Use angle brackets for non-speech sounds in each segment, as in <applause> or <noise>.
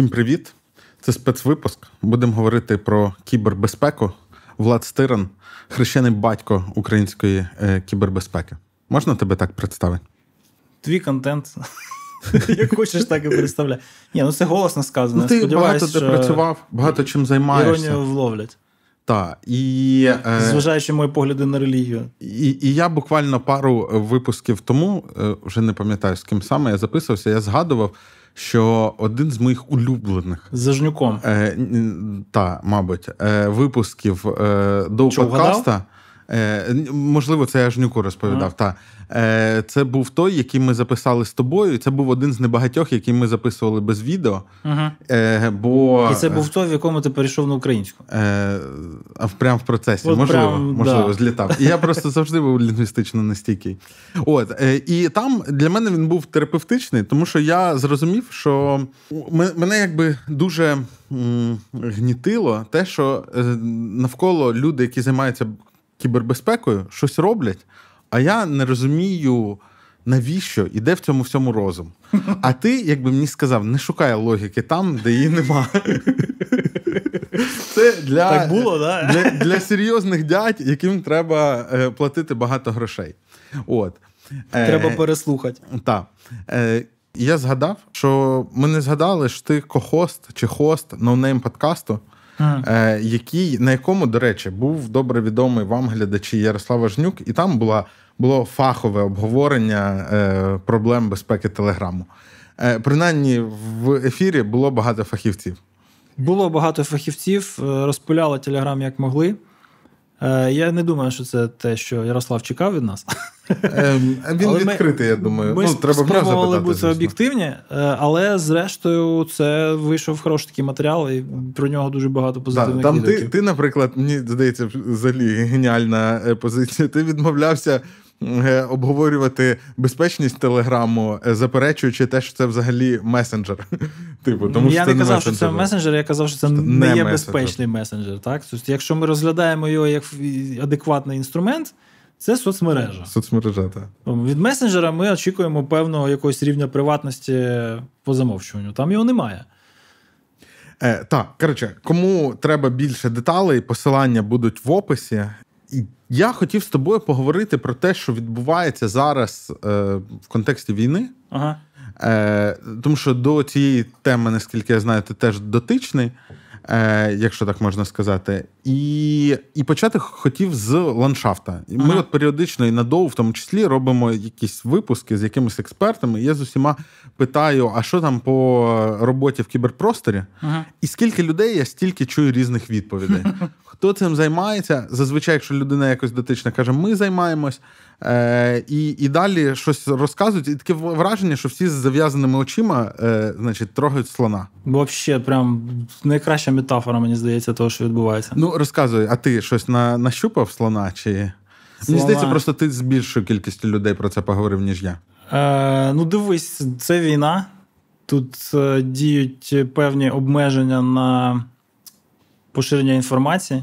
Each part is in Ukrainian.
Всім привіт! Це спецвипуск. Будемо говорити про кібербезпеку. Влад Стиран, хрещений батько української е, кібербезпеки. Можна тебе так представити? Твій контент. <laughs> Як хочеш, так і представляй. Ні, ну це голосно сказано. Ну, Ти багато де працював, багато чим займаєшся. Іронію вловлять. Так, і, е, Зважаючи мої погляди на релігію. І і я буквально пару випусків тому, е, вже не пам'ятаю, з ким саме я записувався, я згадував, що один з моїх улюблених За жнюком. Е, та, мабуть, е, випусків е, до подкаста. Е, можливо, це я жнюку розповідав. Ага. Та. Е, це був той, який ми записали з тобою. Це був один з небагатьох, який ми записували без відео. Ага. Е, бо... І це був той, в якому ти перейшов на українську. А прямо в процесі. От можливо, прям, можливо, да. злітав. І я просто <laughs> завжди був лінгвістично нестійкий. От, І там для мене він був терапевтичний, тому що я зрозумів, що мене якби дуже гнітило те, що навколо люди, які займаються кібербезпекою, щось роблять, а я не розумію, навіщо і де в цьому всьому розум. <laughs> А ти, якби мені сказав, не шукай логіки там, де її нема. <laughs> Це для так було, да? для, для серйозних дядь, яким треба е, платити багато грошей. От. Треба е, переслухати. Так. Е, я згадав, що ми не згадали, що ти co-host чи host No Name подкасту е, який, на якому, до речі, був добре відомий вам глядачі Ярослава Жнюк, і там була, було фахове обговорення е, проблем безпеки Телеграму. Е, Принаймні в ефірі було багато фахівців. Було багато фахівців, е, розпиляли телеграм як могли. Е, я не думаю, що це те, що Ярослав чекав від нас. <laughs> Ем, він але відкритий, я думаю. Ми ну, треба спробували бути об'єктивні, е, але зрештою це вийшов хороший такий матеріал, і про нього дуже багато позитивних да, Там ти, ти, наприклад, мені здається, взагалі геніальна е, позиція. Ти відмовлявся. Обговорювати безпечність телеграму, заперечуючи те, що це взагалі месенджер. <laughs> Типу, тому Я що не казав, що це месенджер, я казав, що це не, не є месенджер. безпечний месенджер. Так? Тобто, якщо ми розглядаємо його як адекватний інструмент, це соцмережа. Соцмережа, так. Від месенджера ми очікуємо певного якогось рівня приватності по замовчуванню. Там його немає. Е, Так, коротше, кому треба більше деталей, посилання будуть в описі. І я хотів з тобою поговорити про те, що відбувається зараз е, в контексті війни. Ага. Е, Тому що до цієї теми, наскільки я знаю, ти теж дотичний е, якщо так можна сказати, і і почати хотів з ландшафта. Ми ага. от періодично і надовго, в тому числі, робимо якісь випуски з якимись експертами. Я з усіма питаю, а що там по роботі в кіберпросторі? Ага. І скільки людей я стільки чую різних відповідей. <laughs> Хто цим займається? Зазвичай, якщо людина якось дотична каже, ми займаємось. Е, І і далі щось розказують, і таке враження, що всі з зав'язаними очима е, значить, трогають слона. Взагалі, прям найкраща метафора, мені здається, того, що відбувається. Ну, розказуй, а ти щось на, нащупав слона? чи... Слона. Мені здається, просто ти з більшою кількістю людей про це поговорив, ніж я. Е, Ну, дивись, це війна. Тут е, діють певні обмеження на поширення інформації.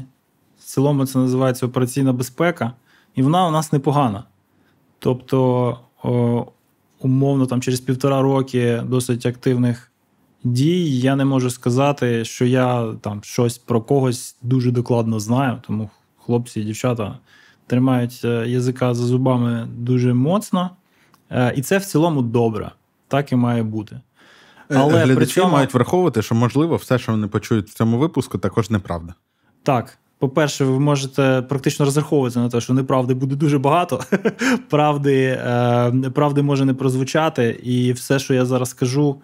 В цілому це називається операційна безпека і вона у нас непогана. Тобто, о, умовно, там через півтора роки досить активних дій, я не можу сказати, що я там щось про когось дуже докладно знаю, тому хлопці і дівчата тримають е, язика за зубами дуже моцно. Е, і це в цілому добре. Так і має бути. Е, Але Глядачі при цьому... мають враховувати, що можливо все, що вони почують в цьому випуску, також неправда. Так, по-перше, ви можете практично розраховувати на те, що неправди буде дуже багато. <laughs> Правди е, правди може не прозвучати, і все, що я зараз скажу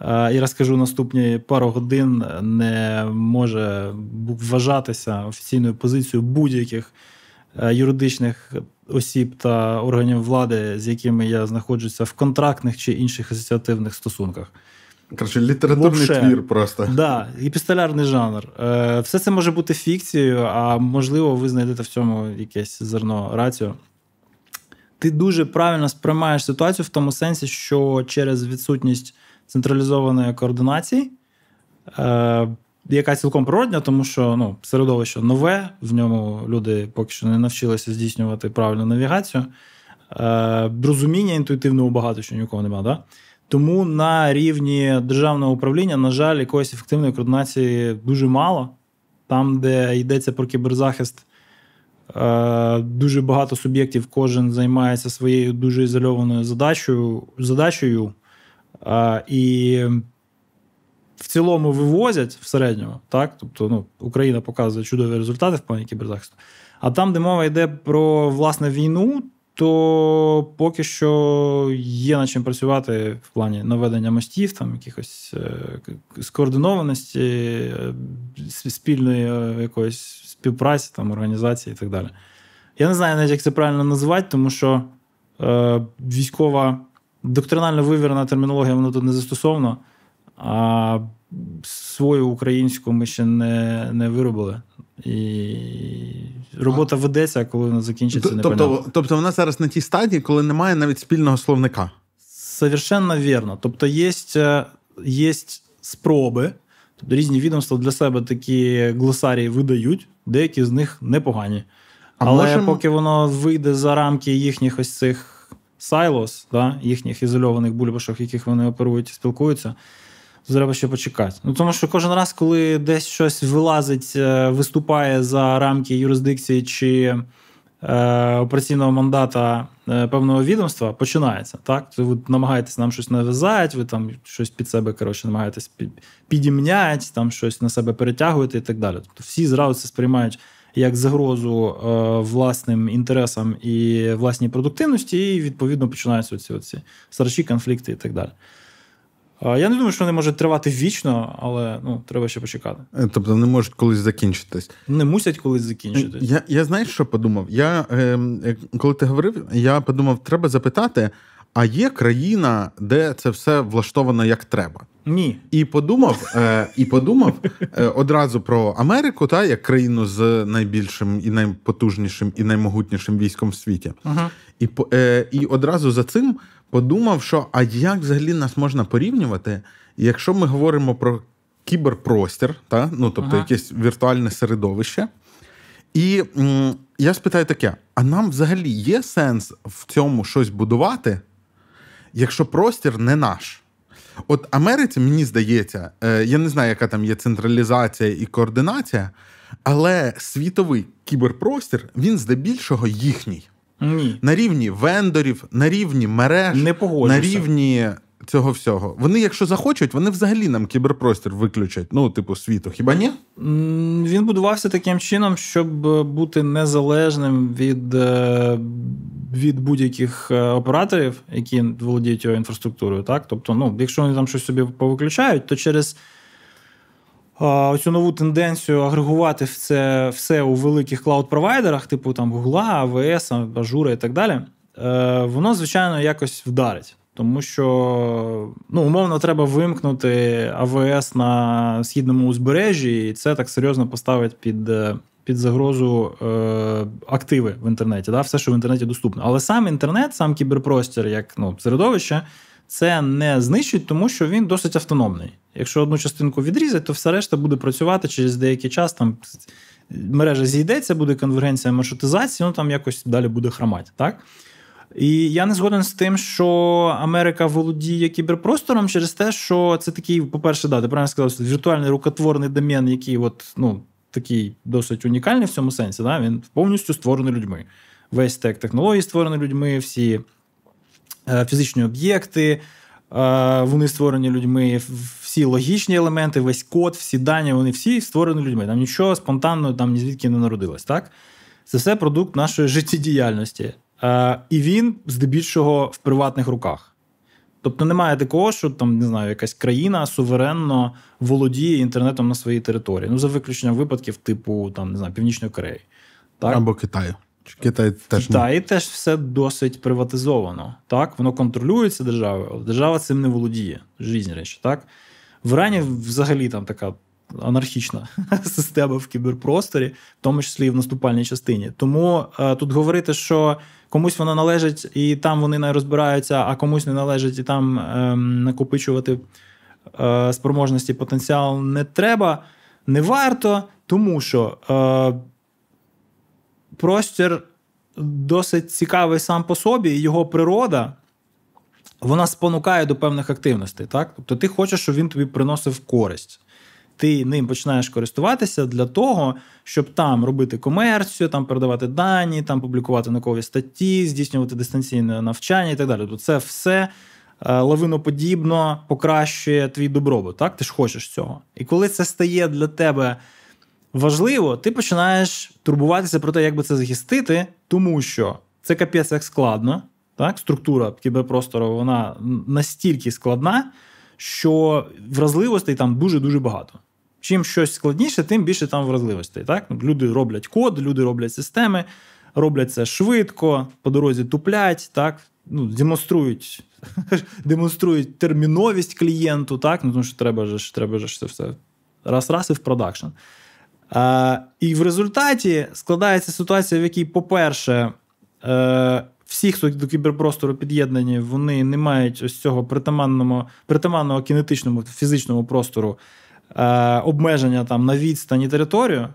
е, і розкажу наступні пару годин, не може вважатися офіційною позицією будь-яких е, юридичних осіб та органів влади, з якими я знаходжуся в контрактних чи інших асоціативних стосунках. Короче, літературний Вообще. твір просто. Да, епістолярний жанр. Е, Все це може бути фікцією, а можливо, ви знайдете в цьому якесь зерно раціо. Ти дуже правильно сприймаєш ситуацію в тому сенсі, що через відсутність централізованої координації, е, яка цілком природня, тому що ну, середовище нове, в ньому люди поки що не навчилися здійснювати правильну навігацію. Е, Розуміння інтуїтивного багато що нікого немає. Да? Тому на рівні державного управління, на жаль, якоїсь ефективної координації дуже мало. Там, де йдеться про кіберзахист, е, дуже багато суб'єктів, кожен займається своєю дуже ізольованою задачею. задачею і в цілому вивозять в середньому, так? Тобто ну, Україна показує чудові результати в плані кіберзахисту. А там, де мова йде про власне війну, то поки що є над чим працювати в плані наведення мостів, там якихось е, скоординованості, е, спільної е, якоїсь співпраці, там, організації і так далі. Я не знаю навіть, як це правильно називати, тому що е, військова доктринально вивірена термінологія воно тут не застосовано, а свою українську ми ще не не виробили. І робота ведеться, коли вона закінчиться. Тобто, тобто вона зараз на тій стадії, коли немає навіть спільного словника. Совершенно вірно. Тобто, є, е, є спроби, тобто різні відомства для себе такі глосарії видають, деякі з них непогані. А Але можем... поки воно вийде за рамки їхніх ось цих сайлос, да, їхніх ізольованих бульбашок, яких вони оперують і спілкуються треба ще почекати. Ну тому що кожен раз, коли десь щось вилазить, е, виступає за рамки юрисдикції чи е, операційного мандата е, певного відомства, починається. Так, ви намагаєтесь нам щось нав'язати, ви там щось під себе коротше, намагаєтесь підімняти, там щось на себе перетягуєте і так далі. Тобто всі зразу це сприймають. Як загрозу е, власним інтересам і власній продуктивності, і відповідно починаються оці, оці сарчі, конфлікти і так далі. Я не думаю, що вони можуть тривати вічно, але ну, треба ще почекати. Е, тобто вони можуть колись закінчитись. Не мусять колись закінчитись. Я я знаєш, що подумав? Я, ем, е, Коли ти говорив, я подумав, треба запитати: а є країна, де це все влаштовано як треба? Ні. І подумав е, і подумав е, одразу про Америку, та, як країну з найбільшим і найпотужнішим і наймогутнішим військом в світі. uh І е, і одразу за цим подумав, що а як взагалі нас можна порівнювати, якщо ми говоримо про кіберпростір, та? ну тобто ага. якесь віртуальне середовище. І м, я спитаю таке: а нам взагалі є сенс в цьому щось будувати, якщо простір не наш? От Америці, мені здається, е, я не знаю, яка там є централізація і координація, але світовий кіберпростір, він здебільшого їхній. Ні. На рівні вендорів, на рівні мереж, не на рівні цього всього. Вони, якщо захочуть, вони взагалі нам кіберпростір виключать. Ну, типу, світу. Хіба ні? Він будувався таким чином, щоб бути незалежним від е, від будь-яких е, операторів, які володіють його інфраструктурою. Так? Тобто, ну, якщо вони там щось собі повиключають, то через оцю нову тенденцію агрегувати це все у великих клауд-провайдерах, типу там Google, AWS, Azure і так далі, е, воно, звичайно, якось вдарить. Тому що, ну, умовно, треба вимкнути АВС на східному узбережжі, і це так серйозно поставить під е, під загрозу е, активи в інтернеті, да? все, що в інтернеті доступно. Але сам інтернет, сам кіберпростір, як ну, середовище, це не знищить, тому що він досить автономний. Якщо одну частинку відрізати, то все решта буде працювати через деякий час. Там мережа зійдеться, буде конвергенція маршрутизації, ну там якось далі буде хромати. так? І я не згоден з тим, що Америка володіє кіберпростором через те, що це такий, по-перше, да, ти правильно сказав, віртуальний рукотворний домен, який от, ну, такий досить унікальний в цьому сенсі. Да? Він повністю створений людьми. Весь тек технологій створений людьми, всі фізичні об'єкти. Е, вони створені людьми, всі логічні елементи, весь код, всі дані, вони всі створені людьми. Там нічого спонтанно там ні звідки не народилось. Так? Це все продукт нашої життєдіяльності. Е, і він здебільшого в приватних руках. Тобто немає такого, що там не знаю, якась країна суверенно володіє інтернетом на своїй території. Ну, за виключенням випадків, типу там, не знаю, Північної Кореї. Так? Або Китаю. Китай теж Китаї теж все досить приватизовано. Так, воно контролюється державою, але держава цим не володіє. Різні речі. Так? В Ірані взагалі там така анархічна <laughs> система в кіберпросторі, в тому числі і в наступальній частині. Тому е, тут говорити, що комусь воно належить і там вони не розбираються, а комусь не належить і там е, накопичувати е, спроможності потенціал не треба, не варто, тому що. Простір досить цікавий сам по собі, і його природа вона спонукає до певних активностей. Так? Тобто ти хочеш, щоб він тобі приносив користь. Ти ним починаєш користуватися для того, щоб там робити комерцію, там передавати дані, там публікувати наукові статті, здійснювати дистанційне навчання і так далі. Тобто це все е, лавиноподібно покращує твій добробут. Так? Ти ж хочеш цього. І коли це стає для тебе важливо, ти починаєш турбуватися про те, як би це захистити, тому що це капець як складно. Так, Структура кіберпростору вона настільки складна, що вразливостей там дуже-дуже багато. Чим щось складніше, тим більше там вразливостей. Так? Люди роблять код, люди роблять системи, роблять це швидко, по дорозі туплять, так? Ну, демонструють <laughs> демонструють терміновість клієнту, так? Ну, тому що треба ж треба ж це все раз-раз і в продакшн. А, І в результаті складається ситуація, в якій, по-перше, е, всі, хто до кіберпростору під'єднані, вони не мають ось цього притаманного притаманного кінетичному фізичному простору е, обмеження там на відстані територію.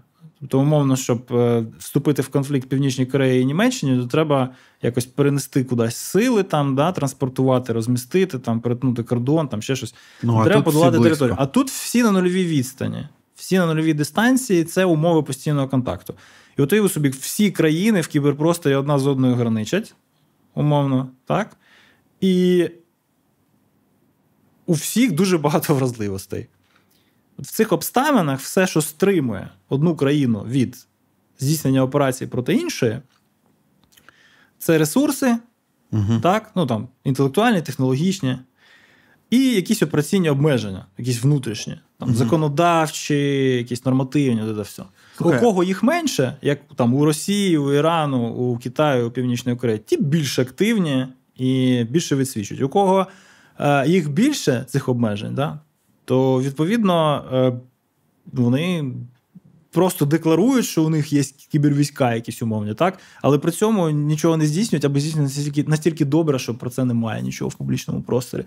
Тобто, умовно, щоб е, вступити в конфлікт Північній Кореї і Німеччині, то треба якось перенести кудись сили, там, да, транспортувати, розмістити, там, перетнути кордон, там ще щось. Ну, треба подолати територію. А тут всі на нульовій відстані, всі на нульовій дистанції це умови постійного контакту. І от ви собі всі країни в кіберпросторі одна з одною граничать умовно, так? І у всіх дуже багато вразливостей. В цих обставинах все, що стримує одну країну від здійснення операцій проти іншої, це ресурси, угу. так? ну там, інтелектуальні, технологічні, і якісь операційні обмеження, якісь внутрішні, там, угу. законодавчі, якісь нормативні, де все. Okay. У кого їх менше, як там у Росії, у Ірану, у Китаю, у Північної Кореї, ті більш активні і більше відсвічують. У кого е, їх більше цих обмежень, да, то відповідно е, вони. Просто декларують, що у них є кібервійська якісь умовні, так? Але при цьому нічого не здійснюють, або здійснюють настільки настільки добре, що про це немає нічого в публічному просторі.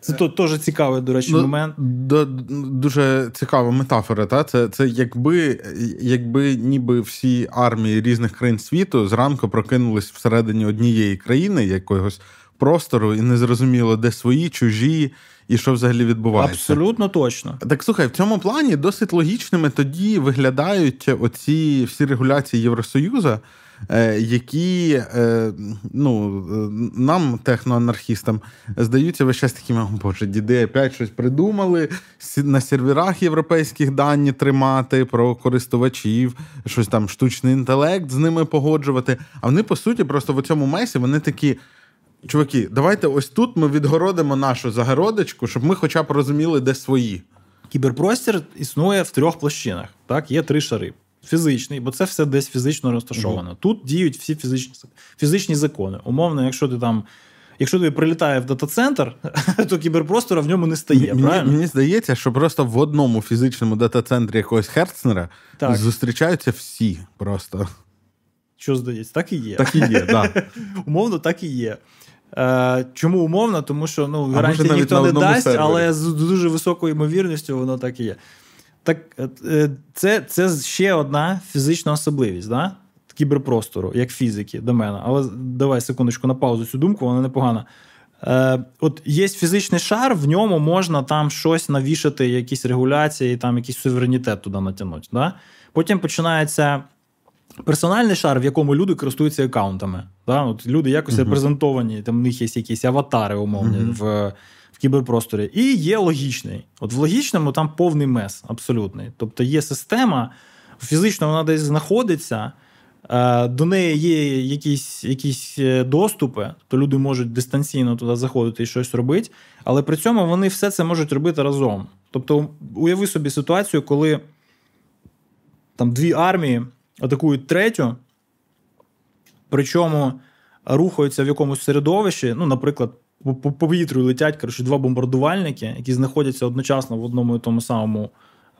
Це то теж цікавий, до речі, ну, момент. До, дуже цікава метафора. Та? Це це якби якби ніби всі армії різних країн світу зранку прокинулись всередині однієї країни, якогось простору, і не зрозуміло, де свої, чужі. І що взагалі відбувається? Абсолютно точно. Так слухай, в цьому плані досить логічними тоді виглядають оці всі регуляції Євросоюзу, які е, ну, е, нам, техноанархістам, здаються весь час такими, о боже, діди опять щось придумали на серверах європейських дані тримати про користувачів, щось там штучний інтелект з ними погоджувати. А вони, по суті, просто в цьому месі вони такі. Чуваки, давайте ось тут ми відгородимо нашу загородочку, щоб ми хоча б розуміли, де свої. Кіберпростір існує в трьох площинах. Так, є три шари фізичний, бо це все десь фізично розташовано. mm Тут діють всі фізичні фізичні закони. Умовно, якщо ти там. Якщо тобі прилітає в дата-центр, <laughs> то кіберпростора в ньому не стає. Мені, правильно? Мені здається, що просто в одному фізичному дата-центрі якогось Херцнера так. зустрічаються всі просто. Що здається, так і є. Так і є, да. <laughs> Умовно, так і є. Е, Чому умовно? Тому що ну, гарантії ніхто не дасть, сервері. але з дуже високою ймовірністю воно так і є. Так е, це це ще одна фізична особливість да? кіберпростору, як фізики до мене. Але давай секундочку на паузу цю думку, вона непогана. Е, От є фізичний шар, в ньому можна там щось навішати, якісь регуляції, там якийсь суверенітет туди натягнути. Да? Потім починається персональний шар, в якому люди користуються аккаунтами. Да? От Люди якось uh-huh. репрезентовані, там у них є якісь аватари умовні. Uh-huh. в кіберпросторі, і є логічний. От в логічному там повний мес абсолютний. Тобто є система, фізично вона десь знаходиться, е, до неї є якісь якісь е, доступи, то люди можуть дистанційно туди заходити і щось робити, але при цьому вони все це можуть робити разом. Тобто, уяви собі ситуацію, коли там дві армії атакують третю, причому рухаються в якомусь середовищі, ну, наприклад, по повітрю летять коротше, два бомбардувальники, які знаходяться одночасно в одному і тому самому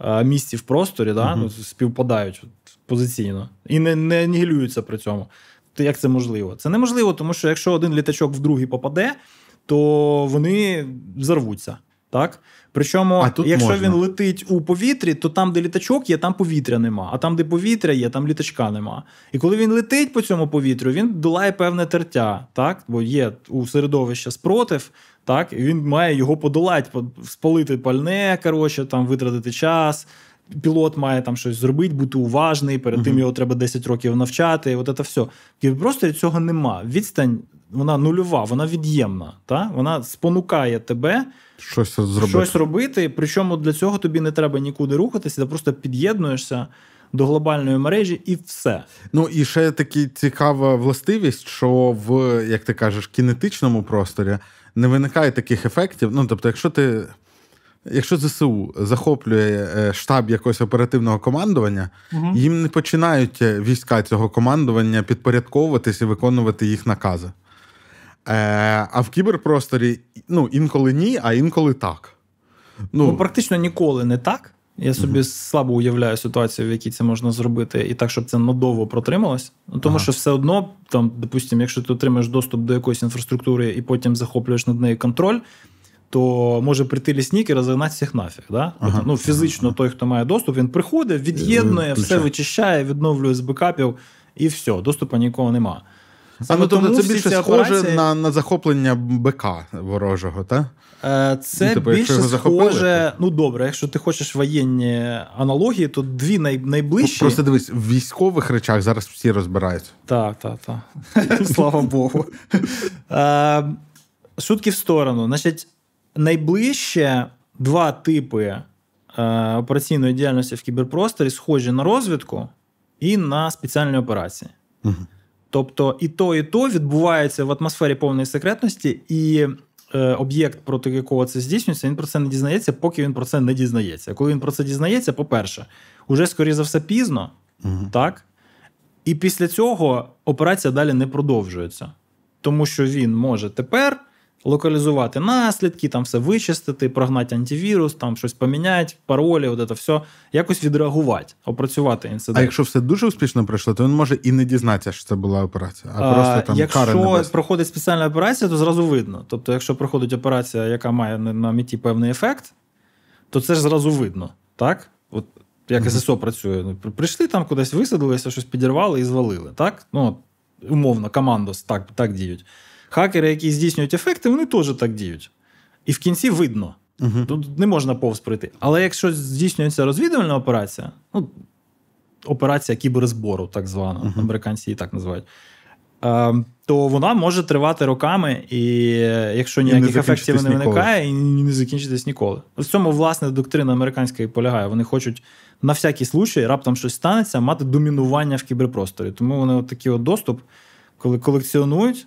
е, місці в просторі, да? Uh-huh. співпадають позиційно і не не анігілюються при цьому. То як це можливо? Це неможливо, тому що якщо один літачок в другий попаде, то вони взорвуться. Так? Причому, а тут якщо можна. він летить у повітрі, то там, де літачок є, там повітря нема. А там, де повітря є, там літачка нема. І коли він летить по цьому повітрю, він долає певне тертя, так? бо є у середовища спротив, так? і він має його подолати, спалити пальне, коротше, там, витратити час. Пілот має там щось зробити, бути уважний, перед uh-huh. тим його треба 10 років навчати. От це все. Кіберпросторі цього нема. Відстань вона нульова, вона від'ємна. Та? Вона спонукає тебе щось зробити. щось робити. Причому для цього тобі не треба нікуди рухатися, ти просто під'єднуєшся до глобальної мережі і все. Ну і ще така цікава властивість, що в, як ти кажеш, кінетичному просторі не виникає таких ефектів. Ну, тобто, якщо ти. Якщо ЗСУ захоплює е, штаб якогось оперативного командування, угу. їм не починають е, війська цього командування підпорядковуватись і виконувати їх накази. Е, А в кіберпросторі ну, інколи ні, а інколи так. Ну, ну Практично ніколи не так. Я собі угу. слабо уявляю ситуацію, в якій це можна зробити, і так, щоб це надовго протрималось. Ну, Тому ага. що все одно, там, допустимо, якщо ти отримаєш доступ до якоїсь інфраструктури і потім захоплюєш над нею контроль, то може прийти лісник і розігнати всіх нафіг. Да? Ага. Ну, Фізично ага. той, хто має доступ, він приходить, від'єднує, все вичищає, відновлює з бекапів, і все, доступу нікого немає. А ну, тобто це більше схоже операції... на на захоплення БК ворожого, так? Е, це ну, типу, більше схоже. Ну добре, якщо ти хочеш воєнні аналогії, то дві най... найближчі. Просто дивись, в військових речах зараз всі розбираються. Так, так, так. <laughs> Слава Богу. Е, шутки в сторону. Значить, найближче два типи е, операційної діяльності в кіберпросторі схожі на розвідку і на спеціальні операції. Угу. Тобто і то, і то відбувається в атмосфері повної секретності, і е, об'єкт, проти якого це здійснюється, він про це не дізнається, поки він про це не дізнається. Коли він про це дізнається, по-перше, уже, скоріше за все, пізно, угу. так? І після цього операція далі не продовжується. Тому що він може тепер локалізувати наслідки, там все вичистити, прогнати антивірус, там щось поміняти, паролі, от це все, якось відреагувати, опрацювати інцидент. А якщо все дуже успішно пройшло, то він може і не дізнатися, що це була операція. А, а просто там Якщо проходить спеціальна операція, то зразу видно. Тобто, якщо проходить операція, яка має на меті певний ефект, то це ж зразу видно. Так? От як mm-hmm. ССО працює. Прийшли там кудись, висадилися, щось підірвали і звалили. Так? Ну, Умовно, командос так, так діють хакери, які здійснюють ефекти, вони теж так діють. І в кінці видно. uh Тут не можна повз пройти. Але якщо здійснюється розвідувальна операція, ну, операція кіберзбору, так звана, uh американці її так називають, то вона може тривати роками, і якщо ніяких і ефектів не виникає, і не закінчитись ніколи. В цьому, власне, доктрина американська і полягає. Вони хочуть на всякий случай, раптом щось станеться, мати домінування в кіберпросторі. Тому вони от такий от доступ, коли колекціонують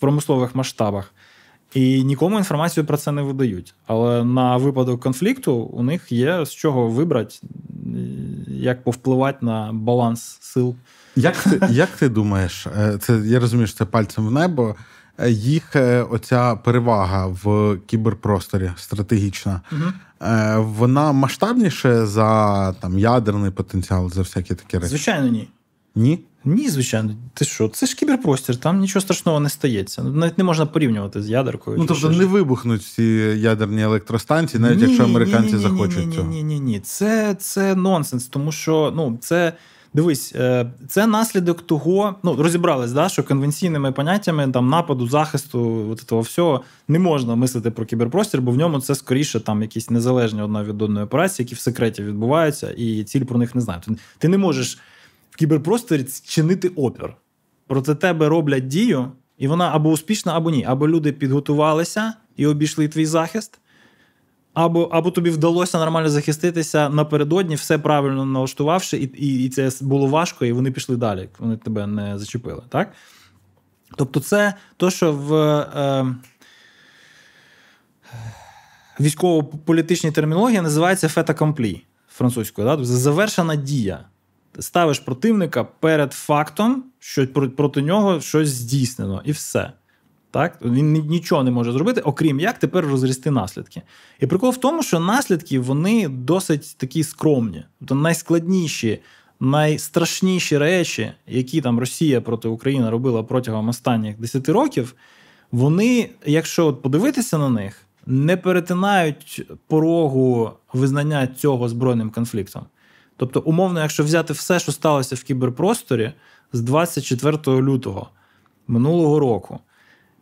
промислових масштабах. І нікому інформацію про це не видають. Але на випадок конфлікту у них є з чого вибрати, як повпливати на баланс сил. Як ти як ти думаєш, е, це я розумію, що це пальцем в небо. Е, їх е, оця перевага в кіберпросторі стратегічна, угу. вона масштабніше за там ядерний потенціал, за всякі такі речі? Звичайно, ні. Ні? Ні, звичайно, ти що? Це ж кіберпростір, там нічого страшного не стається. Навіть не можна порівнювати з ядеркою. Ну, тобто не вибухнуть ці ядерні електростанції, навіть ні, якщо американці ні, ні, захочуть. Ні, цього. ні, ні, ні. Це це нонсенс, тому що ну, це. Дивись, е, це наслідок того, ну розібрались, да, що конвенційними поняттями там нападу, захисту, от того всього не можна мислити про кіберпростір, бо в ньому це скоріше там якісь незалежні одна від одної операції, які в секреті відбуваються, і ціль про них не знає. Ти не можеш кіберпросторі чинити опір. Проти тебе роблять дію, і вона або успішна, або ні. Або люди підготувалися і обійшли твій захист, або або тобі вдалося нормально захиститися напередодні, все правильно налаштувавши, і і, і це було важко, і вони пішли далі. Вони тебе не зачепили. Так? Тобто, це то, що в е, військово-політичній термінології називається фета комплі французькою. Да? Тобто завершена дія ставиш противника перед фактом, що проти нього щось здійснено, і все. Так? Він нічого не може зробити, окрім як тепер розрісти наслідки. І прикол в тому, що наслідки вони досить такі скромні. Тобто найскладніші, найстрашніші речі, які там Росія проти України робила протягом останніх 10 років, вони, якщо от подивитися на них, не перетинають порогу визнання цього збройним конфліктом. Тобто, умовно, якщо взяти все, що сталося в кіберпросторі з 24 лютого минулого року,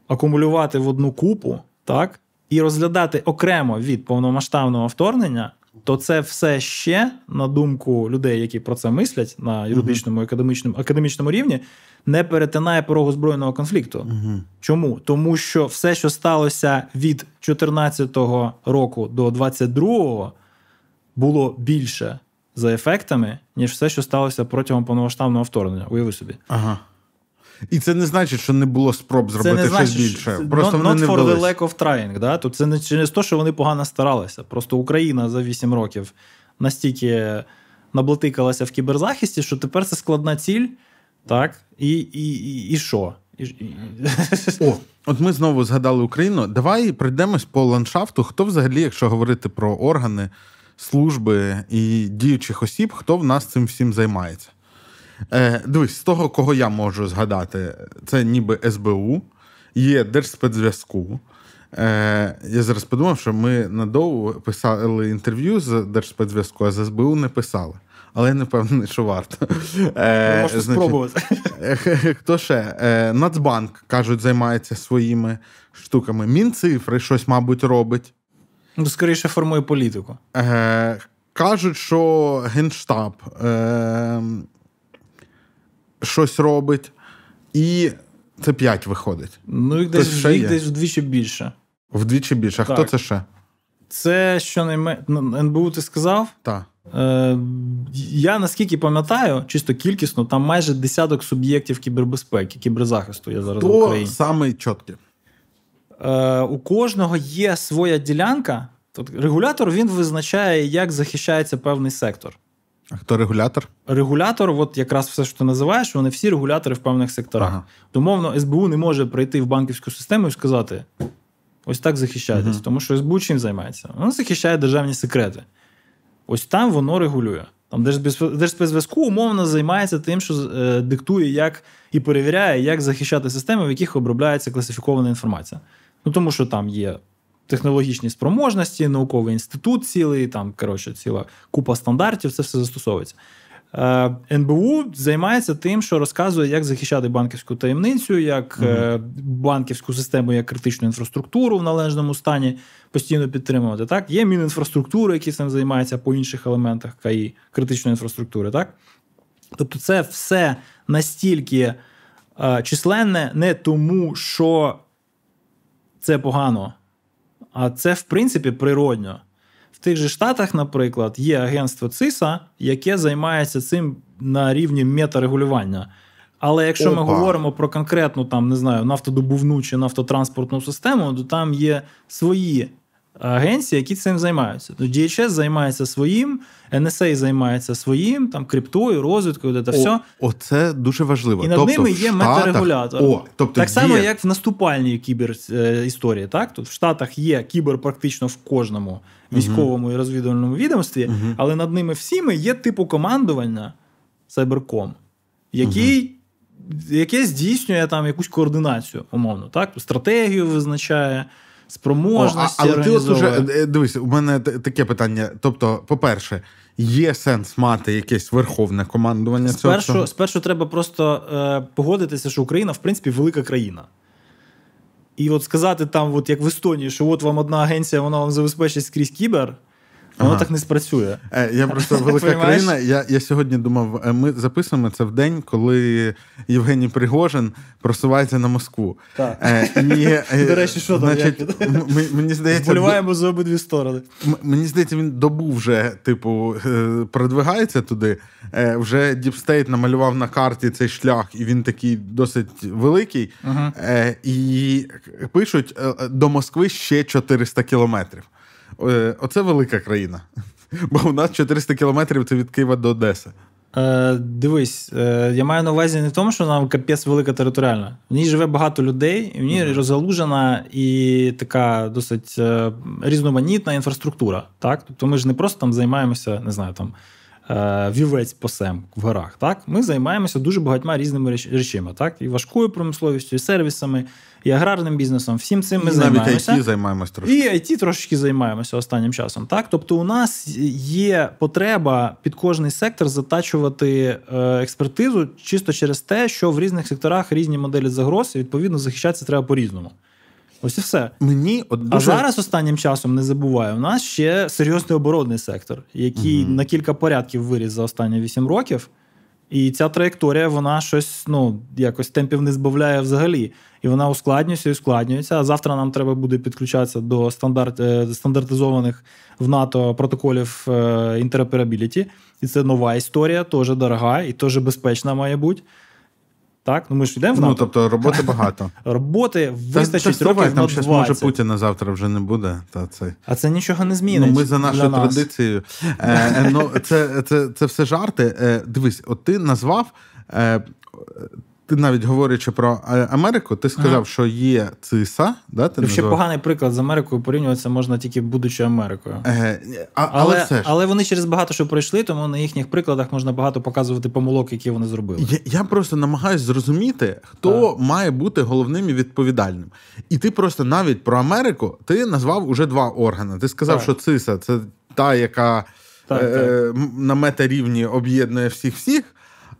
акумулювати в одну купу, так, і розглядати окремо від повномасштабного вторгнення, то це все ще, на думку людей, які про це мислять на юридичному академічному академічному рівні, не перетинає порогу збройного конфлікту. Угу. Чому? Тому що все, що сталося від 2014 року до 2022, було більше за ефектами, ніж все, що сталося протягом повномасштабного вторгнення. Уяви собі. Ага. І це не значить, що не було спроб зробити це не щось значить, більше. Просто not, вони not не for the lack of trying. Да? Тут це не через те, що вони погано старалися. Просто Україна за 8 років настільки наблатикалася в кіберзахисті, що тепер це складна ціль. Так? І і, і, і що? І, і... <laughs> О, от ми знову згадали Україну. Давай пройдемось по ландшафту. Хто взагалі, якщо говорити про органи, служби і діючих осіб, хто в нас цим всім займається? Е, Дивись, з того, кого я можу згадати, це ніби СБУ, є Держспецзв'язку. Е, Я зараз подумав, що ми надовго писали інтерв'ю з Держспецзв'язку, а з СБУ не писали. Але я не впевнений, що варто. Е, Можна значить, спробувати. Е, Хто ще? Е, Нацбанк, кажуть, займається своїми штуками. Мінцифри щось, мабуть, робить. Ну, скоріше формує політику. Е, Кажуть, що Генштаб е, щось робить. І це 5 виходить. Ну, їх десь, їх є? десь вдвічі більше. Вдвічі більше. А хто це ще? Це щонайменше ну, НБУ ти сказав. Так. Е, я наскільки пам'ятаю, чисто кількісно, там майже десяток суб'єктів кібербезпеки, кіберзахисту є зараз в Хто Україні. самий чіткий? Е, у кожного є своя ділянка. Тобто регулятор він визначає, як захищається певний сектор. А хто регулятор? Регулятор, от якраз все, що ти називаєш, вони всі регулятори в певних секторах. Ага. Домовно, СБУ не може прийти в банківську систему і сказати: ось так захищайтесь, Мгм. тому що СБУ чим займається? Воно захищає державні секрети. Ось там воно регулює. Там Держспец- Держспецзв'язку умовно займається тим, що е, диктує, як і перевіряє, як захищати системи, в яких обробляється класифікована інформація. Ну тому що там є технологічні спроможності, науковий інститут цілий, там коротше, ціла купа стандартів, це все застосовується. Е, НБУ займається тим, що розказує, як захищати банківську таємницю, як е, банківську систему, як критичну інфраструктуру в належному стані постійно підтримувати. Так, є Мінінфраструктура, який цим займається по інших елементах КАІ, критичної інфраструктури. Так? Тобто, це все настільки е, численне не тому, що це погано, а це, в принципі, природньо. В тих же Штатах, наприклад, є агентство ЦИСА, яке займається цим на рівні метарегулювання. Але якщо ми говоримо про конкретну там, не знаю, нафтодобувну чи нафтотранспортну систему, то там є свої агенції, які цим займаються. То DHS займається своїм, NSA займається своїм, там криптою, розвідкою, це все. О, оце дуже важливо. І над тобто, ними є Штатах- метарегулятор. О, тобто так само, є... як в наступальній кібер е. Так? Тут в Штатах є кібер практично в кожному військовому і розвідувальному відомстві, Мгм. але над ними всіми є типу командування Cybercom, який. Яке здійснює там якусь координацію, умовно, так? Стратегію визначає, О, а, спроможності. але ти от уже е, дивись, у мене таке питання. Тобто, по-перше, є сенс мати якесь верховне командування цього. Спершу, спершу треба просто е, погодитися, що Україна, в принципі, велика країна. І от сказати там, от як в Естонії, що от вам одна агенція, вона вам забезпечить скрізь кібер, воно Ага. так не спрацює. Е, Я просто велика країна. Я, я сьогодні думав, е, ми записуємо це в день, коли Євгеній Пригожин просувається на Москву. Так. Е, і, <laughs> До речі, що там, значить, як? м- м- мені здається, Вболіваємо за обидві сторони. Мені здається, він добу вже, типу, продвигається туди. Вже DeepState намалював на карті цей шлях, і він такий досить великий. Ага. І пишуть до Москви ще 400 кілометрів. Е, Оце велика країна. <laughs> Бо у нас 400 кілометрів це від Києва до Одеси. Е, дивись, е, я маю на увазі не в тому, що вона капець велика територіальна. В ній живе багато людей, і в ній розгалужена і така досить е, різноманітна інфраструктура. Так? Тобто ми ж не просто там займаємося, не знаю, там. е, вівець посем в горах. Так? Ми займаємося дуже багатьма різними речами. Так? І важкою промисловістю, і сервісами, і аграрним бізнесом. Всім цим ми і займаємося. Навіть IT займаємося трошки. І IT трошки займаємося останнім часом. Так? Тобто, у нас є потреба під кожний сектор затачувати е, експертизу чисто через те, що в різних секторах різні моделі загроз, і відповідно захищатися треба по-різному. Ось і все. Мені от дуже... А зараз останнім часом не забуваю, у нас ще серйозний оборонний сектор, який угу. на кілька порядків виріс за останні 8 років. І ця траєкторія, вона щось ну, якось темпів не збавляє взагалі. І вона ускладнюється і ускладнюється. А завтра нам треба буде підключатися до стандарт, е, стандартизованих в НАТО протоколів інтероперабіліті. І це нова історія, теж дорога і теж безпечна має бути. Так, ну ми ж йдемо в Ну, тобто роботи багато. <laughs> Роботи вистачить та, років на 20. Там може Путіна завтра вже не буде. Та це... А це нічого не змінить. Ну, Ми за нашою традицією. Е, е, ну, Це це, це все жарти. Е, Дивись, от ти назвав е, ти навіть говорячи про е, Америку, ти сказав, ага. що є циса. Да, ти Ще поганий приклад з Америкою порівнюватися можна тільки будучи Америкою. Е, а, Але але, все ж. але вони через багато що пройшли, тому на їхніх прикладах можна багато показувати помилок, які вони зробили. Я я просто намагаюся зрозуміти, хто так. має бути головним і відповідальним. І ти просто навіть про Америку ти назвав уже два органи. Ти сказав, так. що циса це та, яка так, е, на метарівні об'єднує всіх всіх.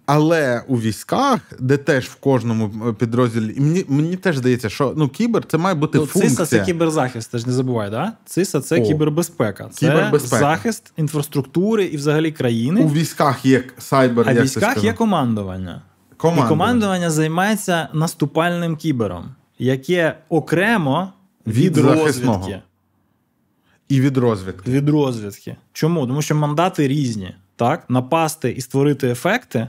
Але у військах, де теж в кожному е, підрозділі, і мені мені теж здається, що ну кібер це має бути ну, функція. ЦИСа це кіберзахист, теж не забувай, да? ЦИСа це О, кібербезпека. Це кібербезпека. захист інфраструктури і взагалі країни. У військах є сайбер. А в військах є командування. командування. І командування займається наступальним кібером, яке окремо від, від розвідки. І від розвідки. Від розвідки. Чому? Тому що мандати різні. Так, напасти і створити ефекти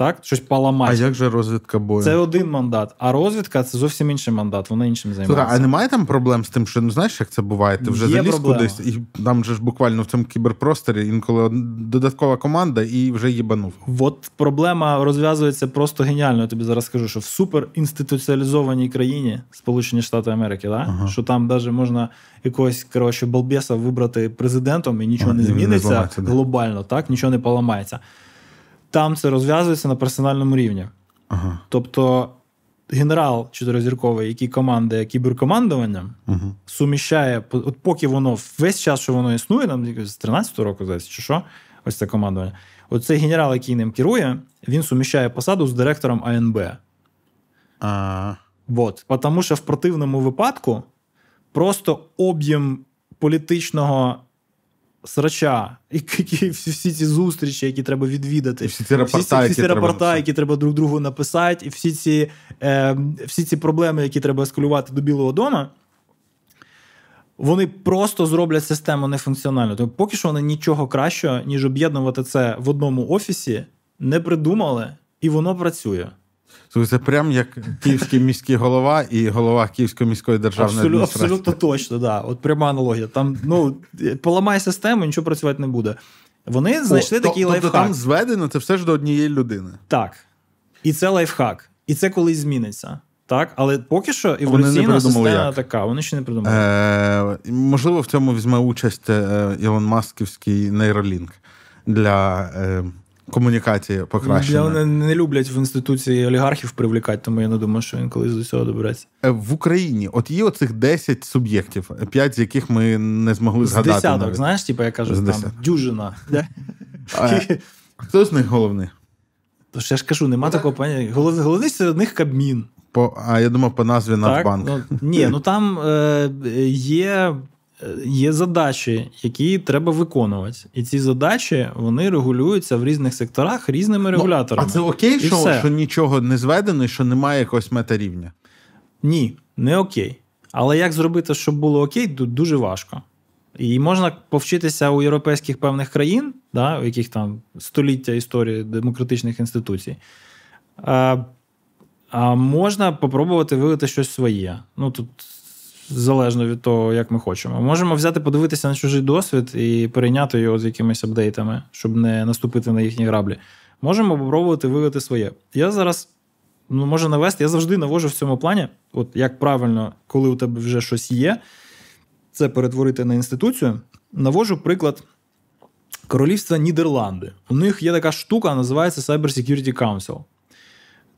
так? Щось поламати. А як же розвідка бою? Це один мандат, а розвідка це зовсім інший мандат, вона іншим займається. Слухай, а немає там проблем з тим, що ну знаєш, як це буває? Ти вже Є заліз проблема. кудись, і там же ж буквально в цьому кіберпросторі інколи додаткова команда і вже їбанув. От проблема розв'язується просто геніально. Я тобі зараз скажу, що в суперінституціалізованій країні Сполучені Штати Америки, да? ага. що там навіть можна якогось коротше, балбеса вибрати президентом і нічого а, не зміниться не глобально, так нічого не поламається там це розв'язується на персональному рівні. Ага. Тобто генерал чотиризірковий, який командує кіберкомандуванням, ага. суміщає, от поки воно весь час, що воно існує, там з 13-го року, здається, чи що, ось це командування. Оцей генерал, який ним керує, він суміщає посаду з директором АНБ. А... Вот. Тому що в противному випадку просто об'єм політичного срача, які всі ці зустрічі, які треба відвідати, всі ці рапорта, всі, всі, всі які, рапорта треба... які треба друг другу написати, і всі ці е, всі ці проблеми, які треба ескалювати до Білого Дому, вони просто зроблять систему нефункціональною. Тобто, поки що вони нічого кращого, ніж об'єднувати це в одному офісі, не придумали, і воно працює. Це прям як київський міський голова і голова Київської міської державної Абсолютно, адміністрації. Абсолютно точно, да. От пряма аналогія. Там ну поламай систему, нічого працювати не буде. Вони знайшли О, такий то, лайфхак. Тобто там зведено це все ж до однієї людини. Так. І це лайфхак. І це колись зміниться. Так, але поки що еволюційна система як. така, вони ще не придумали. Е, Можливо, в цьому візьме участь е, Ілон Масківський нейролінк для. Е, комунікації покращена. Вони не люблять в інституції олігархів привлікати, тому я не думаю, що він колись до цього добереться. Е, в Україні от є оцих 10 суб'єктів, 5 з яких ми не змогли з згадати. Десяток, навіть. знаєш, типу, я кажу, там дюжина. Хто з них головний? Тож я ж кажу, нема такого поняття. Головний серед них Кабмін. По, А я думав, по назві Нацбанк. Ну, ні, ну там е, є є задачі, які треба виконувати. І ці задачі вони регулюються в різних секторах різними регуляторами. Ну, а це окей, що що нічого не зведено і що немає якогось метарівня? Ні, не окей. Але як зробити, щоб було окей, дуже важко. І можна повчитися у європейських певних країн, да, у яких там століття історії демократичних інституцій. А а можна попробувати вивити щось своє. Ну тут залежно від того, як ми хочемо. Можемо взяти, подивитися на чужий досвід і перейняти його з якимись апдейтами, щоб не наступити на їхні граблі. Можемо спробувати вивити своє. Я зараз ну, можу навести, я завжди навожу в цьому плані, от як правильно, коли у тебе вже щось є, це перетворити на інституцію. Навожу приклад Королівства Нідерланди. У них є така штука, називається Cyber Security Council.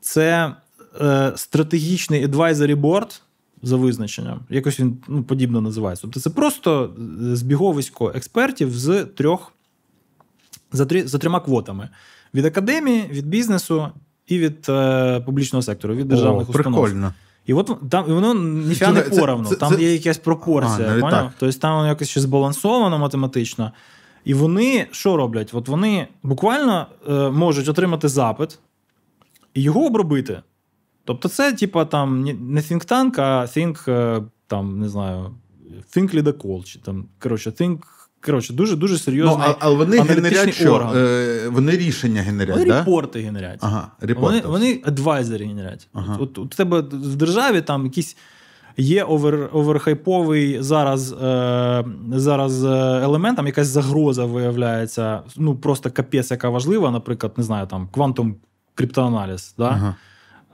Це е, стратегічний advisory board за визначенням. Якось він ну, подібно називається. Тобто це просто збіговисько експертів з трьох за три, за трьома квотами: від академії, від бізнесу і від е, публічного сектору, від державних О, установ. Прикольно. І от там воно ніфіга не Це- поровну. це- там це- є якась пропорція. А, так. Тобто там воно якось ще збалансовано математично. І вони що роблять? От вони буквально е, можуть отримати запит і його обробити. Тобто, це, типа, там не think tank, а think, е, там, не знаю, think lead чи там, коротше, think, коротше, дуже дуже Ну, але вони генерять що? орган. Е, вони рішення генерять, Вони да? репорти генерять. Ага, Вони, репорти. вони адвайзери генерять. Ага. От, от у тебе в державі там якісь є over, оверхайповий зараз, е, зараз е, елемент, там якась загроза виявляється. Ну просто капець, яка важлива, наприклад, не знаю, там quantum криптоаналіз. Да? Ага.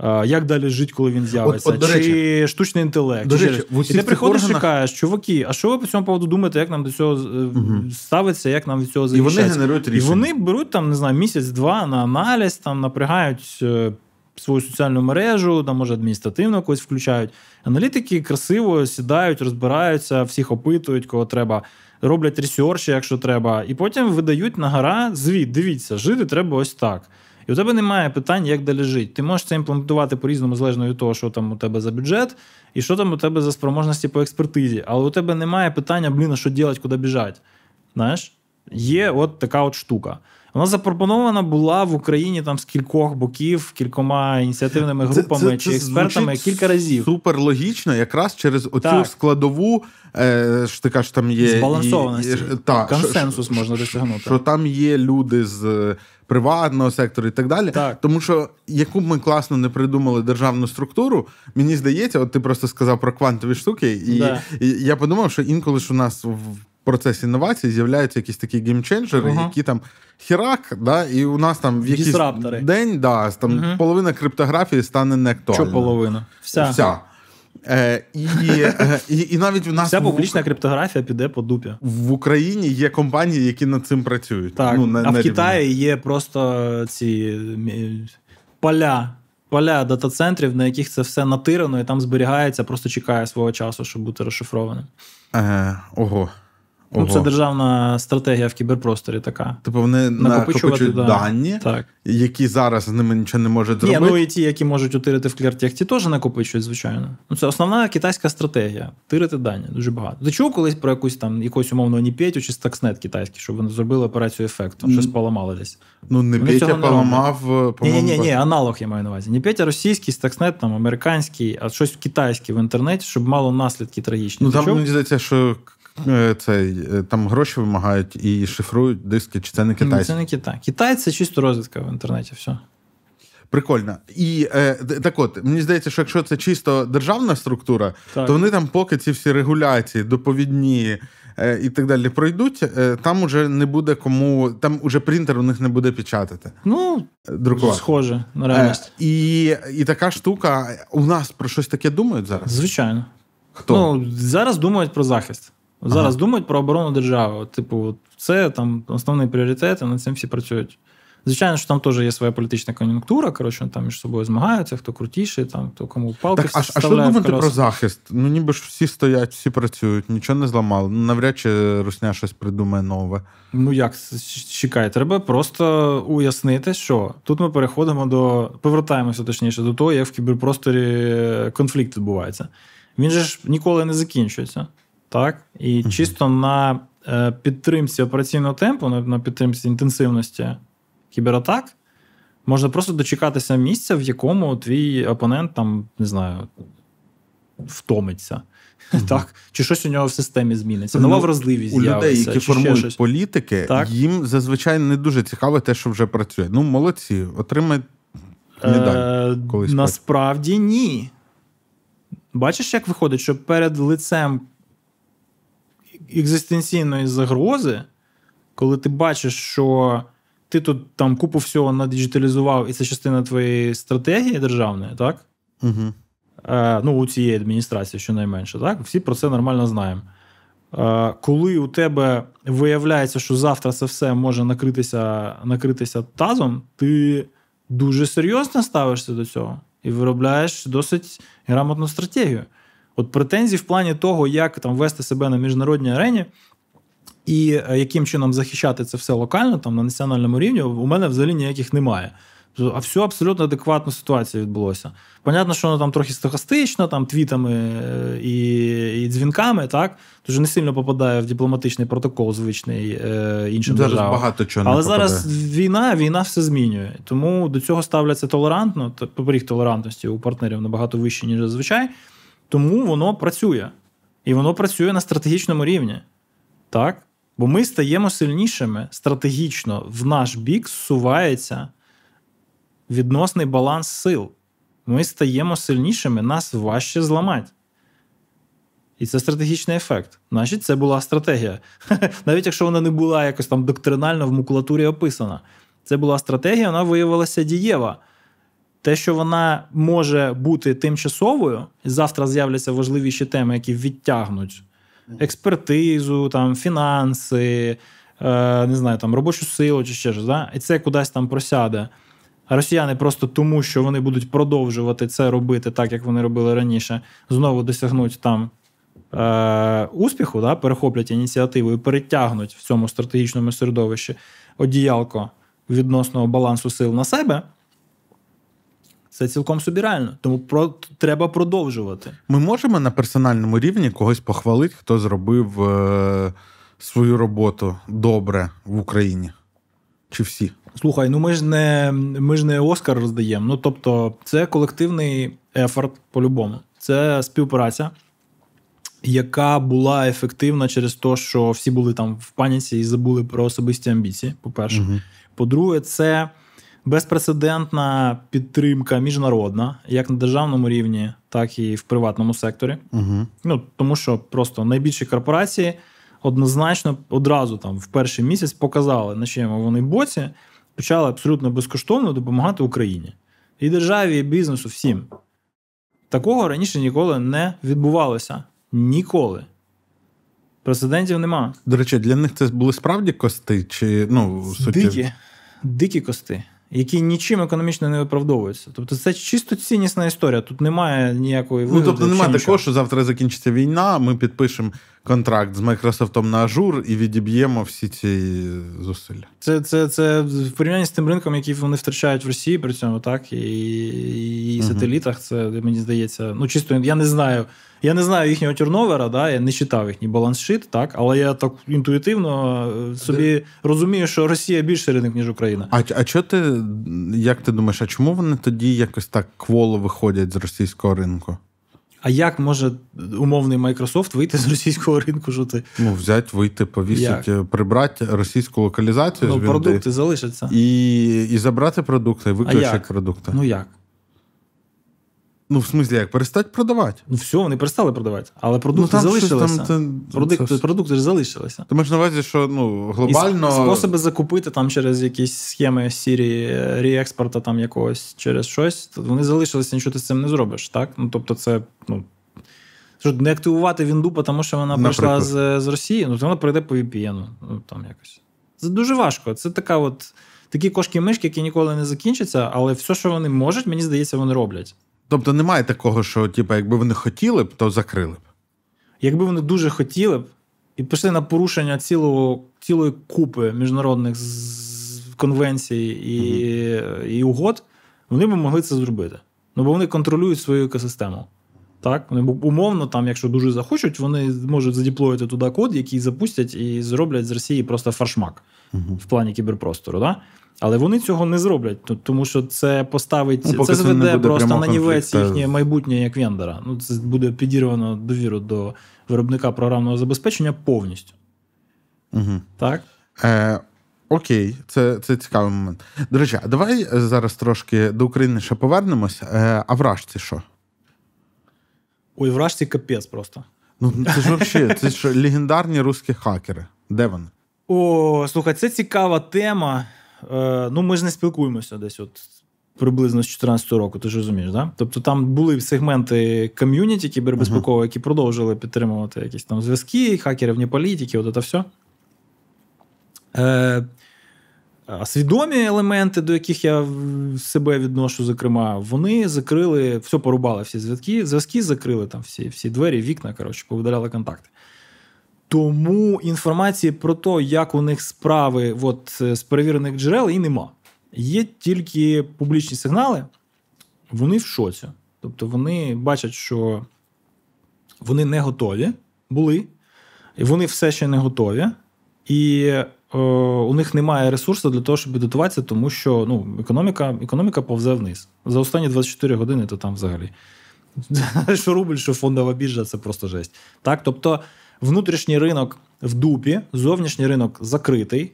Е, Як далі жити, коли він з'явиться? от, до Чи штучний інтелект? до речі, в і ти приходиш органах- і кажеш, чуваки, а що ви по цьому поводу думаєте, як нам до цього е, ставиться, як нам від цього І вони генерують І вони беруть там, не знаю, місяць-два на аналіз, там напрягають е, свою соціальну мережу, там, може, адміністративно когось включають. Аналітики красиво сідають, розбираються, всіх опитують, кого треба, роблять ресерчі, якщо треба, і потім видають на гора звіт. Дивіться, жити треба ось так. І у тебе немає питань, як далі жити. Ти можеш це імплементувати по-різному, залежно від того, що там у тебе за бюджет, і що там у тебе за спроможності по експертизі. Але у тебе немає питання, блін, а що робити, куди біжать. Знаєш, є от така от штука. Вона запропонована була в Україні там з кількох боків, кількома ініціативними групами чи експертами кілька разів. Супер логічно, якраз через оцю Так. складову, е, що ти кажеш, там є Збалансованості. і- та, Консенсус що- можна що- досягнути. Що там є люди з приватного сектору і так далі. Так. Тому що яку б ми класно не придумали державну структуру, мені здається, от ти просто сказав про квантові штуки, і, Да. і я подумав, що інколи ж у нас в процесі інновацій з'являються якісь такі геймченджери, Ага. які там хірак, да, і у нас там в якийсь день да, там Мгм. половина криптографії стане неактуальною. Що половина? Вся. Вся. Е, і, е, і, і навіть в нас Вся в- публічна криптографія піде по дупі. в Україні є компанії, які над цим працюють. Так, Ну, на, а на в рівні. Китаї є просто ці поля, поля дата-центрів, на яких це все натирано, і там зберігається, просто чекає свого часу, щоб бути розшифрованим. Е, ого. Ого. Ну, це державна стратегія в кіберпросторі така. Типу вони накопичують да. дані, Так. які зараз з ними нічого не можуть Ні, зробити. ну і ті, які можуть утирити в клертехті, теж накопичують, звичайно. Ну, це основна китайська стратегія. Тирити дані дуже багато. Ти чув колись про якусь там якусь умовно Ніпетю чи Stuxnet китайський, щоб вони зробили операцію ефекту, щось поламали десь. Ну, не Петя поламав, е, Ні, ні, ні, ні, аналог я маю на увазі. Не Петя російський, Stuxnet, там американський, а щось китайське в інтернеті, щоб мало наслідки трагічні. Ну там мені здається, що цей, е, там гроші вимагають і шифрують диски, чи це не Ні, китайські. Це не Китай. Китай це чисто розвідка в інтернеті. Все. Прикольно. І е, так от, мені здається, що якщо це чисто державна структура, Так. то вони там, поки ці всі регуляції, доповідні е, і так далі пройдуть, е, там уже не буде кому, там уже принтер у них не буде печатати, Ну, е, друкувати. схоже на Е, реальність. і, і така штука, у нас про щось таке думають зараз? Звичайно. Хто? Ну, зараз думають про захист. Зараз думають про оборону держави. От, типу, це там основний пріоритет, і над цим всі працюють. Звичайно, що там теж є своя політична кон'юнктура, коротше, там між собою змагаються, хто крутіший, там, хто кому палки так, а, а що думати про захист? Ну ніби ж всі стоять, всі працюють, нічого не зламали. Ну, навряд чи Русня щось придумає нове. Ну як чекай, треба просто уяснити, що тут ми переходимо до повертаємося точніше до того, як в кіберпросторі конфлікт відбувається. Він же ж ніколи не закінчується. Так? І чисто на е, підтримці операційного темпу, на, підтримці інтенсивності кібератак, можна просто дочекатися місця, в якому твій опонент там, не знаю, втомиться. Так? Чи щось у нього в системі зміниться, нова Ну, вразливість У людей, які формують щось. політики, Так. їм зазвичай не дуже цікаве те, що вже працює. Ну, молодці, отримай медаль. Е, колись насправді ні. Бачиш, як виходить, що перед лицем екзистенційної загрози, коли ти бачиш, що ти тут там купу всього надіджиталізував, і це частина твоєї стратегії державної, так? Угу. Е, ну, у цієї адміністрації, щонайменше, так? Всі про це нормально знаємо. Е, коли у тебе виявляється, що завтра це все може накритися накритися тазом, ти дуже серйозно ставишся до цього і виробляєш досить грамотну стратегію. От претензій в плані того, як там вести себе на міжнародній арені. І е, яким чином захищати це все локально, там на національному рівні, у мене взагалі ніяких немає. А все абсолютно адекватна ситуація відбулося. Понятно, що воно там трохи стохастично, там твітами е, і і дзвінками, так Тож не сильно попадає в дипломатичний протокол, звичний е, іншим зараз державам. багато чого Але не зараз війна, війна все змінює. Тому до цього ставляться толерантно. Поріг толерантності у партнерів набагато вищий, ніж зазвичай. Тому воно працює. І воно працює на стратегічному рівні. Так? Бо ми стаємо сильнішими стратегічно в наш бік зсувається відносний баланс сил. Ми стаємо сильнішими, нас важче зламати. І це стратегічний ефект. Значить, це була стратегія. <laughs> Навіть якщо вона не була якось там доктринально в макулатурі описана. Це була стратегія, вона виявилася дієва. Те, що вона може бути тимчасовою, і завтра з'являться важливіші теми, які відтягнуть експертизу, там, фінанси, е, не знаю, там, робочу силу чи ще щось, да? і це кудись там просяде. А росіяни просто тому, що вони будуть продовжувати це робити так, як вони робили раніше, знову досягнуть там е, успіху, да, перехоплять ініціативу і перетягнуть в цьому стратегічному середовищі одіялко відносного балансу сил на себе. Це цілком собі реально. Тому про треба продовжувати. Ми можемо на персональному рівні когось похвалити, хто зробив е, свою роботу добре в Україні. Чи всі? Слухай, ну ми ж не ми ж не Оскар роздаємо. Ну тобто, це колективний ефорт по-любому. Це співпраця, яка була ефективна через те, що всі були там в паніці і забули про особисті амбіції. По-перше, угу. по-друге, це безпрецедентна підтримка міжнародна, як на державному рівні, так і в приватному секторі. Угу. Ну тому що просто найбільші корпорації однозначно одразу там в перший місяць показали, на чому вони боці, почали абсолютно безкоштовно допомагати Україні і державі, і бізнесу, всім. Такого раніше ніколи не відбувалося. Ніколи. Прецедентів нема. До речі, для них це були справді кости? чи ну, суті... Дикі, дикі кости які нічим економічно не виправдовуються. Тобто це чисто ціннісна історія. Тут немає ніякої вигоди. Ну, тобто немає такого, що завтра закінчиться війна, ми підпишемо контракт з Microsoft на ажур і відіб'ємо всі ці зусилля. Це це, це в порівнянні з тим ринком, який вони втрачають в Росії при цьому, так і і сателітах. Це мені здається, ну чисто я не знаю. Я не знаю їхнього тюрновера, да, я не читав їхній балансшит, так, але я так інтуїтивно е, собі розумію, що Росія більше ринок, ніж Україна. А а що ти, як ти думаєш, а чому вони тоді якось так кволо виходять з російського ринку? А як може умовний Microsoft вийти з російського ринку? Що ти? Ну, взяти, вийти, повісити, прибрати російську локалізацію. Ну, продукти залишаться. І і забрати продукти, і виключити продукти. Ну як? Ну, в смислі, як перестать продавати. Ну, все, вони перестали продавати. Але продукти ну, залишилися. Там, це, продукти, це... продукти ж залишилися. Ти маєш на увазі, що ну, глобально. І способи закупити там через якісь схеми сірі реекспорта там якогось через щось. Вони залишилися, нічого ти з цим не зробиш. так? Ну, Тобто, це. ну, що не активувати Вінду, тому що вона прийшла з з Росії, ну то вона прийде по VPN. Ну, там якось. Це дуже важко. Це така от, такі кошки-мишки, які ніколи не закінчаться, але все, що вони можуть, мені здається, вони роблять. Тобто немає такого, що типу, якби вони хотіли б, то закрили б. Якби вони дуже хотіли б і пішли на порушення цілого, цілої купи міжнародних конвенцій і mm-hmm. і угод, вони б могли це зробити. Ну, бо вони контролюють свою екосистему. Так, вони умовно, там, якщо дуже захочуть, вони можуть задіплоїти туди код, який запустять і зроблять з Росії просто фаршмак uh-huh. в плані кіберпростору. Да? Але вони цього не зроблять, тому що це поставить ну, це зведе просто на нівець їхнє майбутнє як вендора. Ну це буде підірвано довіру до виробника програмного забезпечення повністю. Угу. Так? Е, Окей, це це цікавий момент. До речі, а давай зараз трошки до України ще повернемось. Е, а вражці що? Ой, вражці капець просто. Ну це ж взагалі, це ж легендарні русські хакери. Де вони? О, слухай, це цікава тема. Е, ну, ми ж не спілкуємося десь от приблизно з 2014 року, ти ж розумієш, да? Тобто там були сегменти ком'юніті кібербезпекові, які продовжили підтримувати якісь там зв'язки, хакерівні політики, от це все. Е, Свідомі елементи, до яких я себе відношу, зокрема, вони закрили, все порубали всі зв'язки, зв'язки закрили там всі всі двері, вікна, коротше, повидаляли контакти. Тому інформації про те, як у них справи от, з перевірених джерел, і нема. Є тільки публічні сигнали, вони в шоці. Тобто вони бачать, що вони не готові були, і вони все ще не готові. І Е, у них немає ресурсу для того, щоб підготуватися, тому що ну, економіка економіка повзе вниз. За останні 24 години то там взагалі. <laughs> Що рубль, що фондова біржа це просто жесть. Так? Тобто внутрішній ринок в дупі, зовнішній ринок закритий.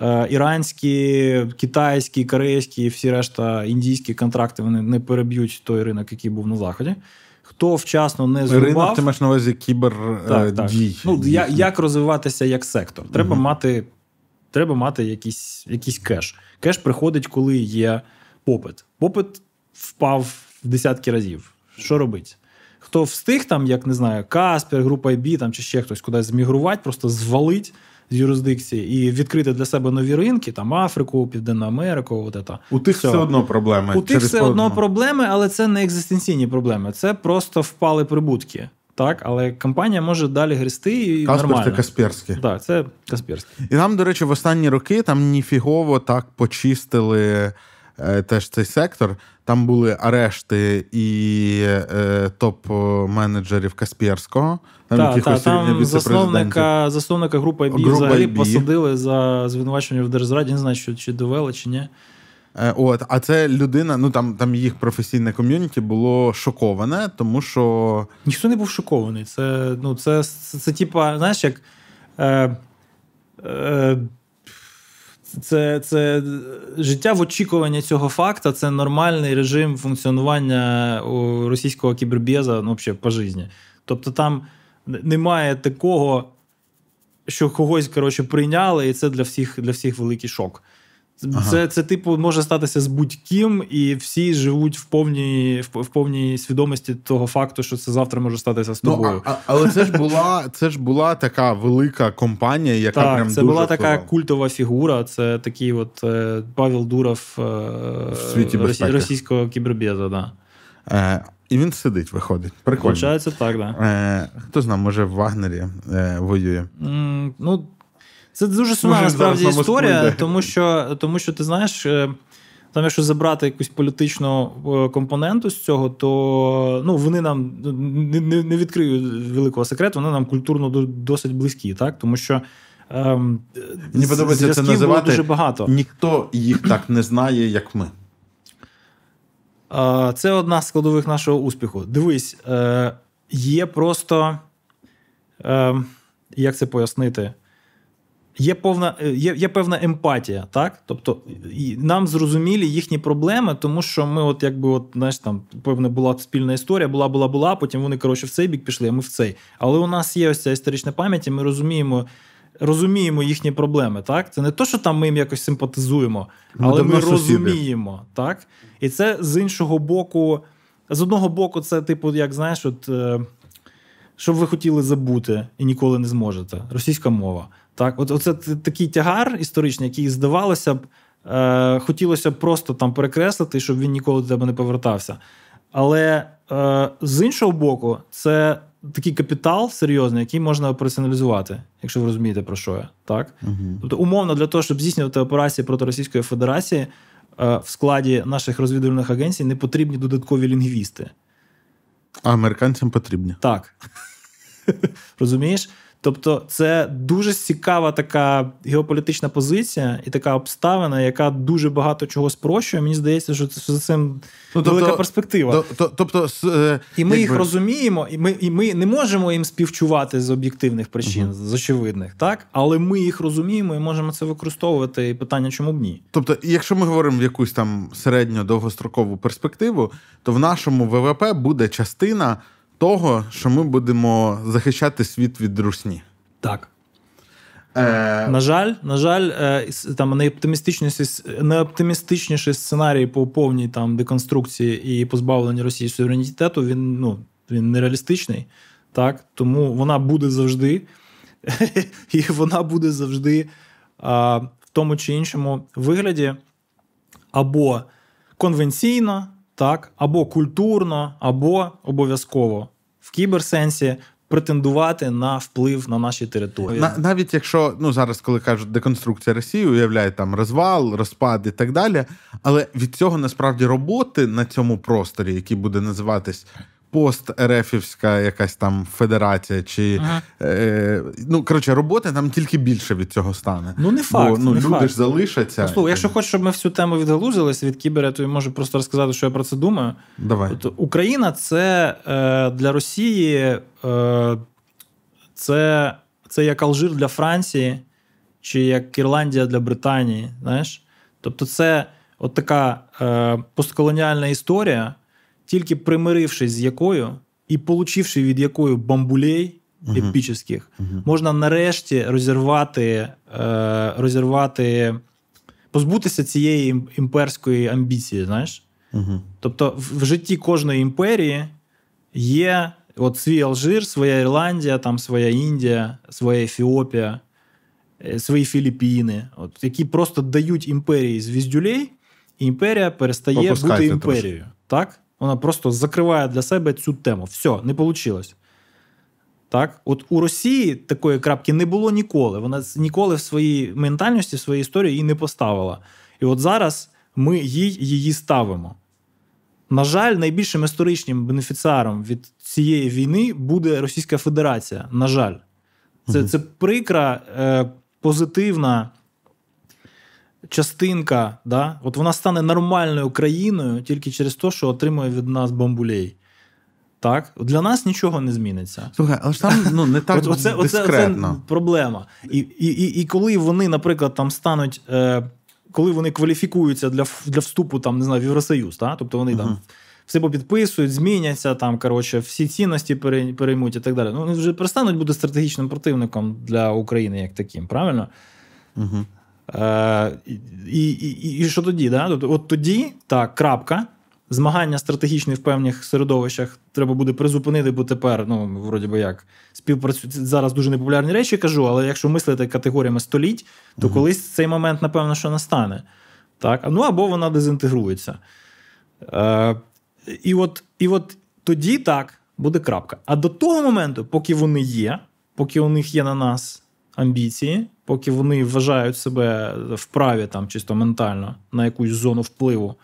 Е, іранські, китайські, корейські, всі решта індійські контракти вони не переб'ють той ринок, який був на заході. Хто вчасно не зрубав... Ринок, ти маєш на увазі кібер так, так. Ну, як, як розвиватися як сектор? Треба угу. мати треба мати якийсь якийсь кеш. Кеш приходить, коли є попит. Попит впав в десятки разів. Що робить? Хто встиг, там, як не знаю, Каспер, група IB там, чи ще хтось кудись змігрувати, просто звалить з юрисдикції і відкрити для себе нові ринки, там Африку, Південну Америку. От это. У тих все, все одно проблеми. У тих все одно проблеми, але це не екзистенційні проблеми. Це просто впали прибутки. Так, але компанія може далі грести і Каспер нормально. це Касперське. Так, це Касперське. І нам, до речі, в останні роки там ніфігово так почистили теж цей сектор. Там були арешти і е, топ-менеджерів Касперського. Там, та, та, там засновника засновника групи IB взагалі IB. посадили за звинувачення в держзраді. Не знаю, що чи довели, чи ні. Е, от, А це людина, ну там там їх професійне ком'юніті було шоковане, тому що. Ніхто не був шокований. Це, ну, це, це, це типа, знаєш, як. Е, е, це це життя в очікуванні цього факта, це нормальний режим функціонування російського кібербєза ну, взагалі, по житті. Тобто там немає такого, що когось коротше, прийняли, і це для всіх для всіх великий шок. Ага. Це, це, типу, може статися з будь-ким, і всі живуть в повній в, в повній свідомості того факту, що це завтра може статися з тобою. Ну, а, Але це ж була це ж була така велика компанія, яка так, прям це дуже була впливала. така культова фігура. Це такий от е, Павел Дуров е, в світі росі, російського кібербеза. Да. Е, І він сидить, виходить. Прикольно. Получається так, да. Е, Хто знає, може в Вагнері е, воює. Mm, ну, це дуже сумна насправді історія, тому що, тому що ти знаєш. Е, там, якщо забрати якусь політичну е, компоненту з цього, то ну, вони нам не не, відкриють великого секрету, вони нам культурно досить близькі, так? Тому що ем, Мені подобається це називати дуже багато. Ніхто їх так не знає, як ми. Це одна з складових нашого успіху. Дивись, е, є просто. Ем, як це пояснити? Є повна е, є, є певна емпатія, так? Тобто нам зрозумілі їхні проблеми, тому що ми, от якби, от, знаєш, там певна була спільна історія, була, була, була. Потім вони коротше в цей бік пішли, а ми в цей. Але у нас є ось ця історична пам'ять, і ми розуміємо. Розуміємо їхні проблеми, так? Це не то, що там ми їм якось симпатизуємо, але ми, ми розуміємо, так? І це з іншого боку, з одного боку, це, типу, як знаєш, от, е, що б ви хотіли забути і ніколи не зможете. Російська мова. Так, от Оце такий тягар історичний, який здавалося б, е, хотілося б просто там перекреслити, щоб він ніколи до тебе не повертався. Але е, з іншого боку, це такий капітал серйозний, який можна операціоналізувати, якщо ви розумієте, про що я. Так? Угу. Тобто, умовно, для того, щоб здійснювати операції проти Російської Федерації, е, в складі наших розвідувальних агенцій не потрібні додаткові лінгвісти. А американцям потрібні. Так. <laughs> Розумієш? Тобто, це дуже цікава така геополітична позиція і така обставина, яка дуже багато чого спрощує. Мені здається, що це за цим ну, велика тобто, перспектива. То, тобто, е, І ми їх розуміємо, і ми і ми не можемо їм співчувати з об'єктивних причин, угу. з очевидних, так але ми їх розуміємо і можемо це використовувати. І питання, чому б ні? Тобто, якщо ми говоримо в якусь там середньо довгострокову перспективу, то в нашому ВВП буде частина того, що ми будемо захищати світ від русні. Так. Е... На жаль, на жаль, е, там найоптимістичніший, найоптимістичніший сценарій по повній там деконструкції і позбавленні Росії суверенітету, він ну, він нереалістичний. Так? Тому вона буде завжди, <laughs> і вона буде завжди а, в тому чи іншому вигляді або конвенційно, так, або культурно, або обов'язково в кіберсенсі претендувати на вплив на наші території. На, навіть якщо ну зараз, коли кажуть деконструкція Росії, уявляє там розвал, розпад і так далі. Але від цього насправді роботи на цьому просторі, який буде називатись пост-Ерефівська якась там федерація, чи ага. е, ну коротше, роботи там тільки більше від цього стане. Ну не факт. Бо, ну не люди факт. ж залишаться. Послухай, якщо хочеш, щоб ми всю тему відгалузилися від кібера, то я можу просто розказати, що я про це думаю. Давай. От Україна це е, для Росії, е, це, це як Алжир для Франції, чи як Ірландія для Британії. Знаєш? Тобто, це от така е, постколоніальна історія тільки примирившись з якою і получивши від якої бамбулей епічних, uh-huh. можна нарешті розірвати, е, розірвати, позбутися цієї імперської амбіції. знаєш? Uh-huh. Тобто, в, житті кожної імперії є от свій Алжир, своя Ірландія, там своя Індія, своя Ефіопія, е, свої Філіппіни, от, які просто дають імперії звіздюлей, і імперія перестає бути імперією. Так? Вона просто закриває для себе цю тему. Все, не вийшло. Так, от у Росії такої крапки не було ніколи. Вона ніколи в своїй ментальності, в своїй історії її не поставила. І от зараз ми їй її ставимо. На жаль, найбільшим історичним бенефіціаром від цієї війни буде Російська Федерація. На жаль, це угу. це прикра, е, позитивна частинка, да, от вона стане нормальною країною тільки через те, що отримує від нас бомбулей. Так, для нас нічого не зміниться. Слухай, але ж там ну не так оце, оце, оце проблема. І, і, і, і коли вони, наприклад, там стануть, е, коли вони кваліфікуються для для вступу там, не знаю, в Євросоюз, так? тобто вони uh-huh. там все попідписують, зміняться, там, коротше, всі цінності переймуть і так далі. Ну, вони вже перестануть бути стратегічним противником для України як таким, правильно? Угу. Е, І і, і що тоді? Да? Тобто, От тоді так, крапка. Змагання стратегічні в певних середовищах треба буде призупинити, бо тепер, ну, вроді би як, співпрацю... зараз дуже непопулярні речі кажу, але якщо мислити категоріями століть, то uh колись цей момент, напевно, що настане. Так? Ну або вона дезінтегрується. Е, І от, і от тоді так буде крапка. А до того моменту, поки вони є, поки у них є на нас амбіції, поки вони вважають себе вправі там чисто ментально на якусь зону впливу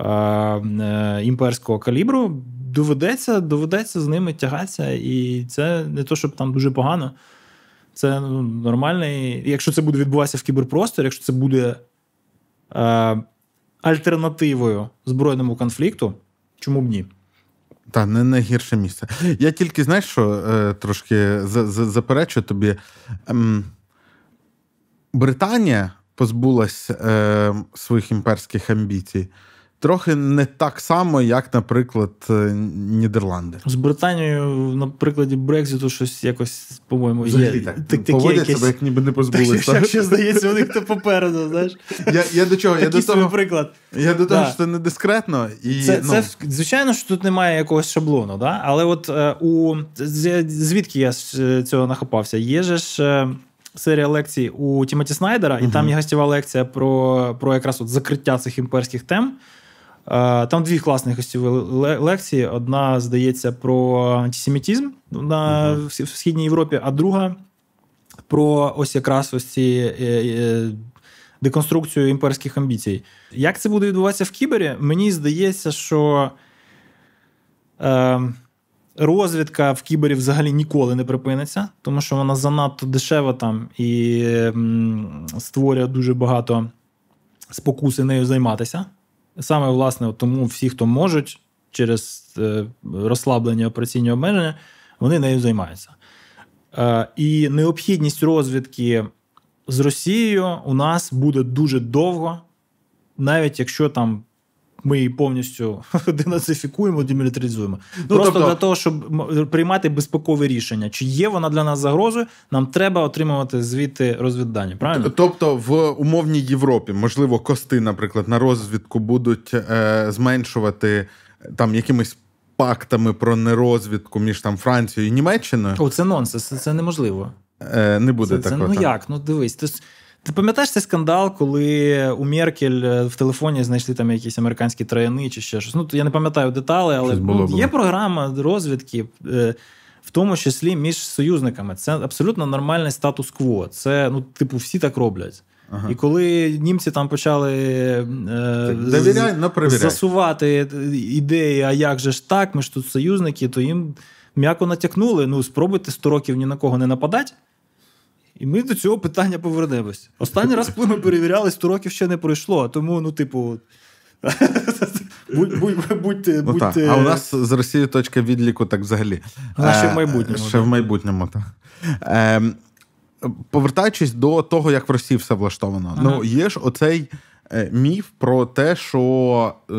е, е, імперського калібру, доведеться доведеться з ними тягатися. І це не то, щоб там дуже погано. Це ну, нормальний. Якщо це буде відбуватися в кіберпросторі, якщо це буде е, альтернативою збройному конфлікту, чому б ні? Та, не найгірше місце. Я тільки знаєш, що е, трошки заперечу тобі. Ем, Британія позбулась е, своїх імперських амбіцій. Трохи не так само, як, наприклад, е, Нідерланди. З Британією, на прикладі Брекзиту, щось якось, по-моєму, є. Так, так, Поводять себе, як ніби не позбулися. Так, ще здається, у них то попереду. знаєш. Я я до чого? Я до того, приклад. Я до того, що це не дискретно. І, це, ну... це, Звичайно, що тут немає якогось шаблону, да? але от е, у звідки я з цього нахопався? Є же ж. Серія лекцій у Тімоті Снайдера, і uh там є гостєва лекція про про якраз от закриття цих імперських тем. Е, там дві класні гостєві лекції. Одна, здається, про антисемітизм на в Східній Європі, а друга про ось якраз ось ці. Е, е, деконструкцію імперських амбіцій. Як це буде відбуватися в Кібері? Мені здається, що е, Розвідка в кібері взагалі ніколи не припиниться, тому що вона занадто дешева там і створює дуже багато спокуси нею займатися. Саме, власне, тому всі, хто можуть через е, розслаблення операційні обмеження, вони нею займаються. Е, і необхідність розвідки з Росією у нас буде дуже довго, навіть якщо там ми її повністю <laughs> денацифікуємо, демілітаризуємо. Ну, Просто тобто... для того, щоб приймати безпекове рішення. Чи є вона для нас загрозою, нам треба отримувати звідти розвіддані. Правильно? Тобто в умовній Європі, можливо, кости, наприклад, на розвідку будуть е, зменшувати там якимись. Пактами про нерозвідку між там Францією і Німеччиною. О, це нонсенс, це неможливо. Е, Не буде це, такого. Це, ну як? Ну дивись, ти ти пам'ятаєш цей скандал, коли у Меркель е, в телефоні знайшли там якісь американські трояни чи ще щось. Ну, я не пам'ятаю детали, але було, було. є програма розвідки, е, в тому числі між союзниками. Це абсолютно нормальний статус-кво. Це, ну, типу, всі так роблять. Ага. І коли німці там почали е, Довіряй, засувати ідеї, а як же ж так, ми ж тут союзники, то їм м'яко натякнули: ну, спробуйте 100 років ні на кого не нападати. І ми до цього питання повернемось. Останній раз, коли ми перевіряли, 100 років ще не пройшло. Тому, ну, типу. <laughs> Будьте, будьте, ну, будьте... А у нас з Росією точка відліку так взагалі. А ще в е, майбутньому. Ще в майбутньому, так. Е, повертаючись до того, як в Росії все влаштовано. Ага. Ну, є ж оцей е, міф про те, що е,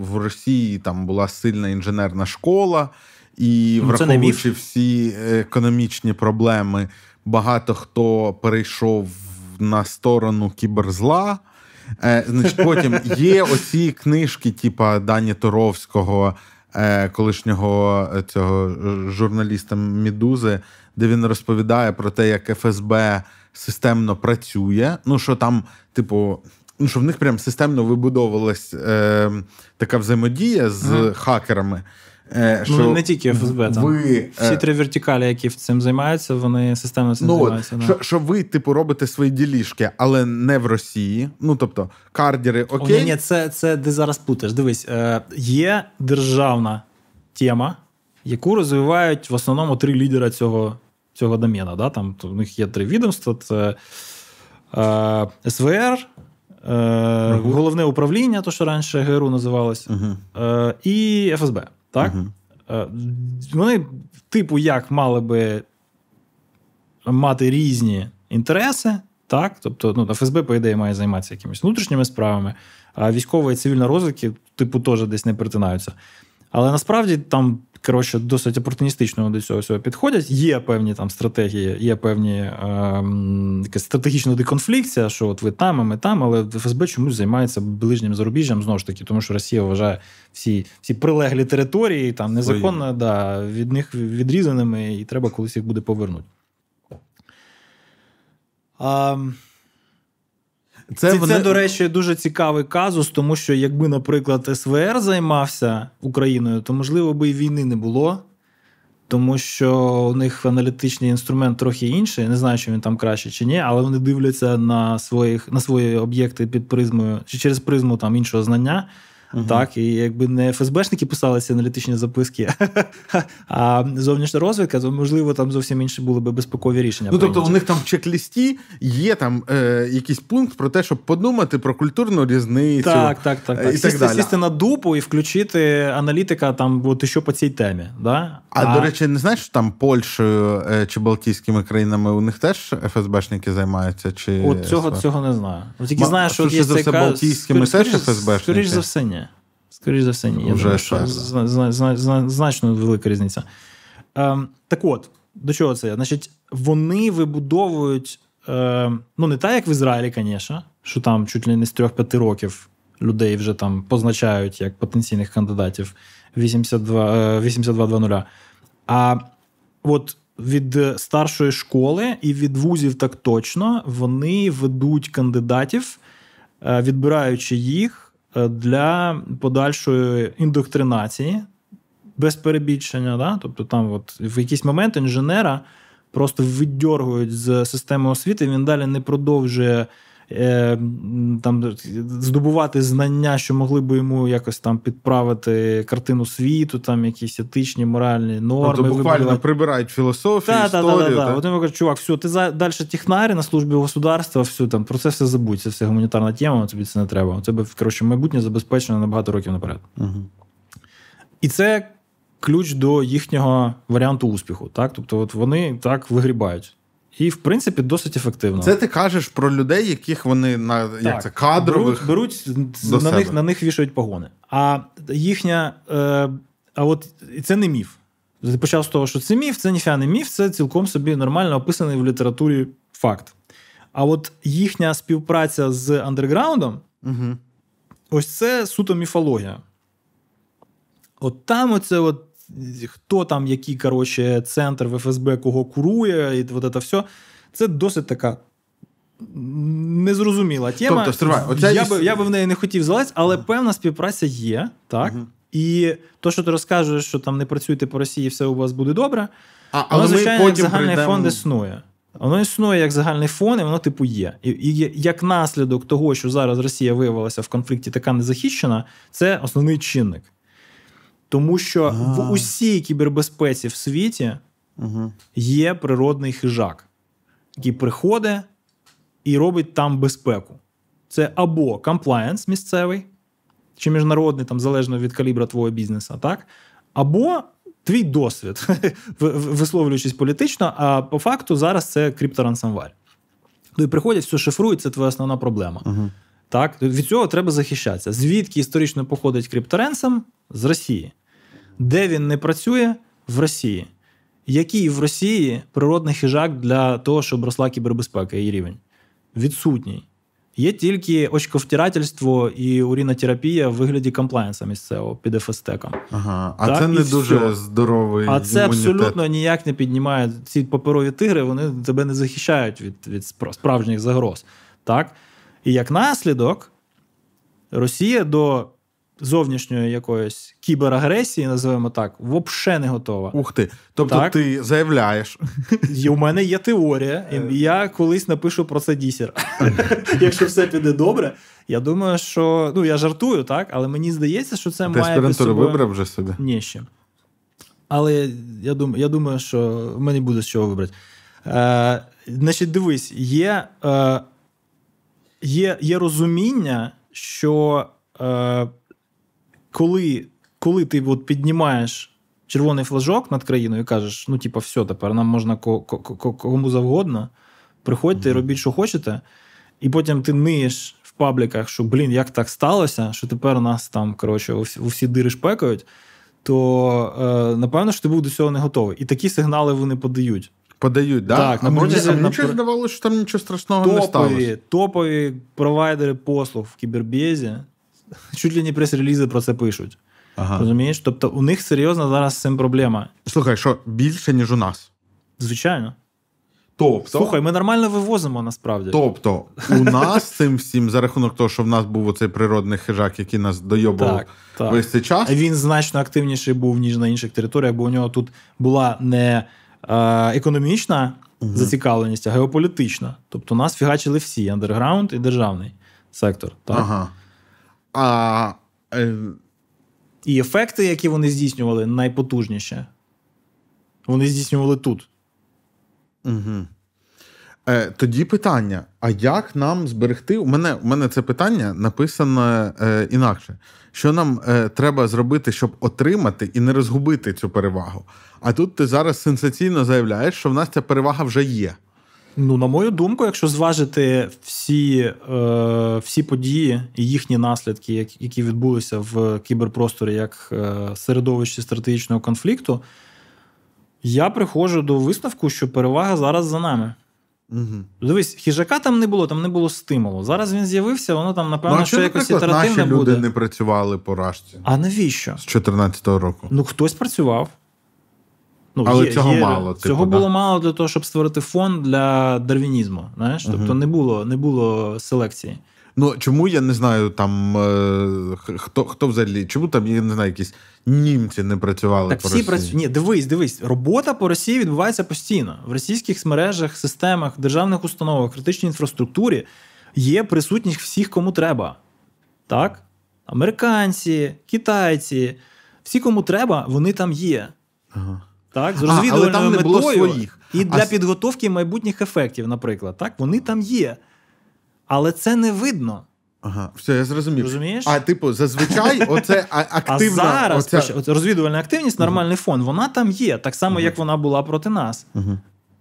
в Росії там була сильна інженерна школа, і ну, враховуючи всі економічні проблеми багато хто перейшов на сторону кіберзла. Е, значить, Потім є оці книжки, типа Дані Торовського, е, колишнього е, цього журналіста Мідузи, де він розповідає про те, як ФСБ системно працює. Ну, що там, типу, ну, що в них прям системно вибудовувалась е, така взаємодія з ага. хакерами. Е, ну, Не тільки ФСБ. там. Ви, Всі е, три вертикалі, які цим займаються, вони системно цим ну, займаються. Що, що ви, типу, робите свої ділішки, але не в Росії. Ну, тобто, кардіри окей. О, ні, ні, це це ти зараз путаєш. Дивись, е, є державна тема, яку розвивають в основному три лідера цього цього домена. Да? Там, то, У них є три відомства: це е, СВР. Е, Головне управління, то що раніше ГРУ називалось, uh е, і ФСБ. Так? Угу. Вони, типу, як мали би мати різні інтереси, так? Тобто, ну, ФСБ, по ідеї, має займатися якимись внутрішніми справами, а військова і цивільна розвідки, типу, теж десь не перетинаються. Але насправді там коротше, досить опортуністично до цього всього підходять. Є певні там стратегії, є певні е, якась стратегічна деконфлікція, що от ви там, а ми там, але ФСБ чомусь займається ближнім зарубіжжям знову ж таки, тому що Росія вважає всі всі прилеглі території там незаконно да, від них відрізаними, і треба колись їх буде повернути. А, це, це, вони... це, до речі, дуже цікавий казус, тому що якби, наприклад, СВР займався Україною, то можливо би і війни не було, тому що у них аналітичний інструмент трохи інший. Не знаю, чи він там краще чи ні, але вони дивляться на своїх на свої об'єкти під призмою чи через призму там іншого знання. Угу. Так, і якби не ФСБшники писали ці аналітичні записки, <laughs> а зовнішня розвідка, то можливо там зовсім інші були би безпекові рішення. Ну тобто у них там в чек-лісті є там е, якийсь пункт про те, щоб подумати про культурну різницю. Так, так, так. так. І сісти, так далі. сісти на дупу і включити аналітика там, от що по цій темі. Да? А, а до речі, не знаєш, що там Польщею е, чи Балтійськими країнами у них теж ФСБшники займаються? Чи От цього цього не знаю. Тільки знаю, що є за все Балтійськими теж ФСБшники? Скоріш за все, ні. Скоріше за все, ні. Я думаю, що значно велика різниця. Ем, Так от, до чого це? Значить, вони вибудовують, е, ну, не так, як в Ізраїлі, звісно, що там чуть ли не з 3-5 років людей вже там позначають як потенційних кандидатів 82 8220. Е, а от від старшої школи і від вузів так точно вони ведуть кандидатів, е, відбираючи їх. Е, для подальшої індоктринації без перебільшення. Да? Тобто, там от в якийсь момент інженера просто видьоргують з системи освіти, він далі не продовжує. Е, там здобувати знання, що могли би йому якось там підправити картину світу, там якісь етичні, моральні норми. Тобто буквально вибивати. прибирають філософію, та, історію. Так, так, так. От він каже, чувак, все, ти далі технарі на службі государства, все, там, про це все забудь, це все гуманітарна тема, тобі це не треба. У тебе коротше, майбутнє забезпечено на багато років наперед. Угу. І це ключ до їхнього варіанту успіху. Так? Тобто, от вони так вигрібають. І, в принципі, досить ефективно. Це ти кажеш про людей, яких вони на як це кадрових беруть, беруть на них на них вішають погони. А їхня. Е, а от це не міф. Ти почав з того, що це міф, це ніфіга не міф, це цілком собі нормально описаний в літературі факт. А от їхня співпраця з андерграундом, угу. ось це суто міфологія. От там оце от хто там, який коротше, центр в ФСБ, кого курує, і от це все. Це досить така незрозуміла тема. Тобто, стривай, оця я би я би в неї не хотів залазити, але uh певна співпраця є, так? uh І то, що ти розкажеш, що там не працюєте по Росії, все у вас буде добре. А, але воно, звичайно, як загальний прийдемо... фонд існує. Воно існує як загальний фон, і воно, типу, є. І, і як наслідок того, що зараз Росія виявилася в конфлікті така незахищена, це основний чинник. Тому що А-а-а. в усій кібербезпеці в світі угу. є природний хижак, який приходить і робить там безпеку. Це або комплаєнс місцевий, чи міжнародний, там залежно від калібра твого бізнесу, так? або твій досвід, <laughs> висловлюючись політично, а по факту зараз це крипторансамвар. Ну і приходять, все шифрують, це твоя основна проблема. Uh-huh. Так? Від цього треба захищатися. Звідки історично походить крипторенсом? З Росії. Де він не працює? В Росії. Який в Росії природний хижак для того, щоб росла кібербезпека її рівень? Відсутній. Є тільки очковтирательство і урінотерапія в вигляді комплаєнса місцевого під ФСТеком. Ага, А так, це не дуже все. здоровий. А це абсолютно ніяк не піднімає. Ці паперові тигри вони тебе не захищають від від справжніх загроз. Так? І як наслідок, Росія до зовнішньої якоїсь кіберагресії, називаємо так, взагалі не готова. Ух ти. Тобто так? ти заявляєш. І У мене є теорія, і я колись напишу про це дісер. Якщо все піде добре, я думаю, що ну я жартую, так, але мені здається, що це ти має. Ти собою... вибрав вже собі? Ні, ще. Але я думаю, я думаю, що в мене буде з чого вибрати. Е, Значить, дивись, є е, є, є розуміння, що. Е, коли коли ти от піднімаєш червоний флажок над країною і кажеш, ну, типа, все, тепер нам можна кому завгодно, приходьте і робіть, що хочете, і потім ти ниєш в пабліках, що, блін, як так сталося, що тепер нас там, коротше, у всі дири шпекають, то е, напевно, що ти був до цього не готовий. І такі сигнали вони подають. Подають, да? так? А мені нічого здавалося, що там нічого страшного топові, не сталося. Топові провайдери послуг в кібербезі чуть ли не прес-релізи про це пишуть. Ага. Розумієш? Тобто у них серйозно зараз з цим проблема. Слухай, що більше, ніж у нас? Звичайно. Тобто, Слухай, ми нормально вивозимо насправді. Тобто, у <laughs> нас цим всім, за рахунок того, що в нас був оцей природний хижак, який нас дойобував так, так. весь цей час. Він значно активніший був, ніж на інших територіях, бо у нього тут була не е, економічна угу. зацікавленість, а геополітична. Тобто нас фігачили всі андерграунд і державний сектор. Так? Ага. А... Е... І ефекти, які вони здійснювали, найпотужніші. Вони здійснювали тут. Угу. Е, Тоді питання: а як нам зберегти? У мене у мене це питання написане е, інакше. Що нам е, треба зробити, щоб отримати і не розгубити цю перевагу? А тут ти зараз сенсаційно заявляєш, що в нас ця перевага вже є. Ну, на мою думку, якщо зважити всі е, всі події і їхні наслідки, які відбулися в кіберпросторі як е, середовище стратегічного конфлікту, я приходжу до висновку, що перевага зараз за нами. Угу. Дивись, хижака там не було, там не було стимулу. Зараз він з'явився, воно там, напевно, ну, що якось ітеративне наші буде. люди не працювали по рашці. А навіщо? З 2014 року. Ну, хтось працював. Ну, Але є, цього є, мало. Цього типу, було да? мало для того, щоб створити фонд для дарвінізму. Знаєш? Угу. Тобто не було не було селекції. Ну чому я не знаю там е, хто хто взагалі, чому там я не знаю, якісь німці не працювали так по всі працюють. Ні, дивись, дивись, робота по Росії відбувається постійно в російських мережах, системах, державних установах, критичній інфраструктурі є присутність всіх, кому треба. Так? Американці, китайці, всі, кому треба, вони там є. Ага. Так, з розвідувальною метою своїх. і для а... підготовки майбутніх ефектів, наприклад. Так, Вони там є. Але це не видно. Ага, все, я зрозумів. Розумієш? А типу, зазвичай, <laughs> оце активна... А зараз оця... розвідувальна активність, нормальний uh-huh. фон, вона там є, так само, uh-huh. як вона була проти нас. Uh-huh.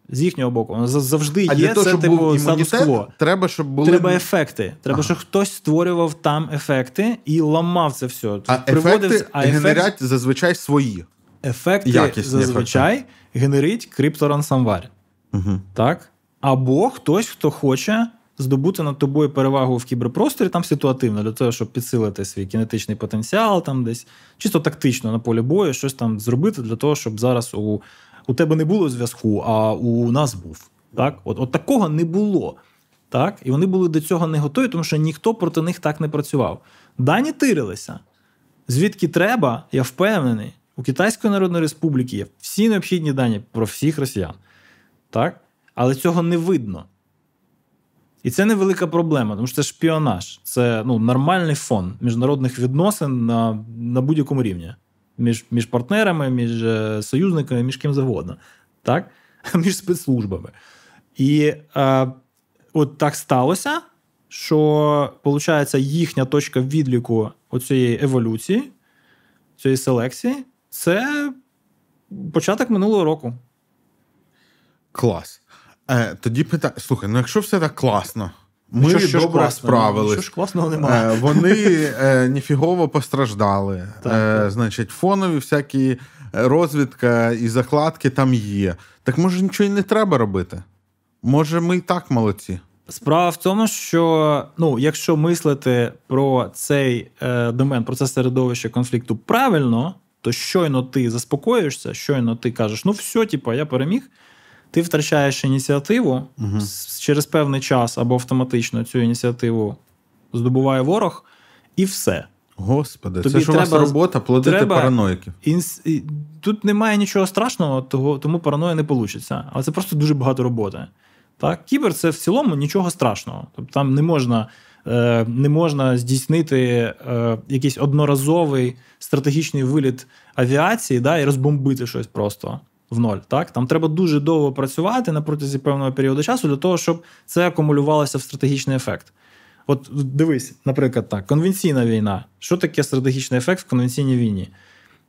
З їхнього боку, воно завжди а є це типу статус-кво. Треба, щоб були треба ефекти. Треба, ага. щоб хтось створював там ефекти і ламав це все. А Приводив... ефекти а генерять зазвичай свої. Ефекти Якісні зазвичай ефекти. генерить крипторансамвар. Угу. Так? Або хтось, хто хоче здобути над тобою перевагу в кіберпросторі, там ситуативно, для того, щоб підсилити свій кінетичний потенціал, там десь чисто тактично на полі бою, щось там зробити для того, щоб зараз у у тебе не було зв'язку, а у нас був. Так? От, От такого не було. Так? І вони були до цього не готові, тому що ніхто проти них так не працював. Дані тирилися. Звідки треба, я впевнений, у Китайської Народної Республіки є всі необхідні дані про всіх росіян. Так? Але цього не видно. І це невелика проблема, тому що це шпіонаж, це ну, нормальний фон міжнародних відносин на на будь-якому рівні. Між між партнерами, між е, союзниками, між ким завгодно. Так? <laughs> Між спецслужбами. І е, от так сталося, що, виходить, їхня точка відліку цієї еволюції, цієї селекції, це початок минулого року. Клас. Е, Тоді питання, слухай, ну якщо все так класно, ми що, що добре класно, справились. Що ж класного немає. Е, Вони е, ніфігово постраждали. Так, е, так. Значить, фонові всякі розвідка і закладки там є. Так може нічого і не треба робити? Може, ми і так молодці. Справа в тому, що ну, якщо мислити про цей е, домен, про це середовище конфлікту правильно, то щойно ти заспокоїшся, щойно ти кажеш, ну все, типа, я переміг ти втрачаєш ініціативу угу. через певний час або автоматично цю ініціативу здобуває ворог, і все. Господи, Тобі це ж у вас робота плодити треба... параноїків. Інс... Тут немає нічого страшного, того, тому параноя не вийде. Але це просто дуже багато роботи. Так? Кібер це в цілому нічого страшного. Тобто там не можна не можна здійснити е, якийсь одноразовий стратегічний виліт авіації да, і розбомбити щось просто в ноль. Так? Там треба дуже довго працювати на протязі певного періоду часу для того, щоб це акумулювалося в стратегічний ефект. От дивись, наприклад, так, конвенційна війна. Що таке стратегічний ефект в конвенційній війні?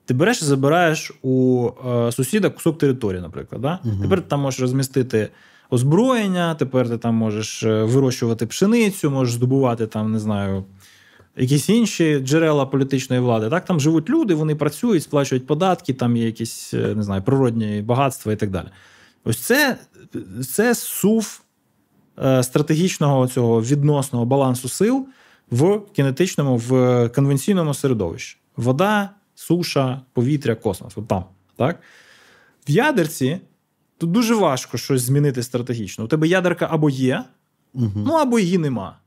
Ти береш і забираєш у е, сусіда кусок території, наприклад. Да? Угу. Тепер ти там можеш розмістити озброєння, тепер ти там можеш е, вирощувати пшеницю, можеш здобувати там, не знаю, якісь інші джерела політичної влади. Так, Там живуть люди, вони працюють, сплачують податки, там є якісь е, не знаю, природні багатства і так далі. Ось це це сув е, стратегічного цього відносного балансу сил в кінетичному, в конвенційному середовищі. Вода, суша, повітря, космос. От там. Так? В ядерці тут дуже важко щось змінити стратегічно. У тебе ядерка або є, угу. ну або її нема.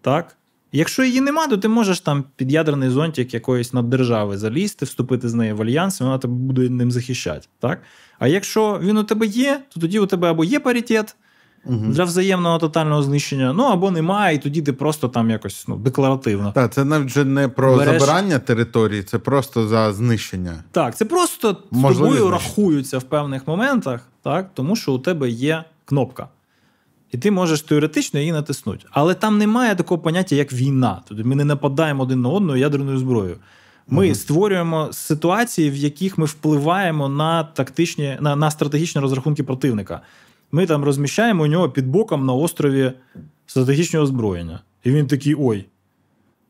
Так? Якщо її нема, то ти можеш там під ядерний зонтик якоїсь наддержави залізти, вступити з нею в альянс, і вона тебе буде ним захищати. Так? А якщо він у тебе є, то тоді у тебе або є паритет угу. для взаємного тотального знищення, ну або немає, і тоді ти просто там якось ну, декларативно. Так, це навіть вже не про Береш... забирання території, це просто за знищення. Так, це просто з тобою рахуються в певних моментах, так, тому що у тебе є кнопка і ти можеш теоретично її натиснути. Але там немає такого поняття, як війна. Тобто ми не нападаємо один на одного ядерною зброєю. Ми угу. створюємо ситуації, в яких ми впливаємо на тактичні, на, на стратегічні розрахунки противника. Ми там розміщаємо у нього під боком на острові стратегічне озброєння. І він такий: ой.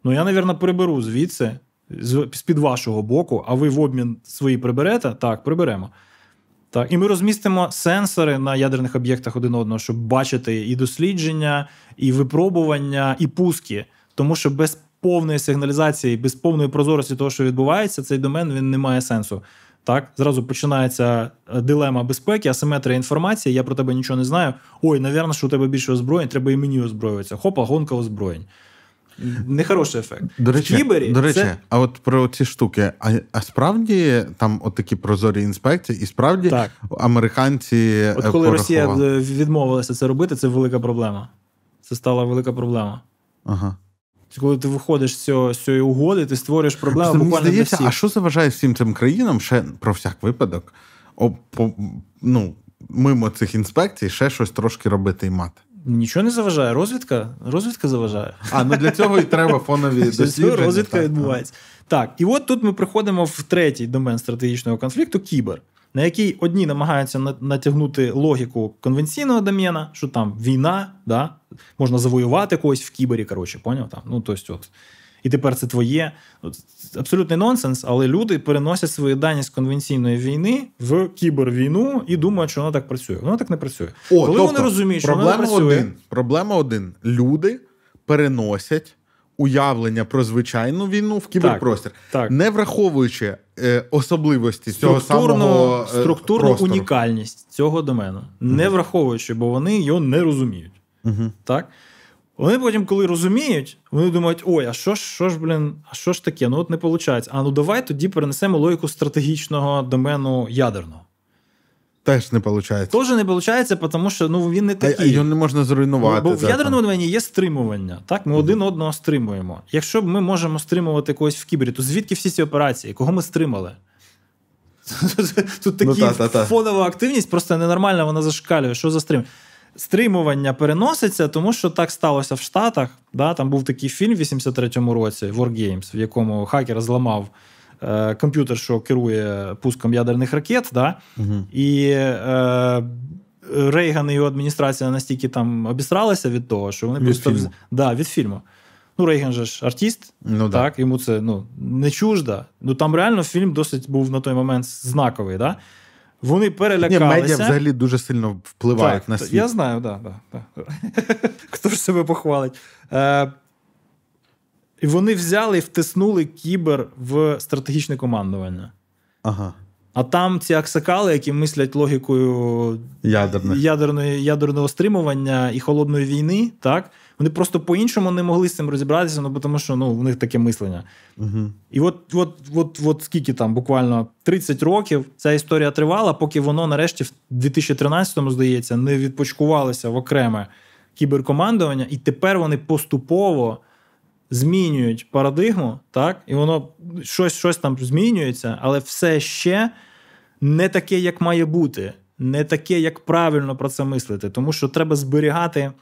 Ну я, навірно, приберу звідси, з під вашого боку, а ви в обмін свої приберете? Так, приберемо. Так, і ми розмістимо сенсори на ядерних об'єктах один одного, щоб бачити і дослідження, і випробування, і пуски. Тому що без повної сигналізації, без повної прозорості того, що відбувається, цей домен він не має сенсу. Так, зразу починається е, дилема безпеки, асиметрія інформації. Я про тебе нічого не знаю. Ой, навірно, що у тебе більше озброєнь, треба і мені озброюватися. Хопа, гонка озброєнь. Нехороший ефект. До речі, Кібері, до речі, це... а от про ці штуки, а а справді там от такі прозорі інспекції, і справді так. американці. Е, от коли Росія відмовилася це робити, це велика проблема. Це стала велика проблема. Ага. Коли ти виходиш з цього, з цієї угоди, ти створюєш проблему Просто, буквально здається, для всіх. А що заважає всім цим країнам ще про всяк випадок? О, по, ну, Мимо цих інспекцій ще щось трошки робити і мати. Нічого не заважає. Розвідка розвідка заважає. А, ну для цього і треба фонові <laughs> дослідження. Розвідка відбувається. Так, і от тут ми приходимо в третій домен стратегічного конфлікту кібер, на який одні намагаються натягнути логіку конвенційного домена, що там війна, да, можна завоювати когось в кібері. Коротше, поняв там. Ну, тобто, от. І тепер це твоє. Абсолютний нонсенс, але люди переносять свої дані з конвенційної війни в кібервійну і думають, що воно так працює. Воно так не працює. О, Коли тобто, вони розуміють, що воно не працює. Один, проблема один: люди переносять уявлення про звичайну війну в кіберпростір, так, так. не враховуючи е, особливості цього самого е, структурну простору. унікальність цього домену, не враховуючи, бо вони його не розуміють. Угу. Так? Вони потім, коли розуміють, вони думають, ой, а що ж, що ж, блін, а що ж таке? Ну от не виходить. А ну давай тоді перенесемо логіку стратегічного домену ядерного. Теж не виходить. Теж не виходить, тому що ну, він не такий. А його не можна зруйнувати. Бо, в ядерному домені є стримування. Так, Ми mm один одного стримуємо. Якщо ми можемо стримувати когось в кібері, то звідки всі ці операції? Кого ми стримали? <laughs> Тут ну, така фонова активність просто ненормальна, вона зашкалює. Що за стрим? Стримування переноситься, тому що так сталося в Штатах. Да? Там був такий фільм в 83-му році War Games, в якому хакер зламав е, комп'ютер, що керує пуском ядерних ракет. Да? Угу. І е, Рейган і його адміністрація настільки там обісралися від того, що вони від просто фільму. Да, від фільму. Ну, Рейган же ж артист, ну, так, да. йому це ну, не чужда. Ну там реально фільм досить був на той момент знаковий. Да? Вони перелякалися. Ні, Медіа взагалі дуже сильно впливають так, на світ. Я знаю, да, да, да. <laughs> Хто ж себе похвалить? Е, І вони взяли і втиснули кібер в стратегічне командування. Ага. А там ці аксакали, які мислять логікою ядерної, ядерного стримування і холодної війни, так вони просто по-іншому не могли з цим розібратися, ну тому що ну, в них таке мислення. Угу. І от от, от, от скільки там, буквально 30 років ця історія тривала, поки воно нарешті в 2013-му, здається, не відпочкувалося в окреме кіберкомандування, і тепер вони поступово. Змінюють парадигму, так, і воно щось щось там змінюється, але все ще не таке, як має бути, не таке, як правильно про це мислити. Тому що треба зберігати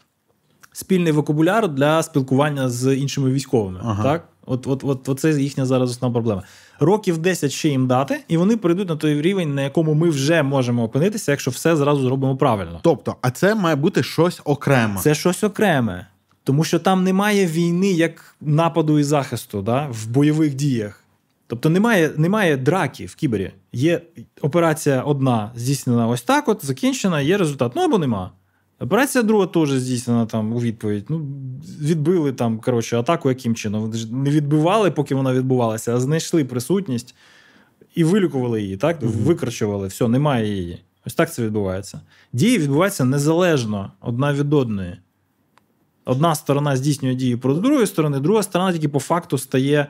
спільний вокабуляр для спілкування з іншими військовими. Ага. Так? От, от, от, от це їхня зараз основна проблема. Років 10 ще їм дати, і вони прийдуть на той рівень, на якому ми вже можемо опинитися, якщо все зразу зробимо правильно. Тобто, а це має бути щось окреме. Це щось окреме. Тому що там немає війни як нападу і захисту да, в бойових діях. Тобто немає немає драки в кібері. Є операція одна здійснена ось так, от закінчена, є результат. Ну або нема. Операція друга теж здійснена там у відповідь. Ну, Відбили там, коротше, атаку яким чином. Не відбивали, поки вона відбувалася, а знайшли присутність і вилікували її, так? Угу. Викрачували, все, немає її. Ось так це відбувається. Дії відбуваються незалежно одна від одної. Одна сторона здійснює дії проти другої сторони, друга сторона тільки по факту стає.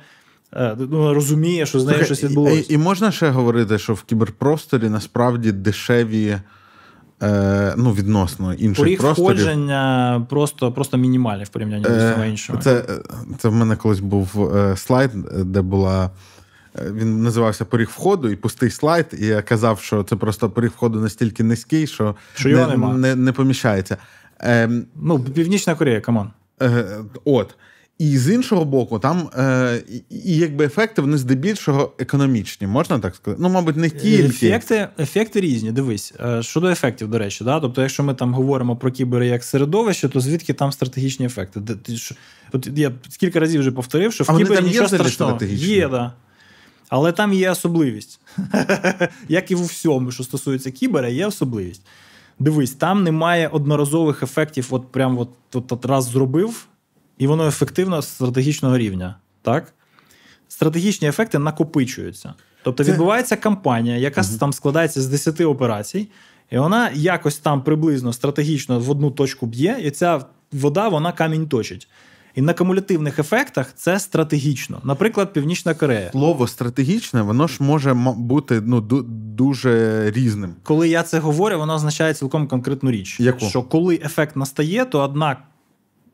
Е, ну, розуміє, що з нею щось відбулося. І, і можна ще говорити, що в кіберпросторі насправді дешеві е, ну, відносно інших Поріг просторів. входження просто просто мінімальний в порівнянні з усіма іншими. Це це в мене колись був е, слайд, де була. Е, він називався поріг входу і пустий слайд. І я казав, що це просто поріг входу настільки низький, що, що не, не не, поміщається. Е, ну, Північна Корея, come on. Е, От. І з іншого боку, там е, і якби ефекти вони здебільшого економічні, можна так сказати? Ну, мабуть, не тільки. Ефекти ефекти різні. Дивись, е, щодо ефектів, до речі, да? тобто, якщо ми там говоримо про кібери як середовище, то звідки там стратегічні ефекти? От Я кілька разів вже повторив, що в кібері нічого страшного є, да. Але там є особливість. <laughs> Як і в всьому, що стосується кібера, є особливість. Дивись, там немає одноразових ефектів, от прям от, от, от раз зробив і воно ефективно з стратегічного рівня. Так? Стратегічні ефекти накопичуються. Тобто Це... відбувається кампанія, яка угу. там складається з 10 операцій, і вона якось там приблизно стратегічно в одну точку б'є, і ця вода вона камінь точить. І на кумулятивних ефектах це стратегічно. Наприклад, Північна Корея. Слово стратегічне, воно ж може бути ну, дуже різним. Коли я це говорю, воно означає цілком конкретну річ. Яку? Що коли ефект настає, то одна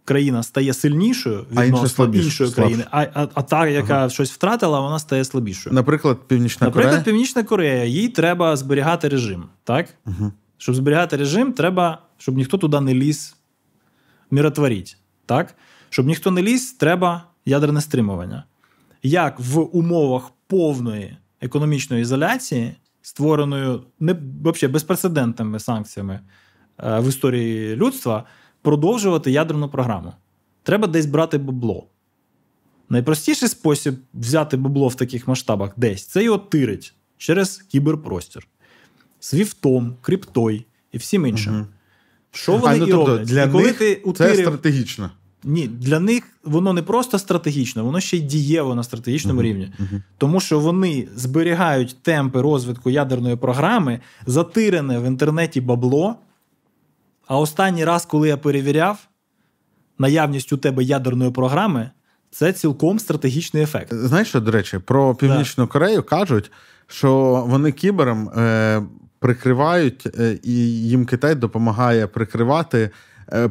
країна стає сильнішою відносно іншої країни, а, а а, та, яка ага. щось втратила, вона стає слабішою. Наприклад, Північна Наприклад, Корея. Північна Корея, їй треба зберігати режим. так? Угу. Щоб зберігати режим, треба, щоб ніхто туди не ліз миротворіть. Так? Щоб ніхто не ліз, треба ядерне стримування. Як в умовах повної економічної ізоляції, створеною не взагалі безпрецедентними санкціями е, в історії людства, продовжувати ядерну програму? Треба десь брати бабло. Найпростіший спосіб взяти бабло в таких масштабах десь це його тирить через кіберпростір. Свіфтом, криптой і всім іншим. Угу. Що вони а, ну, і тобто, роблять? Для і коли них ти утирив... Це стратегічно. Ні, для них воно не просто стратегічно, воно ще й дієво на стратегічному uh-huh. рівні. Uh-huh. Тому що вони зберігають темпи розвитку ядерної програми, затирене в інтернеті бабло. А останній раз, коли я перевіряв наявність у тебе ядерної програми, це цілком стратегічний ефект. Знаєш, що, до речі, про Північну. Корею кажуть, що вони кібером е, прикривають, е, і їм Китай допомагає прикривати е,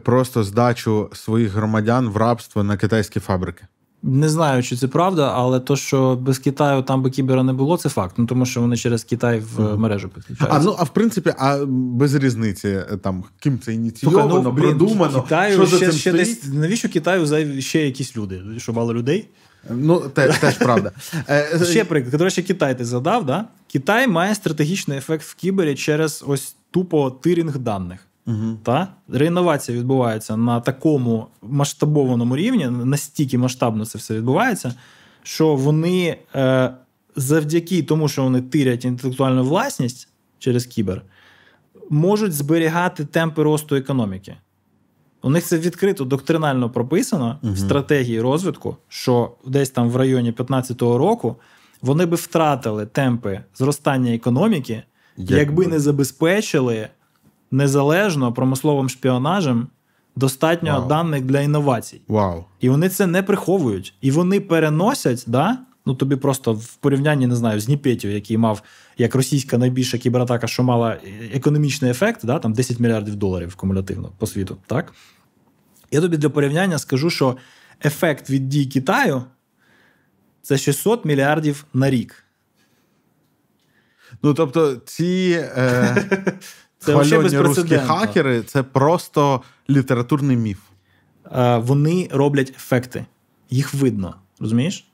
просто здачу своїх громадян в рабство на китайські фабрики. Не знаю, чи це правда, але то, що без Китаю там би кібера не було, це факт. Ну тому що вони через Китай в mm. мережу підключаються. А ну а в принципі, а без різниці е, там ким це ініційовано, ну, продумано. Китаю що ще, за цим ще десь навіщо Китаю ще якісь люди? Що мало людей? Ну, те, теж правда. <laughs> Е, ще приклад. До речі, Китай ти задав, да? Китай має стратегічний ефект в кібері через ось тупо тирінг даних. Угу. Та? Реінновація відбувається на такому масштабованому рівні, настільки масштабно це все відбувається, що вони е, завдяки тому, що вони тирять інтелектуальну власність через кібер, можуть зберігати темпи росту економіки. У них це відкрито доктринально прописано угу. в стратегії розвитку, що десь там в районі 2015 року вони би втратили темпи зростання економіки, Як якби не забезпечили незалежно промисловим шпіонажем достатньо wow. даних для інновацій. Wow. І вони це не приховують. І вони переносять, да? ну тобі просто в порівнянні не знаю, з Ніпетів, який мав як російська найбільша кібератака, що мала економічний ефект, да? там 10 мільярдів доларів кумулятивно по світу. так? Я тобі для порівняння скажу, що ефект від дій Китаю це 600 мільярдів на рік. Ну, тобто, ці е, <laughs> це русські хакери це просто літературний міф. Е, Вони роблять ефекти, їх видно. Розумієш?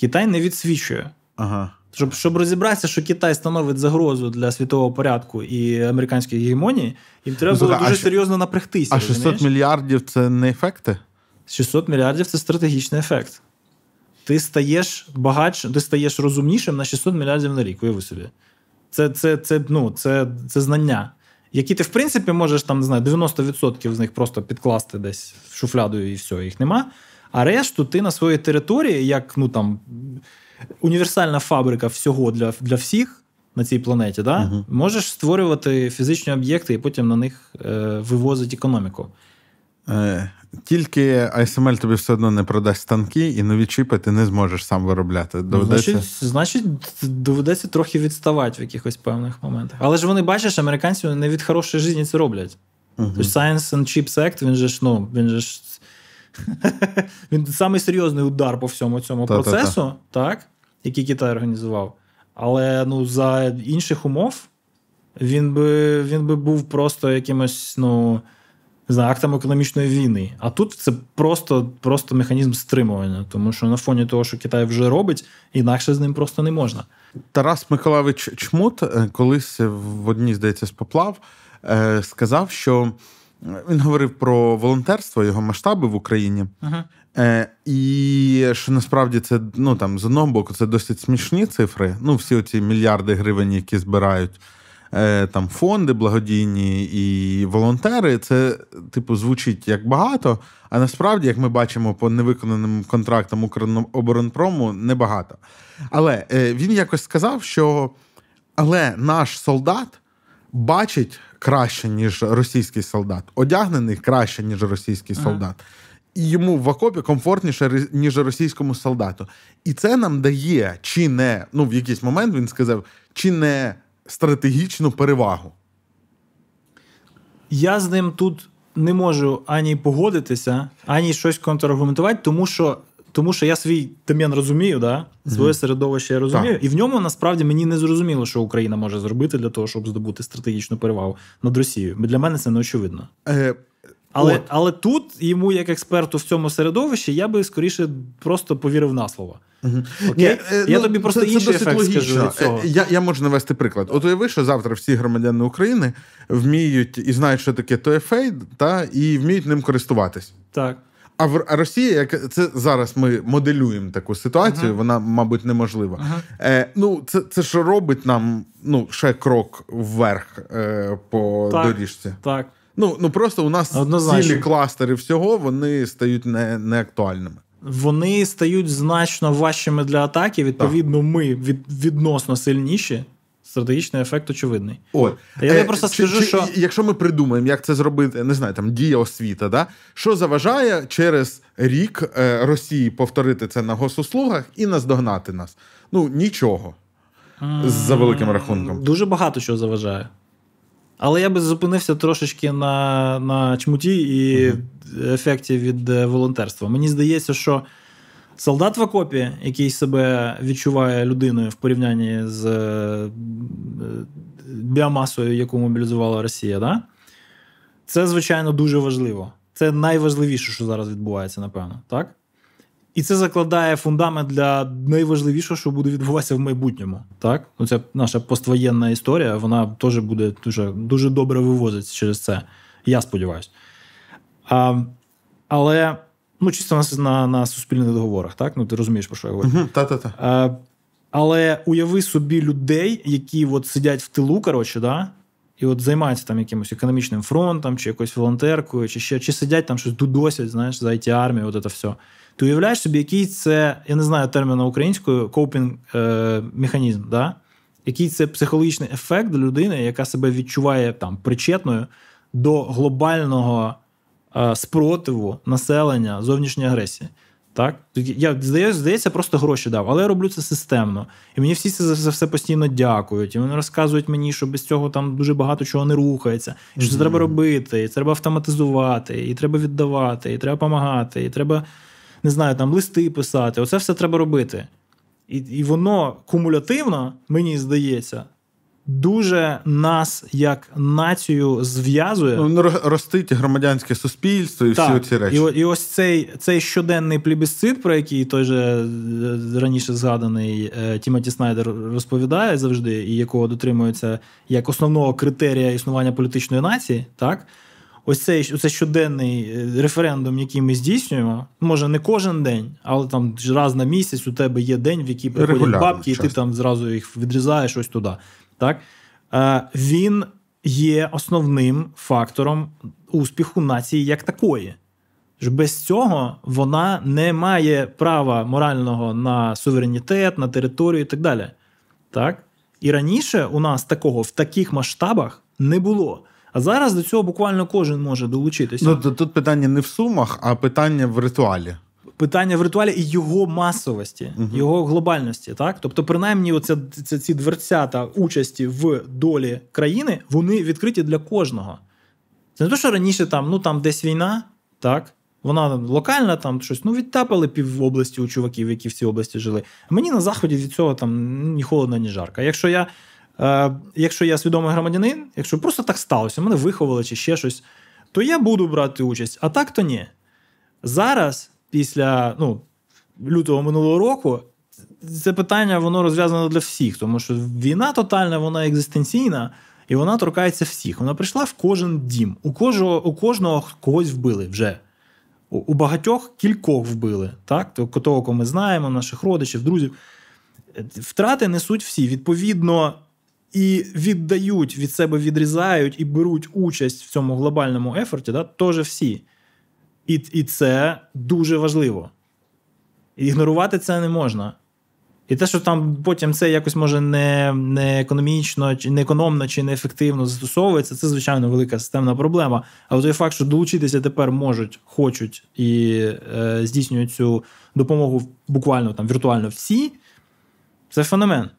Китай не відсвічує. Ага. Щоб щоб розібратися, що Китай становить загрозу для світового порядку і американської гегемонії, їм треба було дуже а серйозно напрягтися. А 600 розумієш? мільярдів це не ефекти? 600 мільярдів це стратегічний ефект. Ти стаєш багатшим, ти стаєш розумнішим на 600 мільярдів на рік, уяви собі. Це це, це, ну, це, це знання, які ти, в принципі, можеш там, не знаю, 90% з них просто підкласти десь в шуфляду і все, їх нема. А решту ти на своїй території, як ну там універсальна фабрика всього для для всіх на цій планеті, да? Угу. можеш створювати фізичні об'єкти і потім на них е, вивозити економіку. Е, Тільки ASML тобі все одно не продасть станки, і нові чіпи ти не зможеш сам виробляти. Доведеться... Значить, значить, доведеться трохи відставати в якихось певних моментах. Але ж вони бачиш, американці не від хорошої житті це роблять. Угу. Тож Science and Chips Act, він же ж ну, він же ж <laughs> він самий серйозний удар по всьому цьому та, процесу, та, та. так, який Китай організував. Але ну, за інших умов він би він би був просто якимось, ну знаю, актом економічної війни. А тут це просто просто механізм стримування, тому що на фоні того, що Китай вже робить, інакше з ним просто не можна. Тарас Миколаївич Чмут е, колись в одній, здається, з поплав е, сказав, що він говорив про волонтерство, його масштаби в Україні. Uh-huh. Е, І що насправді це ну там з одного боку це досить смішні цифри. Ну, всі оці мільярди гривень, які збирають е, там фонди благодійні і волонтери. Це, типу, звучить як багато. А насправді, як ми бачимо по невиконаним контрактам Укроборонпрому, небагато. Але е, він якось сказав, що але наш солдат бачить краще, ніж російський солдат, одягнений краще, ніж російський солдат. І йому в окопі комфортніше, ніж російському солдату. І це нам дає чи не, ну в якийсь момент він сказав, чи не стратегічну перевагу. Я з ним тут не можу ані погодитися, ані щось контраргументувати, тому що тому що я свій домен розумію, да? своє середовище я розумію, так. і в ньому насправді мені не зрозуміло, що Україна може зробити для того, щоб здобути стратегічну перевагу над Росією. Для мене це не очевидно. Е, Але От. але тут йому, як експерту в цьому середовищі, я би скоріше просто повірив на слово. Угу. Окей? я тобі просто це, це інший досить ефект логічно. скажу від цього. Е, Я, я можу навести приклад. От уяви, що завтра всі громадяни України вміють і знають, що таке TFA, та, і вміють ним користуватись. Так. А в а Росія, як це зараз ми моделюємо таку ситуацію, Ага. вона, мабуть, неможлива. Ага. Е, ну, це, це що робить нам ну, ще крок вверх е, по Так. доріжці. Так. Ну, ну просто у нас Однозначно. цілі кластери всього вони стають не, неактуальними. Вони стають значно важчими для атаки. Відповідно, ми від, відносно сильніші. Стратегічний ефект очевидний. От. Я тобі просто скажу, що- якщо ми придумаємо, як це зробити, не знаю, там дія освіта, да? що заважає через рік е, Росії повторити це на госуслугах і наздогнати нас? Ну, нічого. За великим рахунком. Дуже багато чого заважає. Але я би зупинився трошечки на, на чмуті і ефекті від е, волонтерства. Мені здається, що солдат в окопі, який себе відчуває людиною в порівнянні з е, біомасою, яку мобілізувала Росія, да? це, звичайно, дуже важливо. Це найважливіше, що зараз відбувається, напевно. Так? І це закладає фундамент для найважливішого, що буде відбуватися в майбутньому. Так? Ну, це наша поствоєнна історія, вона теж буде дуже, дуже добре вивозитися через це. Я сподіваюся. А, але ну, чисто на, на, на суспільних договорах, так? Ну, ти розумієш, про що я говорю. Угу, та-та-та. А, але уяви собі людей, які от сидять в тилу, коротше, да? і от займаються там якимось економічним фронтом, чи якоюсь волонтеркою, чи ще, чи сидять там щось дудосять, знаєш, за it армію, от це все. Ти уявляєш собі, який це, я не знаю терміну українською, копінг е, механізм, да? який це психологічний ефект для людини, яка себе відчуває там причетною до глобального е, спротиву населення зовнішньої агресії. Так? Я здається, здається, просто гроші дав, але я роблю це системно. І мені всі це за все постійно дякують. І вони розказують мені, що без цього там дуже багато чого не рухається. І що це треба робити, і треба автоматизувати, і треба віддавати, і треба допомагати, і треба, не знаю, там листи писати. Оце все треба робити. І, і воно кумулятивно, мені здається, дуже нас як націю зв'язує. Ну, ростить громадянське суспільство і всі ці речі. І, і ось цей, цей щоденний плебісцит, про який той же е, раніше згаданий е, Тімоті Снайдер розповідає завжди, і якого дотримується як основного критерія існування політичної нації, так. Ось цей ось цей щоденний е, референдум, який ми здійснюємо, може не кожен день, але там раз на місяць у тебе є день, в який приходять Регулярно, бабки, і ти там зразу їх відрізаєш ось туди. Так? Е, він є основним фактором успіху нації як такої. Без цього вона не має права морального на суверенітет, на територію і так далі. Так? І раніше у нас такого в таких масштабах не було. А зараз до цього буквально кожен може долучитися. Ну, тут питання не в сумах, а питання в ритуалі. питання в ритуалі і його масовості, його глобальності. Так? Тобто, принаймні, оце, це, ці дверцята участі в долі країни, вони відкриті для кожного. Це не те, що раніше там, ну там десь війна, так? Вона локальна, там щось, ну відтапали пів області у чуваків, які в цій області жили. Мені на заході від цього там ні холодно, ні жарко. Якщо я, е, якщо я свідомий громадянин, якщо просто так сталося, мене виховали чи ще щось, то я буду брати участь, а так то ні. Зараз, після ну, лютого минулого року, це питання воно розв'язано для всіх, тому що війна тотальна, вона екзистенційна, і вона торкається всіх. Вона прийшла в кожен дім. У кожного, у кожного когось вбили вже. У, у багатьох кількох вбили, так? Того, кого ми знаємо, наших родичів, друзів. Втрати несуть всі. Відповідно, і віддають від себе, відрізають і беруть участь в цьому глобальному ефорті, да, теж всі. І, і це дуже важливо. Ігнорувати це не можна. І те, що там потім це якось може не, не економічно, чи не економно, чи не ефективно застосовується, це, звичайно, велика системна проблема. Але той факт, що долучитися тепер можуть, хочуть і е, здійснюють цю допомогу буквально там віртуально всі, це феномен.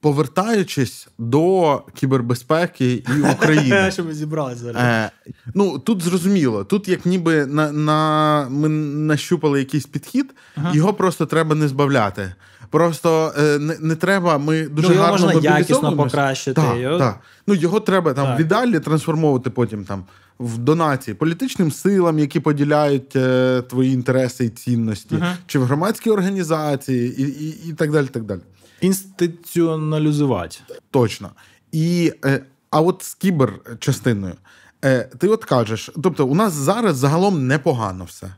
Повертаючись до кібербезпеки і <laughs> України. Що ми зібралися зараз. Е, ну тут зрозуміло, тут як ніби на, на ми нащупали якийсь підхід, Ага. його просто треба не збавляти. Просто е, не, не треба. Ми дуже ну, його гарно можна якісно покращити. Так, Його- так. Ну його треба там Так. в ідеалі трансформовувати потім там в донації політичним силам, які поділяють е, твої інтереси і цінності, uh-huh. чи в громадській організації, і і, і так далі. так далі. Інституціоналізувати. Точно. І, е, А от з кіберчастиною, е, ти от кажеш, тобто, у нас зараз загалом непогано все.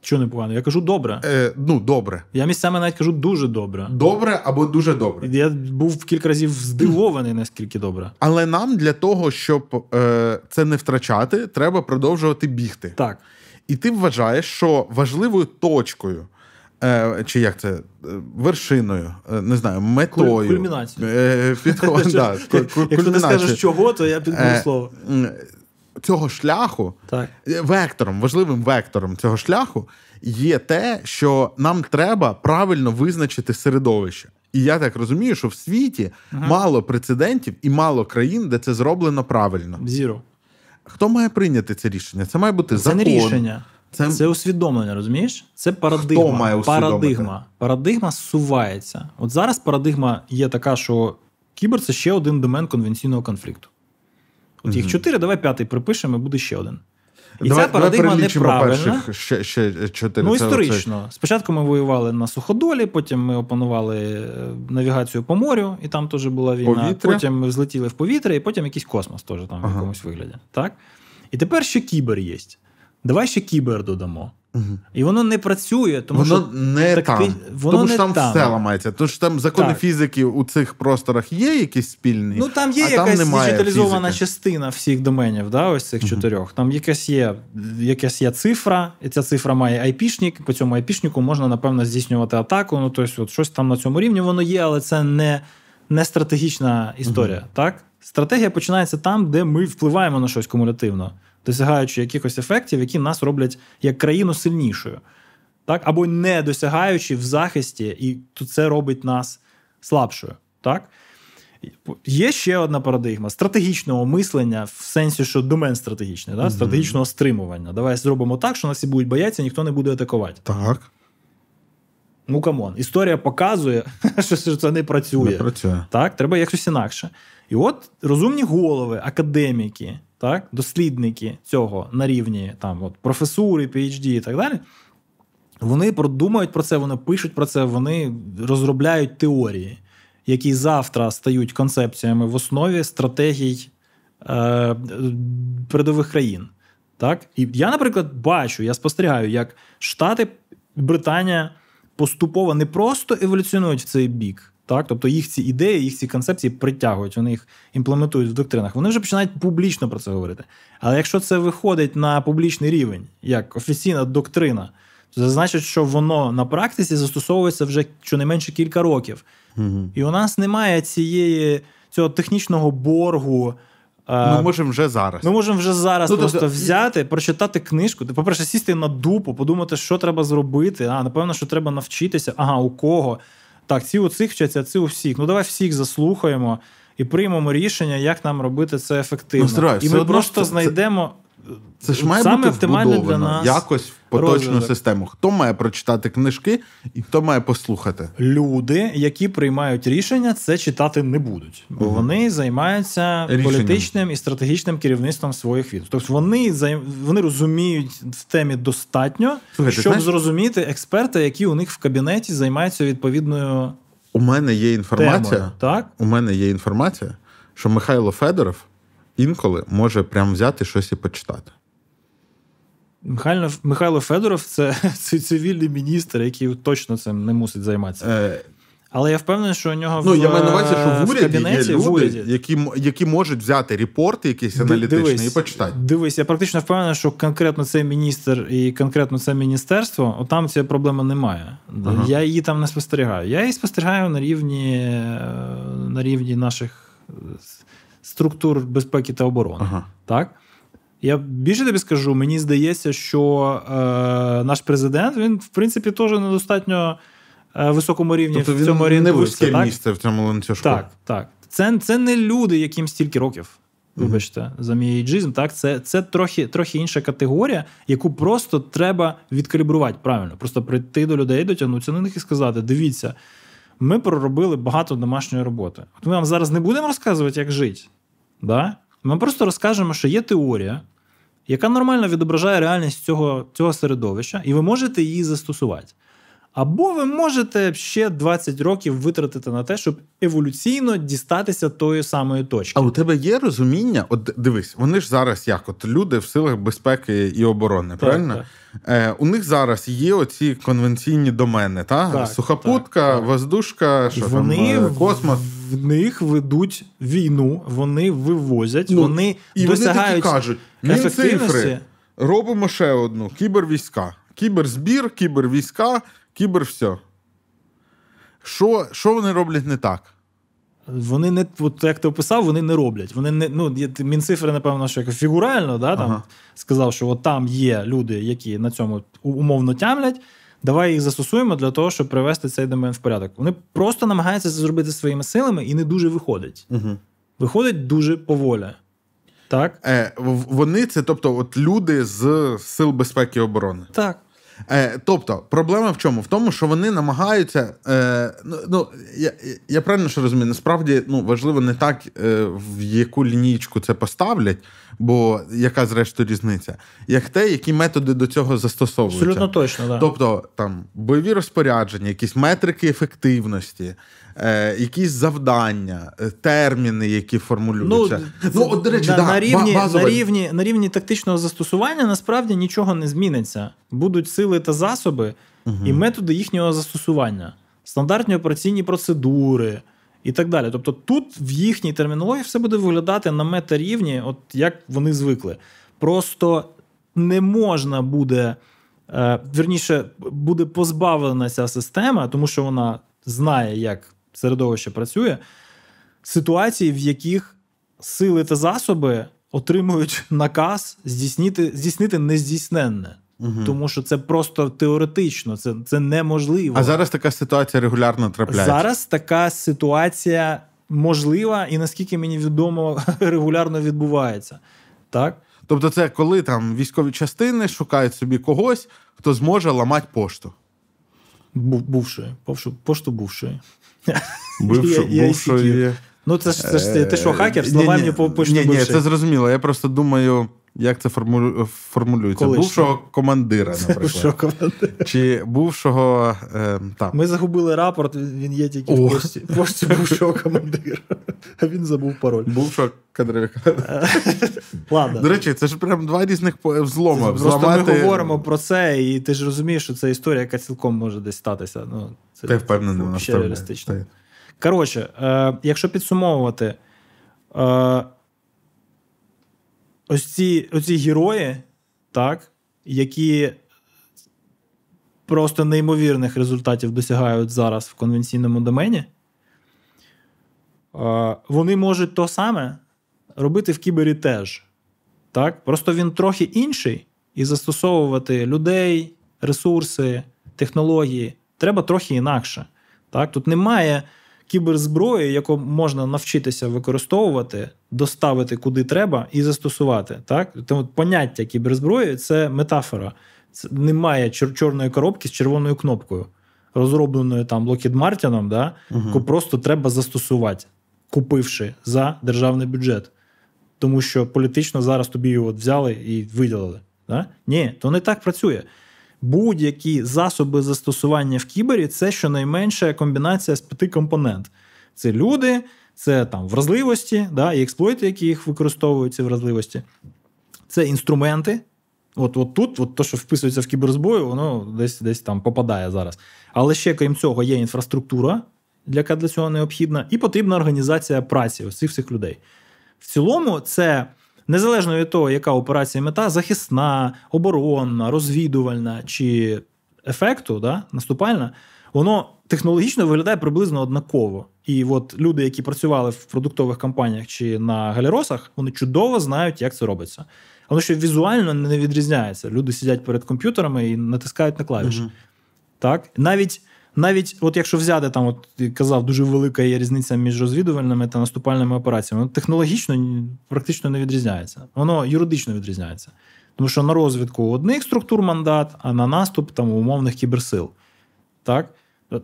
Що непогано? Я кажу добре. Е, Ну, добре. Я місцями навіть кажу дуже добре. Добре або дуже добре. Я був кілька разів здивований, наскільки добре. Але нам для того, щоб е, це не втрачати, треба продовжувати бігти. Так. І ти вважаєш, що важливою точкою. Е, чи як це вершиною, е, не знаю, метою. Кульмінацією. Е, <laughs> Якщо ти скажеш чого, то я підберу слово цього шляху, так. вектором, важливим вектором цього шляху є те, що нам треба правильно визначити середовище. І я так розумію, що в світі ага. мало прецедентів і мало країн, де це зроблено правильно. Зіро. Хто має прийняти це рішення? Це має бути це закон. не рішення. Це це усвідомлення, розумієш? Це парадигма. Хто має парадигма. Парадигма зсувається. От зараз парадигма є така, що кібер це ще один домен конвенційного конфлікту. От їх чотири, давай п'ятий припишемо, і буде ще один. І давай, ця парадигма неправильна. Ще, ще чотири. Ну, історично. Це... Спочатку ми воювали на суходолі, потім ми опанували е, навігацію по морю, і там теж була війна. Повітря. Потім ми взлетіли в повітря, і потім якийсь космос теж там ага. в якомусь вигляді. Так? І тепер ще кібер є. Давай ще кібер додамо. Угу. І воно не працює, тому воно що не так, там. Воно тому не що там, там все ламається. Тож там закони так. фізики у цих просторах є якісь спільні. Ну там є а якась там діджиталізована фізики. частина всіх доменів, да, ось цих чотирьох. Там якась є якась є цифра, і ця цифра має айпішник. По цьому айпішнику можна, напевно, здійснювати атаку. Ну, тобто, от щось там на цьому рівні воно є, але це не не стратегічна історія. так? Стратегія починається там, де ми впливаємо на щось кумулятивно досягаючи якихось ефектів, які нас роблять як країну сильнішою, так? або не досягаючи в захисті, і це робить нас слабшою. Так? Є ще одна парадигма стратегічного мислення в сенсі, що домен стратегічний, да? стратегічного стримування. Давай зробимо так, що нас всі будуть боятися, ніхто не буде атакувати. Так. Ну come on, історія показує, <laughs> що це не працює. Не працює. Так, треба якось інакше. І от розумні голови, академіки, так, дослідники цього на рівні там, от, професури, PhD і так далі. Вони продумають про це, вони пишуть про це, вони розробляють теорії, які завтра стають концепціями в основі стратегій е, передових країн. Так? І я, наприклад, бачу, я спостерігаю, як Штати, Британія поступово не просто еволюціонують в цей бік, так, тобто їх ці ідеї, їх ці концепції притягують, вони їх імплементують в доктринах. Вони вже починають публічно про це говорити. Але якщо це виходить на публічний рівень, як офіційна доктрина, то це значить, що воно на практиці застосовується вже щонайменше кілька років. Угу. І у нас немає цієї цього технічного боргу. Ми можемо вже зараз. Ми можемо вже зараз ну, просто тобто... взяти, прочитати книжку. По-перше, сісти на дупу, подумати, що треба зробити. А напевно, що треба навчитися. Ага, у кого так, ці у цих вчаться, а ці у всіх. Ну давай всіх заслухаємо і приймемо рішення, як нам робити це ефективно. Ну, старай, і ми просто це, знайдемо. Це ж має Саме бути для нас якось в поточну розвиток. систему. Хто має прочитати книжки і хто має послухати? Люди, які приймають рішення, це читати не будуть, бо угу. вони займаються Рішенням. політичним і стратегічним керівництвом своїх від. Тобто вони вони розуміють в темі достатньо, Слухайте, щоб знаєш? зрозуміти експерти, які у них в кабінеті займаються відповідною. У мене є інформація. Темою, так? У мене є інформація, що Михайло Федоров інколи може прям взяти щось і почитати. Михайло Михайло Федоров це, це цивільний міністр, який точно цим не мусить займатися. Е, Але я впевнений, що у нього ну, в я маю на увазі, що в уряді кабінеті, є люди, в уряді. які які можуть взяти репорти, якісь аналітичні дивись, і почитати. Дивись, я практично впевнений, що конкретно цей міністр і конкретно це міністерство, там цієї проблеми немає. Ага. Я її там не спостерігаю. Я її спостерігаю на рівні на рівні наших структур безпеки та оборони. Ага. Так? Я більше тобі скажу, мені здається, що е, наш президент він, в принципі, теж недостатньо е, високому рівні тобто в цьому орієнтується. не вузьке так? місце в цьому ланцюжку. Так, так. Це це не люди, яким стільки років. Вибачте, mm-hmm. за мій ейджизм, так, це це трохи трохи інша категорія, яку просто треба відкалібрувати правильно. Просто прийти до людей, дотягнутися на них і сказати: дивіться, ми проробили багато домашньої роботи. От ми вам зараз не будемо розказувати, як жити. Да? Ми просто розкажемо, що є теорія, яка нормально відображає реальність цього, цього середовища, і ви можете її застосувати. Або ви можете ще 20 років витратити на те, щоб еволюційно дістатися тої самої точки. А у тебе є розуміння? От дивись, вони ж зараз як от люди в силах безпеки і оборони, так, правильно? Так. Е, У них зараз є оці конвенційні домени, та? так? сухопутка, так, воздушка, що вони там, е, космос. В них ведуть війну, вони вивозять, ну, вони і досягають вони кажуть, цифри, робимо ще одну кібервійська. Кіберзбір, кібервійська, кібер все. Що що вони роблять не так? Вони не, от як ти описав, вони не роблять. Вони не, ну, Мінцифри, напевно, що як фігурально да, там, ага. сказав, що от там є люди, які на цьому умовно тямлять. Давай їх застосуємо для того, щоб привести цей домен в порядок. Вони просто намагаються це зробити своїми силами і не дуже виходить. Угу. Виходить дуже поволі. Так? Е, Вони це, тобто, от люди з сил безпеки і оборони. Так. Е, Тобто, проблема в чому? В тому, що вони намагаються. Е, ну, ну Я я правильно що розумію, насправді ну, важливо не так, е, в яку лінійку це поставлять, бо яка зрештою різниця, як те, які методи до цього застосовуються. Абсолютно точно, да. Тобто там бойові розпорядження, якісь метрики ефективності, е, якісь завдання, е, терміни, які формулюються. Ну, ну от, до речі, на, да, на, рівні, базове... на, рівні, на рівні тактичного застосування насправді нічого не зміниться. Будуть сили та засоби угу. і методи їхнього застосування, стандартні операційні процедури. І так далі. Тобто тут в їхній термінології все буде виглядати на мета-рівні, от як вони звикли. Просто не можна буде, е, верніше, буде позбавлена ця система, тому що вона знає, як середовище працює, ситуації, в яких сили та засоби отримують наказ здійснити здійснити нездійсненне. Угу. Тому що це просто теоретично, це це неможливо. А зараз така ситуація регулярно трапляється? Зараз така ситуація можлива і наскільки мені відомо, <laughs> регулярно відбувається. Так? Тобто, це коли там військові частини шукають собі когось, хто зможе ламати пошту. Бувшої. Пошту бувшої. <laughs> Бувшої. Ну, це ж це ж ти що, хакер? Слова мені по Ні, ні, це зрозуміло. Я просто думаю. Як це формулюється? Коли бувшого командира, наприклад. Бувшого командира. Чи бувшого. Е, там. Ми загубили рапорт, він є тільки в пошті, пошті бувшого командира. А він забув пароль. Бувшого кадровика. <laughs> Ладно. До речі, це ж прям два різних взлома. Це, просто Зламати... ми говоримо про це, і ти ж розумієш, що це історія, яка цілком може десь статися. Ну, це, Ти впевнений, вона реалістично. Коротше, е, якщо підсумовувати. Е, ось ці оці герої, так, які просто неймовірних результатів досягають зараз в конвенційному домені, вони можуть то саме робити в кібері теж. Так? Просто він трохи інший, і застосовувати людей, ресурси, технології треба трохи інакше. Так? Тут немає кіберзброї, яку можна навчитися використовувати, доставити куди треба і застосувати. Так? Тому поняття кіберзброї це метафора. Це Немає чорної коробки з червоною кнопкою, розробленою там Локід Мартіном, да, угу. яку просто треба застосувати, купивши за державний бюджет. Тому що політично зараз тобі його взяли і виділили. Да? Ні, то не так працює будь-які засоби застосування в кібері це щонайменше комбінація з п'яти компонент. Це люди, це там вразливості, да, і експлойти, які їх використовують, ці вразливості. Це інструменти. От от тут, от то, що вписується в кіберзбою, воно десь десь там попадає зараз. Але ще, крім цього, є інфраструктура, яка для цього необхідна, і потрібна організація праці ось цих всіх людей. В цілому, це незалежно від того, яка операція мета, захисна, оборонна, розвідувальна чи ефекту, да, наступальна, воно технологічно виглядає приблизно однаково. І от люди, які працювали в продуктових компаніях чи на галеросах, вони чудово знають, як це робиться. Воно ще візуально не відрізняється. Люди сидять перед комп'ютерами і натискають на клавіші. uh Так? Навіть навіть от якщо взяти там, от казав, дуже велика є різниця між розвідувальними та наступальними операціями, воно технологічно практично не відрізняється. Воно юридично відрізняється. Тому що на розвідку одних структур мандат, а на наступ там умовних кіберсил. Так?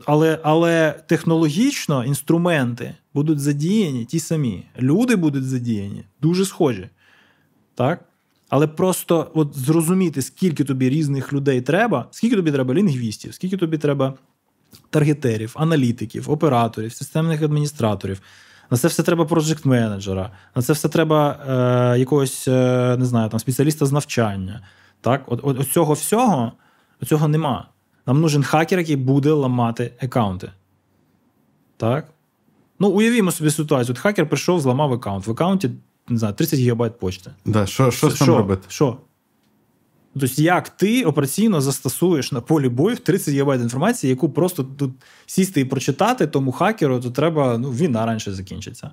Але але технологічно інструменти будуть задіяні ті самі. Люди будуть задіяні, дуже схожі. Так? Але просто от зрозуміти, скільки тобі різних людей треба, скільки тобі треба лінгвістів, скільки тобі треба таргетерів, аналітиків, операторів, системних адміністраторів. На це все треба проджект менеджера, на це все треба е, якогось е, не знаю, там, спеціаліста з навчання. Так? От, от, от цього всього цього нема. Нам нужен хакер, який буде ламати аккаунти. Так? Ну, уявімо собі ситуацію. От хакер прийшов, зламав аккаунт. В аккаунті не знаю, 30 гігабайт почти. Да, Що що з цим робити? Що? Тобто, як ти операційно застосуєш на полі бою 30 ГБ інформації, яку просто тут сісти і прочитати тому хакеру, то треба, ну, війна раніше закінчиться.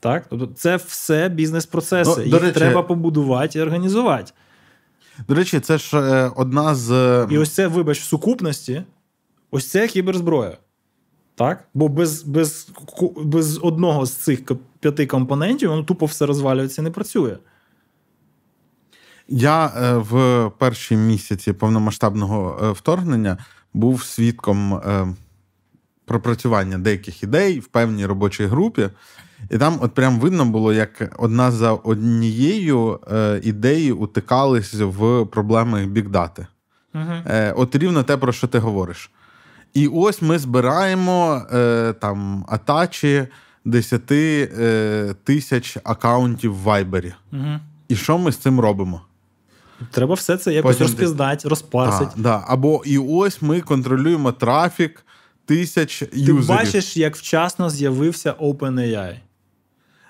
Так? Тобто, це все бізнес-процеси. Ну, Їх речі, треба побудувати і організувати. До речі, це ж е, одна з. І ось це, вибач, в сукупності, ось це кіберзброя. Так? Бо без без, без одного з цих п'яти компонентів воно тупо все розвалюється і не працює. Я е, в перші місяці повномасштабного е, вторгнення був свідком е, пропрацювання деяких ідей в певній робочій групі. І там от прям видно було, як одна за однією ідеї утикались в проблеми бікдати. Uh-huh. От рівно те, про що ти говориш. І ось ми збираємо там атачі 10 тисяч акаунтів в Вайбері. Uh-huh. І що ми з цим робимо? Треба все це якось Потім розпізнати, розпарсити. Да. Або і ось ми контролюємо трафік тисяч юзерів. Ти бачиш, як вчасно з'явився OpenAI.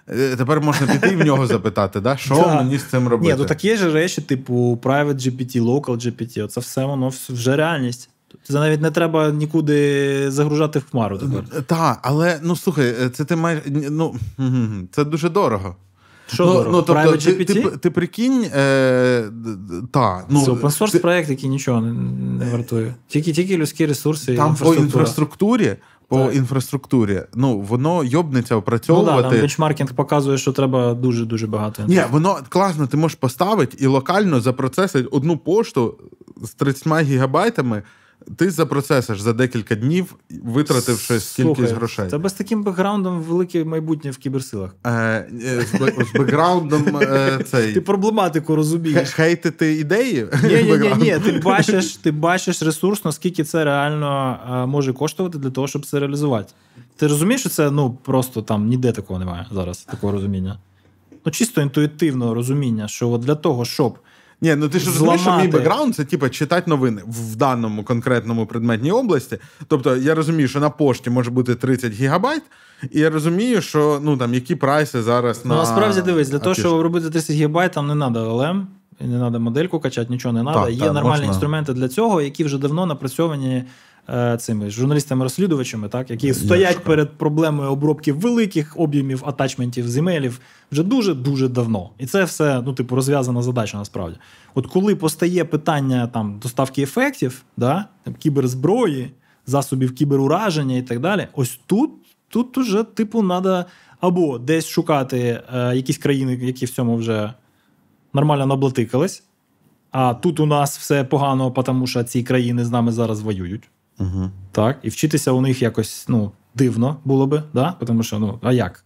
Е, тепер можна піти і в нього запитати, да? що да. мені з цим робити. Ні, ну так є ж речі, типу Private GPT, Local GPT. Оце все воно вже реальність. Це навіть не треба нікуди загружати в хмару тепер. Так, але ну слухай, це ти маєш. Ну, <laughs> це дуже дорого. Що ну, ну, тобто, ти, ти, ти прикинь, е, та, ну, Це open source проект, який нічого не, не вартує. Тільки тільки людські ресурси. Там по інфраструктурі. По так. інфраструктурі, ну воно йобнеться опрацьовувати. Ну, да, там бенчмаркінг показує, що треба дуже дуже багато. Ні, воно класно, ти можеш поставити і локально запроцесити одну пошту з 30 гігабайтами ти запроцесиш за декілька днів, витративши скількись грошей. Тебе з таким бекграундом велике майбутнє в кіберсилах. Е, е, З, з бекграундом е, цей... Ти проблематику розумієш. Хейтити ідеї? Ні, ні, ні, ні. Ти бачиш ти бачиш ресурсно, скільки це реально е, може коштувати для того, щоб це реалізувати. Ти розумієш, що це ну просто там ніде такого немає зараз, такого розуміння. Ну, чисто інтуїтивного розуміння, що от для того, щоб. Ні, ну ти ж розумієш, що мій бекграунд це типу, читати новини в даному конкретному предметній області. Тобто я розумію, що на пошті може бути 30 гігабайт, і я розумію, що ну там які прайси зараз ну, на. Насправді дивись, для того, щоб робити 30 гігабайт, там не треба LLM, не треба модельку качати, нічого не треба. Є та, нормальні можна. інструменти для цього, які вже давно напрацьовані. Е, цими журналістами-розслідувачами, так які Яшка. стоять перед проблемою обробки великих об'ємів атачментів з емейлів вже дуже дуже давно. І це все ну, типу, розв'язана задача насправді. От коли постає питання там доставки ефектів, да, там, кіберзброї, засобів кіберураження і так далі, ось тут тут уже, типу, треба або десь шукати е, якісь країни, які в цьому вже нормально наблатикались. А тут у нас все погано, тому що ці країни з нами зараз воюють. Угу. Так, І вчитися у них якось ну, дивно було би, да? тому що ну, а як?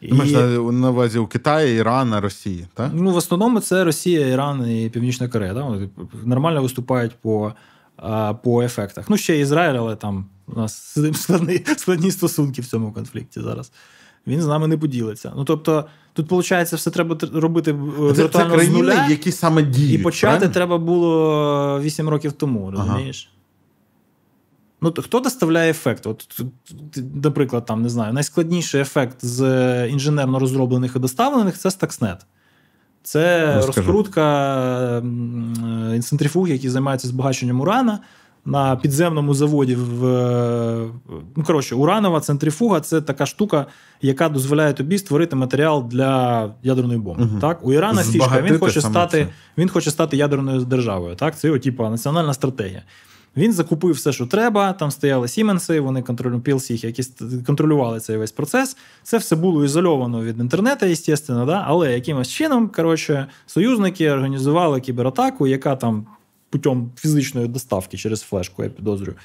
І... Маєш на увазі у Китаї, Ірана, Росії, так? Ну, в основному це Росія, Іран і Північна Корея. Да? Вони нормально виступають по по ефектах. Ну, ще Ізраїль, але там у нас складні, складні стосунки в цьому конфлікті зараз. Він з нами не поділиться. Ну, тобто, тут, виходить, все треба робити е, країни, з нуля, які саме діють. І почати правильно? треба було 8 років тому, розумієш? Ага. Ну, хто доставляє ефект? От, Наприклад, там, не знаю, найскладніший ефект з інженерно розроблених і доставлених це Stuxnet. Це ну, розкрутка центрифуг, які займаються збагаченням урана на підземному заводі. в Ну, коротше, Уранова центрифуга це така штука, яка дозволяє тобі створити матеріал для ядерної бомби. Угу. Так? У Ірана фішка він хоче стати він хоче стати ядерною державою. Так? Це його типу, національна стратегія. Він закупив все, що треба. Там стояли Сіменси, вони їх, які контролювали цей весь процес. Це все було ізольовано від інтернету, звісно, да? але якимось чином, коротше, союзники організували кібератаку, яка там путем фізичної доставки через флешку, я підозрюю.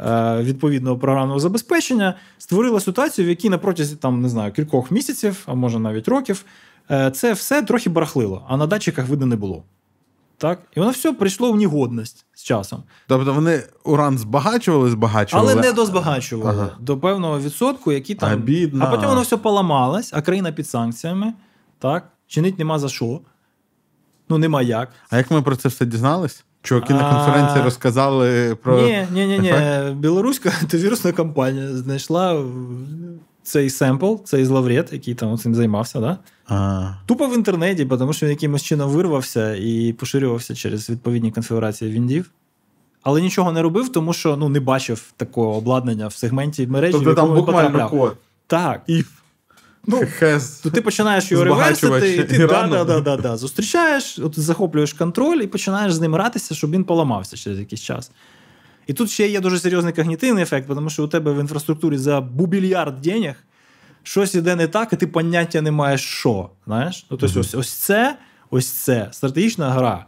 Е, відповідного програмного забезпечення створила ситуацію, в якій на протязі там не знаю кількох місяців, а може навіть років, е, це все трохи барахлило, а на датчиках видно не було. Так? І воно все прийшло в негодність з часом. Тобто вони уран збагачували, збагачували. Але не дозбагачували ага. до певного відсотку, який там. Обідно. А потім воно все поламалось, а країна під санкціями. Так? Чинить нема за що. Ну, нема як. А як ми про це все дізнались? Чуваки на конференції розказали про. Ні, ні, ні, ні. Білоруська <laughs> антивірусна компанія знайшла цей семпл, цей зловред, який там цим займався, да? А. тупо в інтернеті, тому що він якимось чином вирвався і поширювався через відповідні конфігурації Віндів. Але нічого не робив, тому що ну, не бачив такого обладнання в сегменті мережі. Тобто там буквально код. Так. І Ну, то ти починаєш його реверсити, і ти да, да, да, да, да, зустрічаєш, от захоплюєш контроль і починаєш з ним гратися, щоб він поламався через якийсь час. І тут ще є дуже серйозний когнітивний ефект, тому що у тебе в інфраструктурі за бубільярд денег щось іде не так, і ти поняття не маєш що. Знаєш? Ну, тобто, ось, ось це ось це стратегічна гра.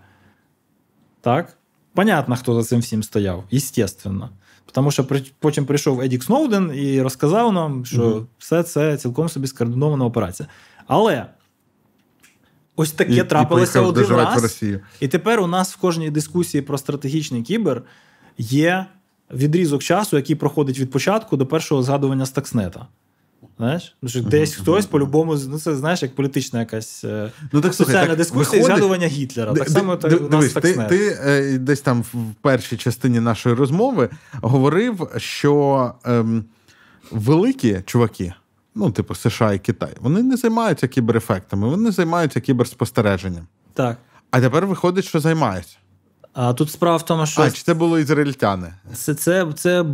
Так? Понятно, хто за цим всім стояв, естественно. Тому що потім прийшов Едік Сноуден і розказав нам, що угу. все це цілком собі скоординована операція. Але ось таке і, трапилося і один раз. І тепер у нас в кожній дискусії про стратегічний кібер є відрізок часу, який проходить від початку до першого згадування Стакснета. Знаєш? Що Десь uh-huh. хтось по-любому, ну це знаєш, як політична якась е, ну, так, соціальна так, дискусія виходить... і згадування Гітлера. Так само так, дивись, ти, ти е, десь там в першій частині нашої розмови говорив, що ем, великі чуваки, ну, типу США і Китай, вони не займаються кіберефектами, вони займаються кіберспостереженням. Так. А тепер виходить, що займаються. А тут справа в тому, що. А, чи це були ізраїльтяни? Це це, це,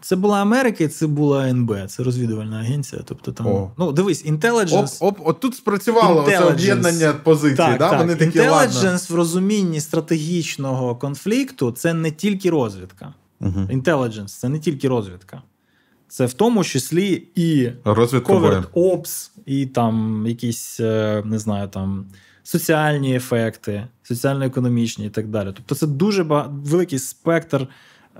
це була Америка, і це була НБ, це розвідувальна агенція. Тобто там. О. Ну, дивись, Intelligence... Оп, оп, От тут спрацювало це об'єднання позицій. Так, да? так. Вони такі, Intelligence ладно. в розумінні стратегічного конфлікту це не тільки розвідка. Intelligence це не тільки розвідка. Це в тому числі і Covert Ops, і там якісь, е, не знаю, там соціальні ефекти, соціально-економічні і так далі. Тобто, це дуже великий спектр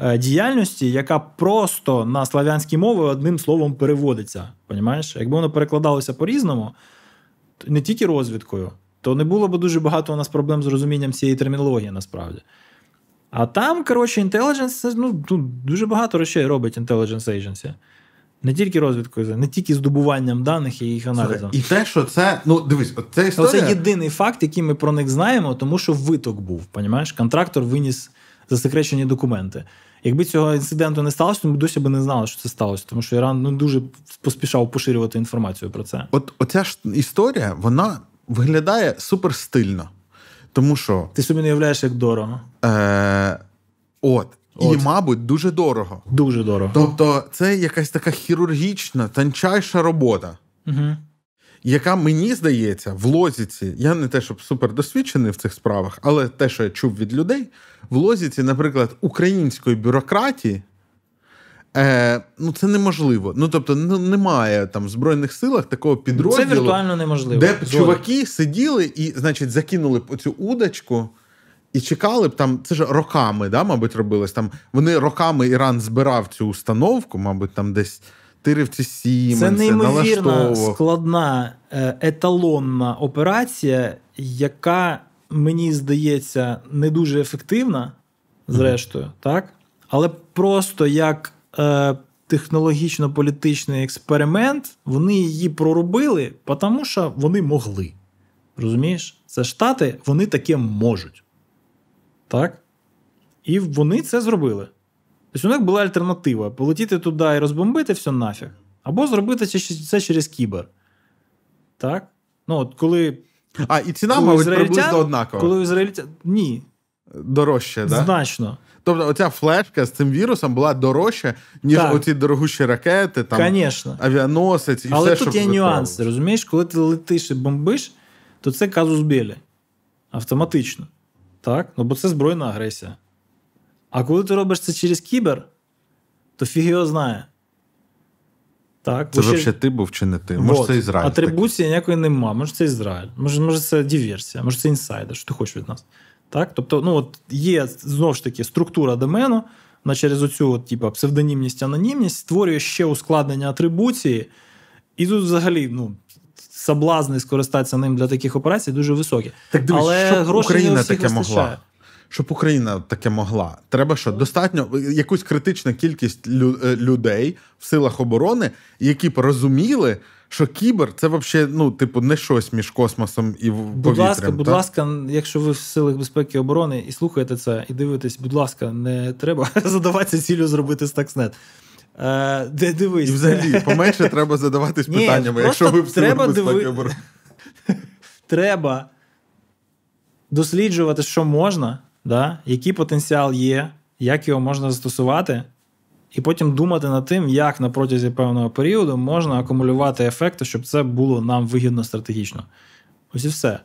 е, діяльності, яка просто на славянській мові одним словом переводиться. Понімаєш? Якби воно перекладалося по-різному, не тільки розвідкою, то не було б дуже багато у нас проблем з розумінням цієї термінології насправді. А там, коротше, intelligence, ну, дуже багато речей робить intelligence agency. Не тільки розвідкою, не тільки здобуванням даних і їх аналізом. І те, що це, ну дивись, це історія... Це єдиний факт, який ми про них знаємо, тому що виток був. Понімаєш? Контрактор виніс засекречені документи. Якби цього інциденту не сталося, то ми досі б не знали, що це сталося, тому що Іран ну, дуже поспішав поширювати інформацію про це. От оця ж історія, вона виглядає супер стильно. Тому що. Ти собі не уявляєш, як дорого. Е, От. От. І, мабуть, дуже дорого. Дуже дорого. Тобто, це якась така хірургічна, тончайша робота, угу. яка мені здається, в лозіці, я не те, щоб супер досвідчений в цих справах, але те, що я чув від людей, в лозіці, наприклад, української бюрократії. Е, Ну, це неможливо. Ну, тобто, ну, немає там в Збройних силах такого підрозділу. Це віртуально неможливо. Де б чуваки сиділи і, значить, закинули б оцю удочку. І чекали б там, це ж роками, да, мабуть, робилось. Там Вони роками Іран збирав цю установку, мабуть, там десь тиривці Сіменси, Це неймовірно складна е, еталонна операція, яка, мені здається, не дуже ефективна, зрештою, mm-hmm. так? Але просто як е, технологічно-політичний експеримент, вони її проробили, тому що вони могли. Розумієш? Це Штати, вони таке можуть. Так? І вони це зробили. Тобто у них була альтернатива: полетіти туди і розбомбити все нафіг. Або зробити це через кібер. Так? Ну, от коли. А, і ціна, мабуть, приблизно однакова. Коли ізраїльтян... Ні. Дорожче, так? Значно. Тобто, оця флешка з цим вірусом була дорожча, ніж так. оці дорогущі ракети, там, Конечно. авіаносець і Але все, тут є нюанси, розумієш, коли ти летиш і бомбиш, то це казус білі. Автоматично. Так? Ну, бо це збройна агресія. А коли ти робиш це через кібер, то фіг його знає. Так, Це взагалі ще... ти був чи не ти? Може, вот. це Ізраїль. Атрибуції ніякої нема. Може, це Ізраїль, може, може, це диверсія, може, це інсайдер, що ти хочеш від нас. Так? Тобто, ну, от є знову ж таки структура домену, вона через оцю от, типу, псевдонімність, анонімність створює ще ускладнення атрибуції. І тут взагалі, ну, соблазни скористатися ним для таких операцій дуже високі. Так дивись, Але щоб Україна таке могла. Щоб Україна таке могла, треба що достатньо якусь критичну кількість людей в силах оборони, які б розуміли, що кібер це взагалі, ну, типу, не щось між космосом і повітрям. Будь ласка, так? будь ласка, якщо ви в силах безпеки і оборони і слухаєте це, і дивитесь, будь ласка, не треба <laughs> задаватися цілю зробити Stuxnet. Е, де дивись. І взагалі, поменше треба задаватись питаннями, якщо ви в безпеки. <laughs> Треба досліджувати, що можна, да? який потенціал є, як його можна застосувати, і потім думати над тим, як на протязі певного періоду можна акумулювати ефекти, щоб це було нам вигідно стратегічно. Ось і все.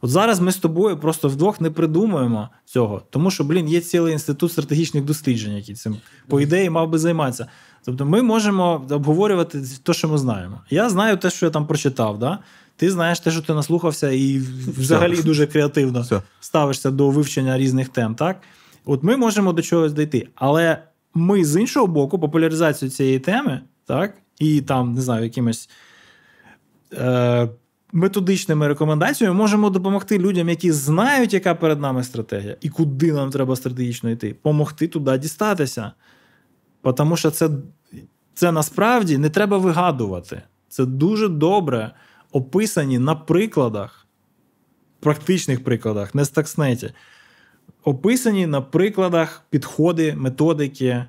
От зараз ми з тобою просто вдвох не придумуємо цього, тому що, блін, є цілий інститут стратегічних досліджень, який цим, по ідеї, мав би займатися. Тобто ми можемо обговорювати те, що ми знаємо. Я знаю те, що я там прочитав. Да? Ти знаєш те, що ти наслухався, і взагалі Все. дуже креативно Все. ставишся до вивчення різних тем. так? От ми можемо до чогось дійти. Але ми з іншого боку, популяризацію цієї теми, так, і там, не знаю, якимось е, методичними рекомендаціями можемо допомогти людям, які знають, яка перед нами стратегія, і куди нам треба стратегічно йти, помогти туди дістатися. Тому що це, це насправді не треба вигадувати. Це дуже добре описані на прикладах, практичних прикладах, не з такснеті описані на прикладах підходи, методики.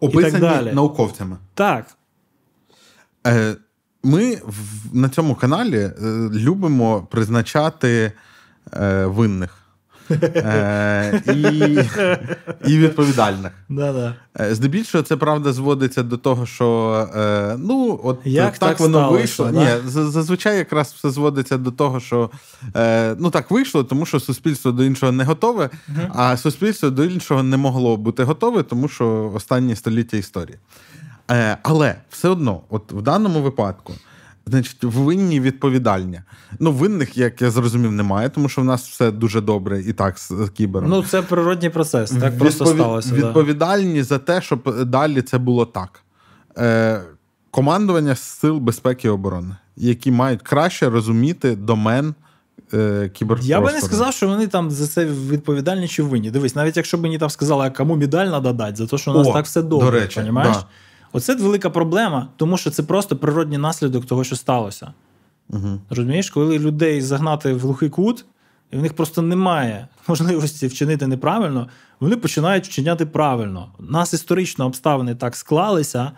Описані і так далі. науковцями. Так. Е, Ми на цьому каналі е, любимо призначати е, винних. Е, і і відповідальних. Да-да. Е, здебільшого, це правда зводиться до того, що е, ну, от Як так, так воно сталося, вийшло. Да? Ні, Зазвичай якраз все зводиться до того, що ну так вийшло, тому що суспільство до іншого не готове, а суспільство до іншого не могло бути готове, тому що останні століття історії. Але все одно, от в даному випадку. Значить, винні відповідальні. Ну, винних, як я зрозумів, немає, тому що в нас все дуже добре і так з кібером. Ну, це природній процес. Так Відпові... просто сталося. Відповідальні да. за те, щоб далі це було так. Е, Командування Сил безпеки і оборони, які мають краще розуміти домен. Е, я би не сказав, що вони там за це відповідальні чи винні. Дивись, навіть якщо б мені там сказали, а кому медаль треба дати, за те, що у нас О, так все добре. До речі, Да. Оце велика проблема, тому що це просто природній наслідок того, що сталося. Угу. Розумієш, коли людей загнати в глухий кут, і в них просто немає <laughs> можливості вчинити неправильно, вони починають вчиняти правильно. У нас історично обставини так склалися.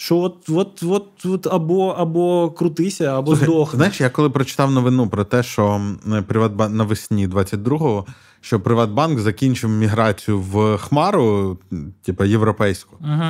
Що от от, от, от або або крутися, або здохни. Знаєш, я коли прочитав новину про те, що Приватбанк навесні 22-го, що Приватбанк закінчив міграцію в Хмару, типу європейську. Угу.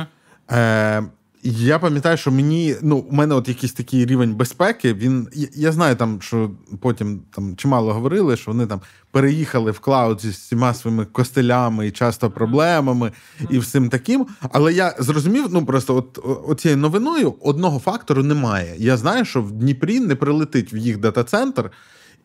Е, Я пам'ятаю, що мені ну, у мене от якийсь такий рівень безпеки. Він я, я знаю, там що потім там чимало говорили, що вони там переїхали в клауд зі всіма своїми костелями і часто проблемами і всім таким. Але я зрозумів, ну просто от оцією новиною одного фактору немає. Я знаю, що в Дніпрі не прилетить в їх дата-центр.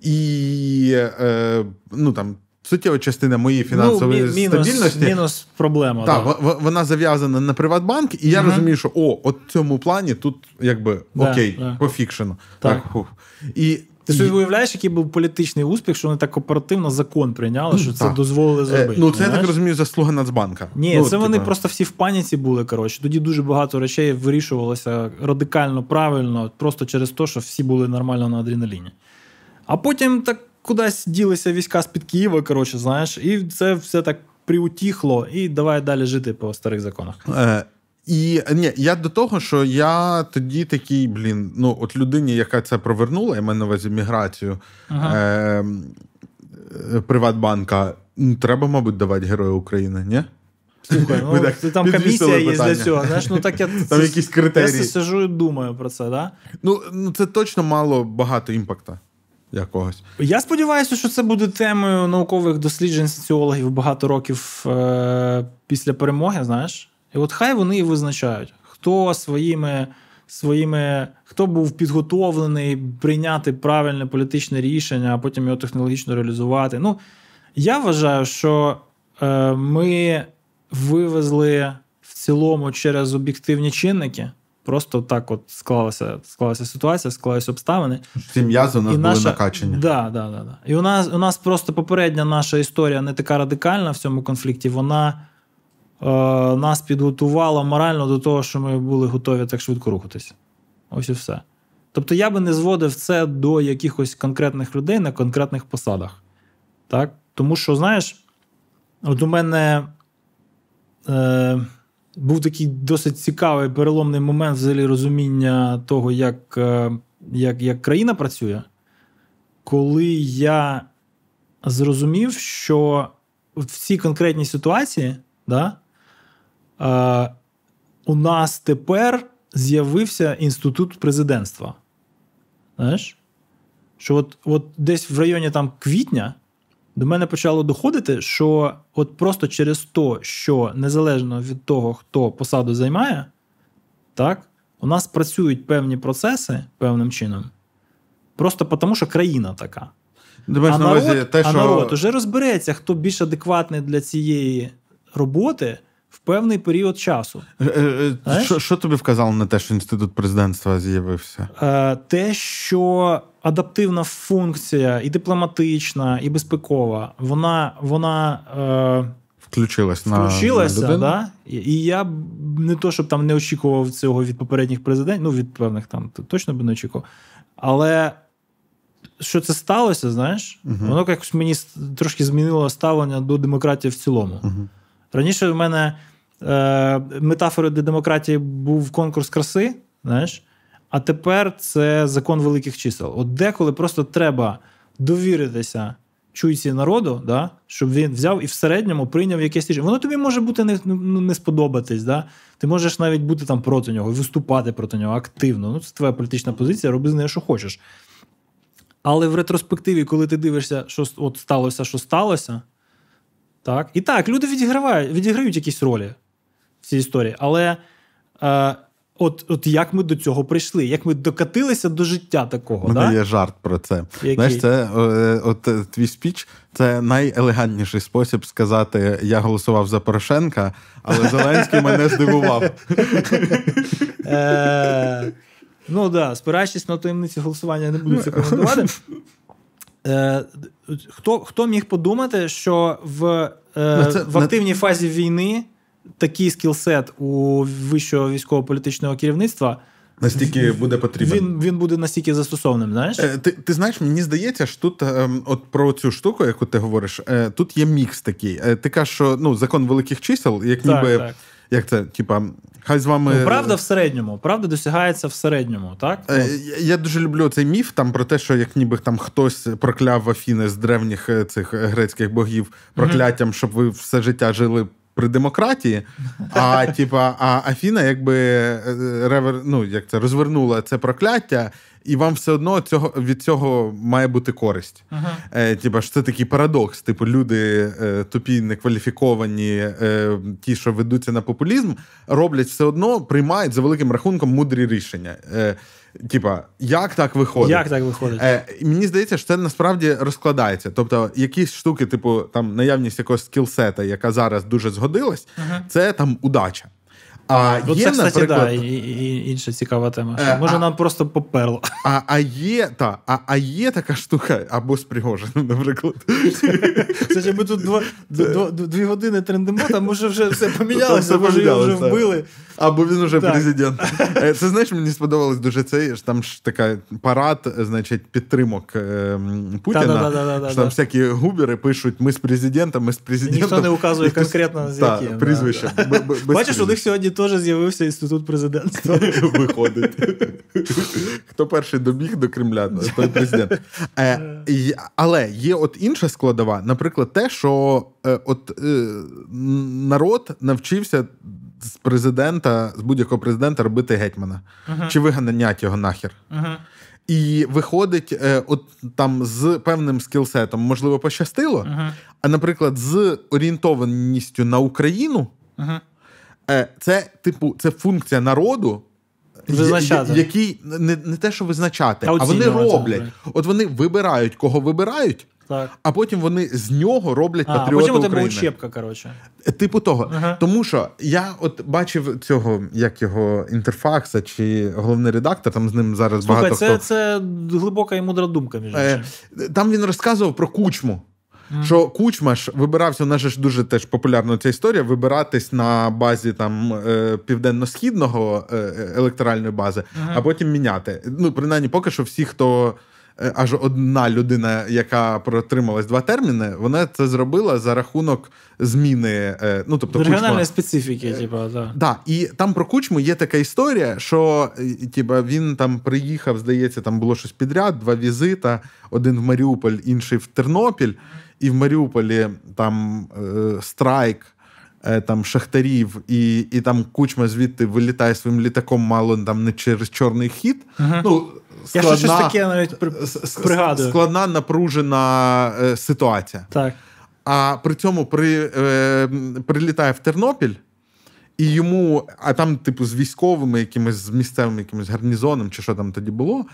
І е, ну там суттєва частина моєї фінансової ну, мінус, стабільності. Мінус проблема. Так, да. вона зав'язана на Приватбанк, і я угу. розумію, що о, от в цьому плані тут якби да, окей, да. пофікшено. Так. так. І ти собі уявляєш, який був політичний успіх, що вони так оперативно закон прийняли, що це дозволили е, зробити. Ну, це я так розумію, заслуга Нацбанка. Ні, ну, це вони просто всі в паніці були. Коротше. Тоді дуже багато речей вирішувалося радикально правильно, просто через те, що всі були нормально на адреналіні. А потім так кудись ділися війська з-під Києва, коротше, знаєш, і це все так приутіхло, і давай далі жити по старих законах. Е, І ні, я до того, що я тоді такий, блін, ну от людині, яка це провернула, я маю на увазі міграцію ага. е, Приватбанка, треба, мабуть, давати Герою України, ні? Слухай, ну, так Там комісія є для цього. Знаєш, ну так я Там якісь критерії. Я сижу і думаю про це, да? Ну, ну це точно мало багато імпакта якогось. Я сподіваюся, що це буде темою наукових досліджень соціологів багато років е- після перемоги. Знаєш, і от хай вони і визначають, хто своїми. Своїми, хто був підготовлений прийняти правильне політичне рішення, а потім його технологічно реалізувати. Ну, я вважаю, що е, ми вивезли в цілому через об'єктивні чинники, Просто так от склалася склалася ситуація, склалися обставини. Ці м'язи у нас і були наша... накачані. Да, да, да, да. І у нас у нас просто попередня наша історія не така радикальна в цьому конфлікті. Вона е, нас підготувала морально до того, що ми були готові так швидко рухатись. Ось і все. Тобто я би не зводив це до якихось конкретних людей на конкретних посадах. Так? Тому що, знаєш, от у мене е, був такий досить цікавий переломний момент взагалі розуміння того, як, е, як, як країна працює, коли я зрозумів, що в цій конкретній ситуації да, е, у нас тепер з'явився інститут президентства. Знаєш? Що от от десь в районі там квітня до мене почало доходити, що от просто через те, що незалежно від того, хто посаду займає, так, у нас працюють певні процеси певним чином, просто тому, що країна така. Думаєш, а на увазі народ, те, а народ уже розбереться, хто більш адекватний для цієї роботи в певний період часу. Е, е, Знаєш? Що, що тобі вказало на те, що інститут президентства з'явився? Е, Те, що адаптивна функція і дипломатична, і безпекова, вона вона е, Включилась на включилася, на да? І, я не то, щоб там не очікував цього від попередніх президентів, ну від певних там то точно би не очікував. Але що це сталося, знаєш, Мгм. воно якось мені трошки змінило ставлення до демократії в цілому. Мгм. Раніше в мене е, метафорою для демократії був конкурс краси, знаєш, а тепер це закон великих чисел. От деколи просто треба довіритися чуйці народу, да, щоб він взяв і в середньому прийняв якесь рішення. Воно тобі може бути не, ну, не сподобатись. Да? Ти можеш навіть бути там проти нього, виступати проти нього активно. Ну, це твоя політична позиція, роби з нею, що хочеш. Але в ретроспективі, коли ти дивишся, що от сталося, що сталося, так. І так, люди відіграють, відіграють якісь ролі в цій історії. Але е, от, от як ми до цього прийшли, як ми докатилися до життя такого. У мене да? є жарт про це. Який? Знаєш, це е, от е, твій спіч це найелегантніший спосіб сказати: я голосував за Порошенка, але <laughs> Зеленський мене здивував. Е, ну так, спираючись на таємниці голосування, я не буду це коментувати. <laughs> Е, хто, хто міг подумати, що в, е, Ну, це- в активній фазі війни такий скілсет у вищого військово-політичного керівництва Настільки буде потрібен. він, він буде настільки застосованим, знаєш? Е, Ти, ти знаєш, мені здається, що тут, ем, от про цю штуку, яку ти говориш, е, тут є мікс такий. Е, Ти кажеш, що ну, закон великих чисел, як Так, ніби так. як це, типа, хай з вами. Ну, правда в середньому, правда досягається в середньому, так? Е, я- Я дуже люблю цей міф там про те, що як ніби там хтось прокляв Афіни з древніх е, цих е, грецьких богів прокляттям, щоб ви все життя жили при демократії. А <laughs> типа, а Афіна якби е, ревер, ну, як це розвернула це прокляття, і вам все одно цього від цього має бути користь. Е, типа ж це такий парадокс. Типу, люди е, тупі, некваліфіковані, е, ті, що ведуться на популізм, роблять все одно, приймають за великим рахунком мудрі рішення. Е, типа, як так виходить? Як так виходить? Е, мені здається, що це насправді розкладається. Тобто, якісь штуки, типу, там наявність якогось скілсета, яка зараз дуже згодилась, це там удача. А От є, це, кстати, наприклад, да, і, і, інша цікава тема. Що, Е, може, а- нам просто поперло. а, а є та, а, а є така штука, або з Пригожиним, <laughs> наприклад. Це ж ми тут два, дв- дв- дві години трендимо, там може вже все помінялося, може його вже вбили. Або він уже президент. Е, Це знаєш, мені сподобалось дуже цей ж там ж така парад, значить, підтримок е, Путіна. Що там всякі губери пишуть: ми з президентом, ми з президентом. Ніхто не указує конкретно з яким. Бачиш, у них сьогодні теж з'явився інститут президентства. <laughs> Виходить. Хто перший добіг до Кремля, той президент. Е, але є от інша складова, наприклад, те, що е, от е, народ навчився з президента, з будь-якого президента робити гетьмана чи виганять його нахер. Мгм. І виходить, е, от там з певним скілсетом, можливо, пощастило, Мгм. а, наприклад, з орієнтованістю на Україну. Е, Це, типу, це функція народу, Визначати. який не, не те, що визначати, А а вони роблять. От вони вибирають, кого вибирають, Так. А потім вони з нього роблять а, патріота а потім України. учебка, коротше. Типу того. Ага. Тому що я от бачив цього, як його інтерфакса чи головний редактор, там з ним зараз Слухай, багато це, хто. це глибока і мудра думка, між Е, іншим. Там він розказував про кучму. Що Кучма ж вибирався, у нас ж дуже теж популярна ця історія, вибиратись на базі там е, південно-східного е, електоральної бази, а потім міняти. Ну, принаймні, поки що всі, хто е, аж одна людина, яка протрималась два терміни, вона це зробила за рахунок зміни. Ну, тобто, Регіональної Кучма, специфіки, типу, так. Да, і там про кучму є така історія, що тіба, він там приїхав, здається, там було щось підряд, два візита: один в Маріуполь, інший в Тернопіль. І в Маріуполі там е, страйк. е, Там шахтарів, і і там кучма звідти вилітає своїм літаком, мало там не через чорний хід. Ну, Я щось таке навіть пригадую. складна напружена е, ситуація. Так. А при цьому при, е, прилітає в Тернопіль, і йому, а там, типу, з військовими, якимись з місцевим якимось гарнізоном, чи що там тоді було,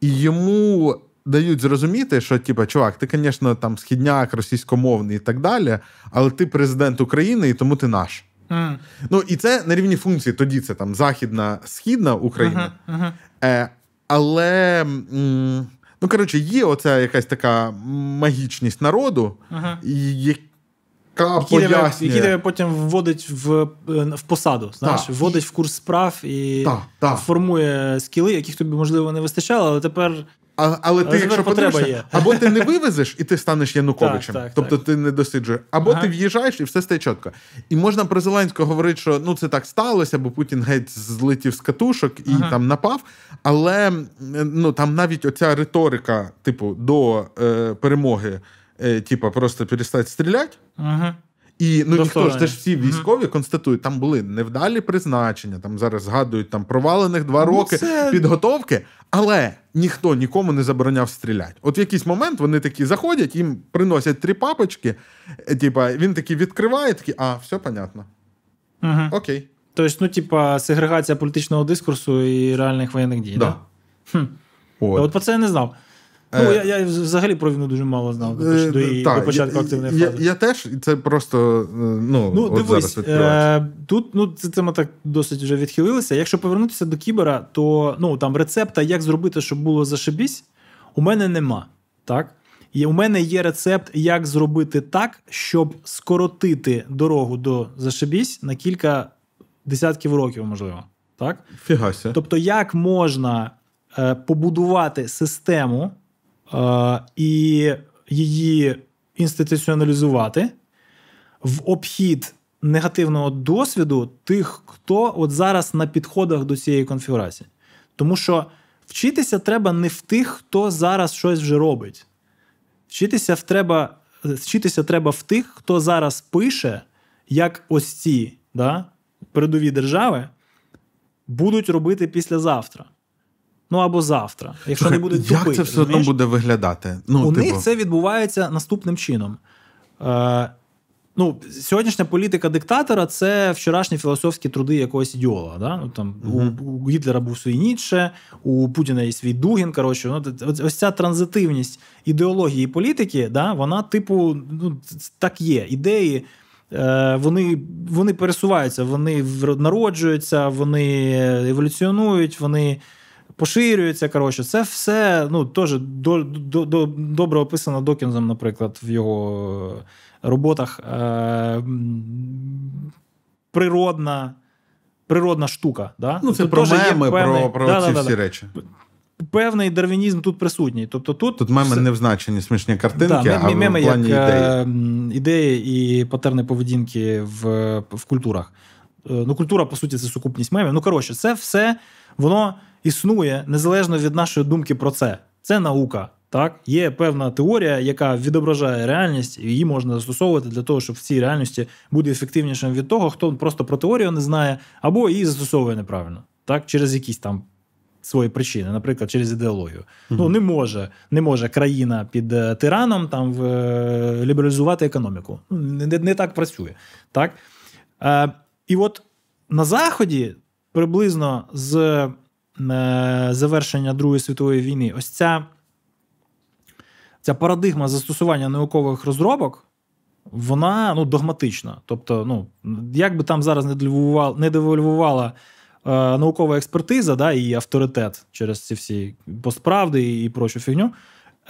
і йому дають зрозуміти, що, типу, чувак, ти, звісно, там східняк, російськомовний і так далі, але ти президент України, і тому ти наш. М. Ну, і це на рівні функції. Тоді це там західна, східна Україна. Мгм, мгм. Е, але, м, ну, коротше, є оця якась така магічність народу, і яка тебе, пояснює. який тебе потім вводить в, е, в посаду, знаєш, Так. вводить в курс справ і Так, так. формує скіли, яких тобі, можливо, не вистачало, але тепер А, але ти, Але якщо потреба подивишся, є. або ти не вивезеш, і ти станеш Януковичем. Так, так, тобто так. ти не досиджуєш, або Ага. ти в'їжджаєш і все стає чітко. І можна про Зеленського говорити, що ну це так сталося, бо Путін геть злетів з катушок і Ага. там напав. Але ну там навіть оця риторика, типу, до е, перемоги, е, типу, просто перестати стріляти. угу. І ну ніхто ж це ж всі військові констатують, там були невдалі призначення, там зараз згадують там провалених два Ну, роки це- підготовки, але ніхто нікому не забороняв стріляти. От в якийсь момент вони такі заходять, їм приносять три папочки. е, Типа він такий відкриває, такий, а, все понятно. Угу. Окей. Тобто, ну, типа, сегрегація політичного дискурсу і реальних воєнних дій. Да. Да? Хм. От. От про це я не знав. Ну, Е, я, я взагалі про війну дуже мало знав до, Е, до, її- так, до початку я, активної я, фази. я теж, і це просто е, ну, Ну, от дивись, зараз е, тут ну, це, ми так досить вже відхилилися. Якщо повернутися до кібера, то ну, там рецепта, як зробити, щоб було зашибісь, у мене нема. Так? І у мене є рецепт, як зробити так, щоб скоротити дорогу до зашибісь на кілька десятків років, можливо. Так? Фігася. Тобто, як можна е, побудувати систему е, і її інституціоналізувати в обхід негативного досвіду тих, хто от зараз на підходах до цієї конфігурації. Тому що вчитися треба не в тих, хто зараз щось вже робить. Вчитися треба, вчитися треба в тих, хто зараз пише, як ось ці да, передові держави будуть робити післязавтра. Ну або завтра, якщо Слухай, не будуть як це все одно буде виглядати? Ну, У типу, них це відбувається наступним чином. Е, ну, сьогоднішня політика диктатора це вчорашні філософські труди якогось ідеолога. Да? Ну, там, Мгм. у, у Гітлера був свій Ніцше, у Путіна є свій Дугін. Коротше, ну, ось, ця транзитивність ідеології і політики, да, вона, типу, ну, так є. Ідеї. е, Вони, вони пересуваються, вони народжуються, вони еволюціонують, вони поширюються. Коротше, це все ну, теж до, до, до, добре описано Докінзом, наприклад, в його роботах. Е, природна, природна штука. Да? ну, це Тут про меми, певний- про, про Да, ці да, всі да. речі. Певний дарвінізм тут присутній. Тобто тут, Тут меми все- не в смішні картинки, Да, а мем- меми в плані як ідеї. е, ідеї і патерни поведінки в, в культурах. Е, Ну, культура, по суті, це сукупність мемів. Ну, коротше, це все воно існує незалежно від нашої думки про це. Це наука. Так? Є певна теорія, яка відображає реальність, і її можна застосовувати для того, щоб в цій реальності бути ефективнішим від того, хто просто про теорію не знає, або її застосовує неправильно, так? через якісь там свої причини, наприклад, через ідеологію. Ну не може, не може країна під е, тираном там в, е, лібералізувати економіку. Ну, Не, не, так працює. Так? Е, і от на Заході приблизно з завершення Другої світової війни, ось ця ця парадигма застосування наукових розробок, вона ну, догматична. Тобто, ну, як би там зараз не девальвувала, не девальвувала е, наукова експертиза да, і авторитет через ці всі постправди і прочу фігню,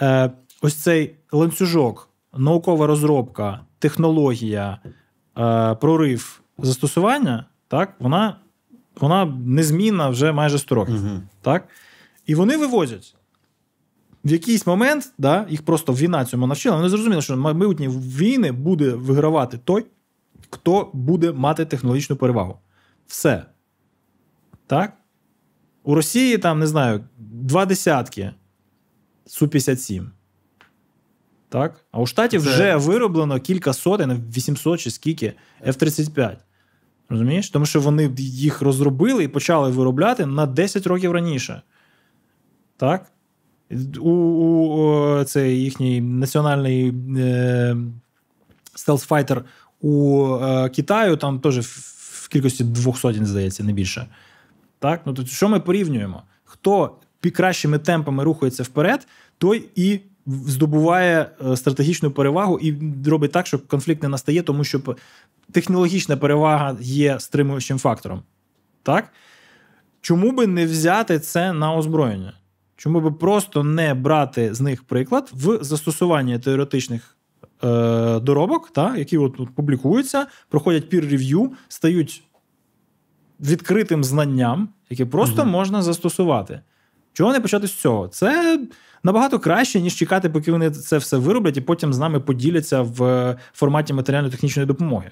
е, ось цей ланцюжок, наукова розробка, технологія, е, прорив застосування, так, вона вона незмінна вже майже 100 років. Угу. Так? І вони вивозять. В якийсь момент да, їх просто війна цьому навчила. Вони зрозуміли, що майбутні війни буде вигравати той, хто буде мати технологічну перевагу. Все. Так? У Росії там, не знаю, два десятки Су-57. Так? А у Штатів Це... вже вироблено кілька сотень, 800 чи скільки F-35. Розумієш? Тому що вони їх розробили і почали виробляти на 10 років раніше. Так? У, у Це їхній національний е, стелсфайтер у е, Китаю там теж в кількості двох сотень, здається, не більше. Так? Ну, то Що ми порівнюємо? Хто кращими темпами рухається вперед, той і здобуває е, стратегічну перевагу і робить так, щоб конфлікт не настає, тому що технологічна перевага є стримуючим фактором. Так? Чому би не взяти це на озброєння? Чому би просто не брати з них приклад в застосуванні теоретичних е, доробок, та, які от, от публікуються, проходять peer-review, стають відкритим знанням, яке просто угу. можна застосувати. Чого не почати з цього? Це набагато краще, ніж чекати, поки вони це все вироблять, і потім з нами поділяться в форматі матеріально-технічної допомоги.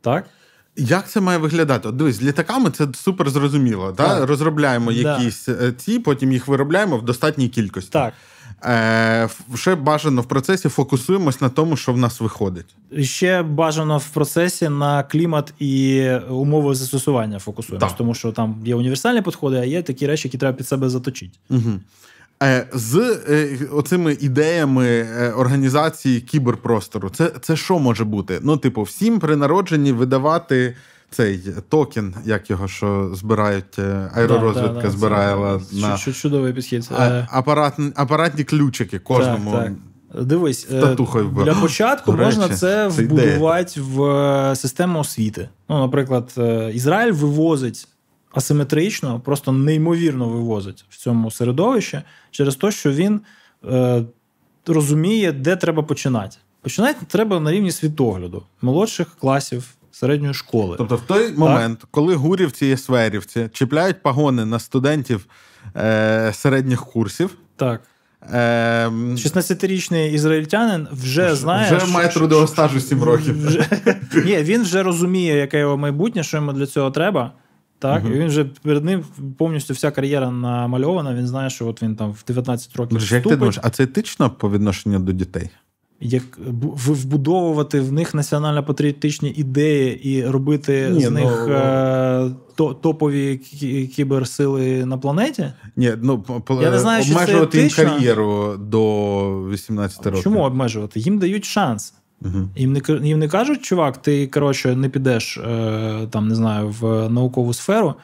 Так? Як це має виглядати? От Дивись, з літаками це супер зрозуміло. Да? Розробляємо да. якісь е, ці, потім їх виробляємо в достатній кількості. Так. Е, Ще бажано в процесі фокусуємось на тому, що в нас виходить. Ще бажано в процесі на клімат і умови застосування фокусуємось, тому що там є універсальні підходи, а є такі речі, які треба під себе заточити. Угу. Е, з е, оцими ідеями е, організації кіберпростору, це це що може бути? Ну, типу, всім при народженні видавати цей токен, як його що збирають, аеророзвідка да, да, збирала це, на чудовий підхід. Апарат, апаратні ключики кожному. Так, так. Дивись, для початку <laughs> До можна речі, це вбудувати це в систему освіти. Ну, Наприклад, Ізраїль вивозить асиметрично, просто неймовірно вивозить в цьому середовищі через те, що він е, розуміє, де треба починати. Починати треба на рівні світогляду, молодших класів. Середньої школи. Тобто, в той так? момент, коли гурівці і сверівці чіпляють пагони на студентів е, середніх курсів, так. Е, 16-річний ізраїльтянин вже знає. Вже має трудового стажу 7 років. Вже, <laughs> Ні, Він вже розуміє, яке його майбутнє, що йому для цього треба. Так, угу. і він вже перед ним повністю вся кар'єра намальована. Він знає, що от він там в 19 років. Як ти думаєш, а це етично по відношенню до дітей? Як вбудовувати в них національно-патріотичні ідеї і робити Ні, з ну, них е, топові кіберсили на планеті? Ні, ну Я не знаю, обмежувати їм кар'єру до 18 років. Чому обмежувати? Їм дають шанс. Угу. Їм не їм не кажуть, чувак, ти коротше не підеш е, там, не знаю, в наукову сферу,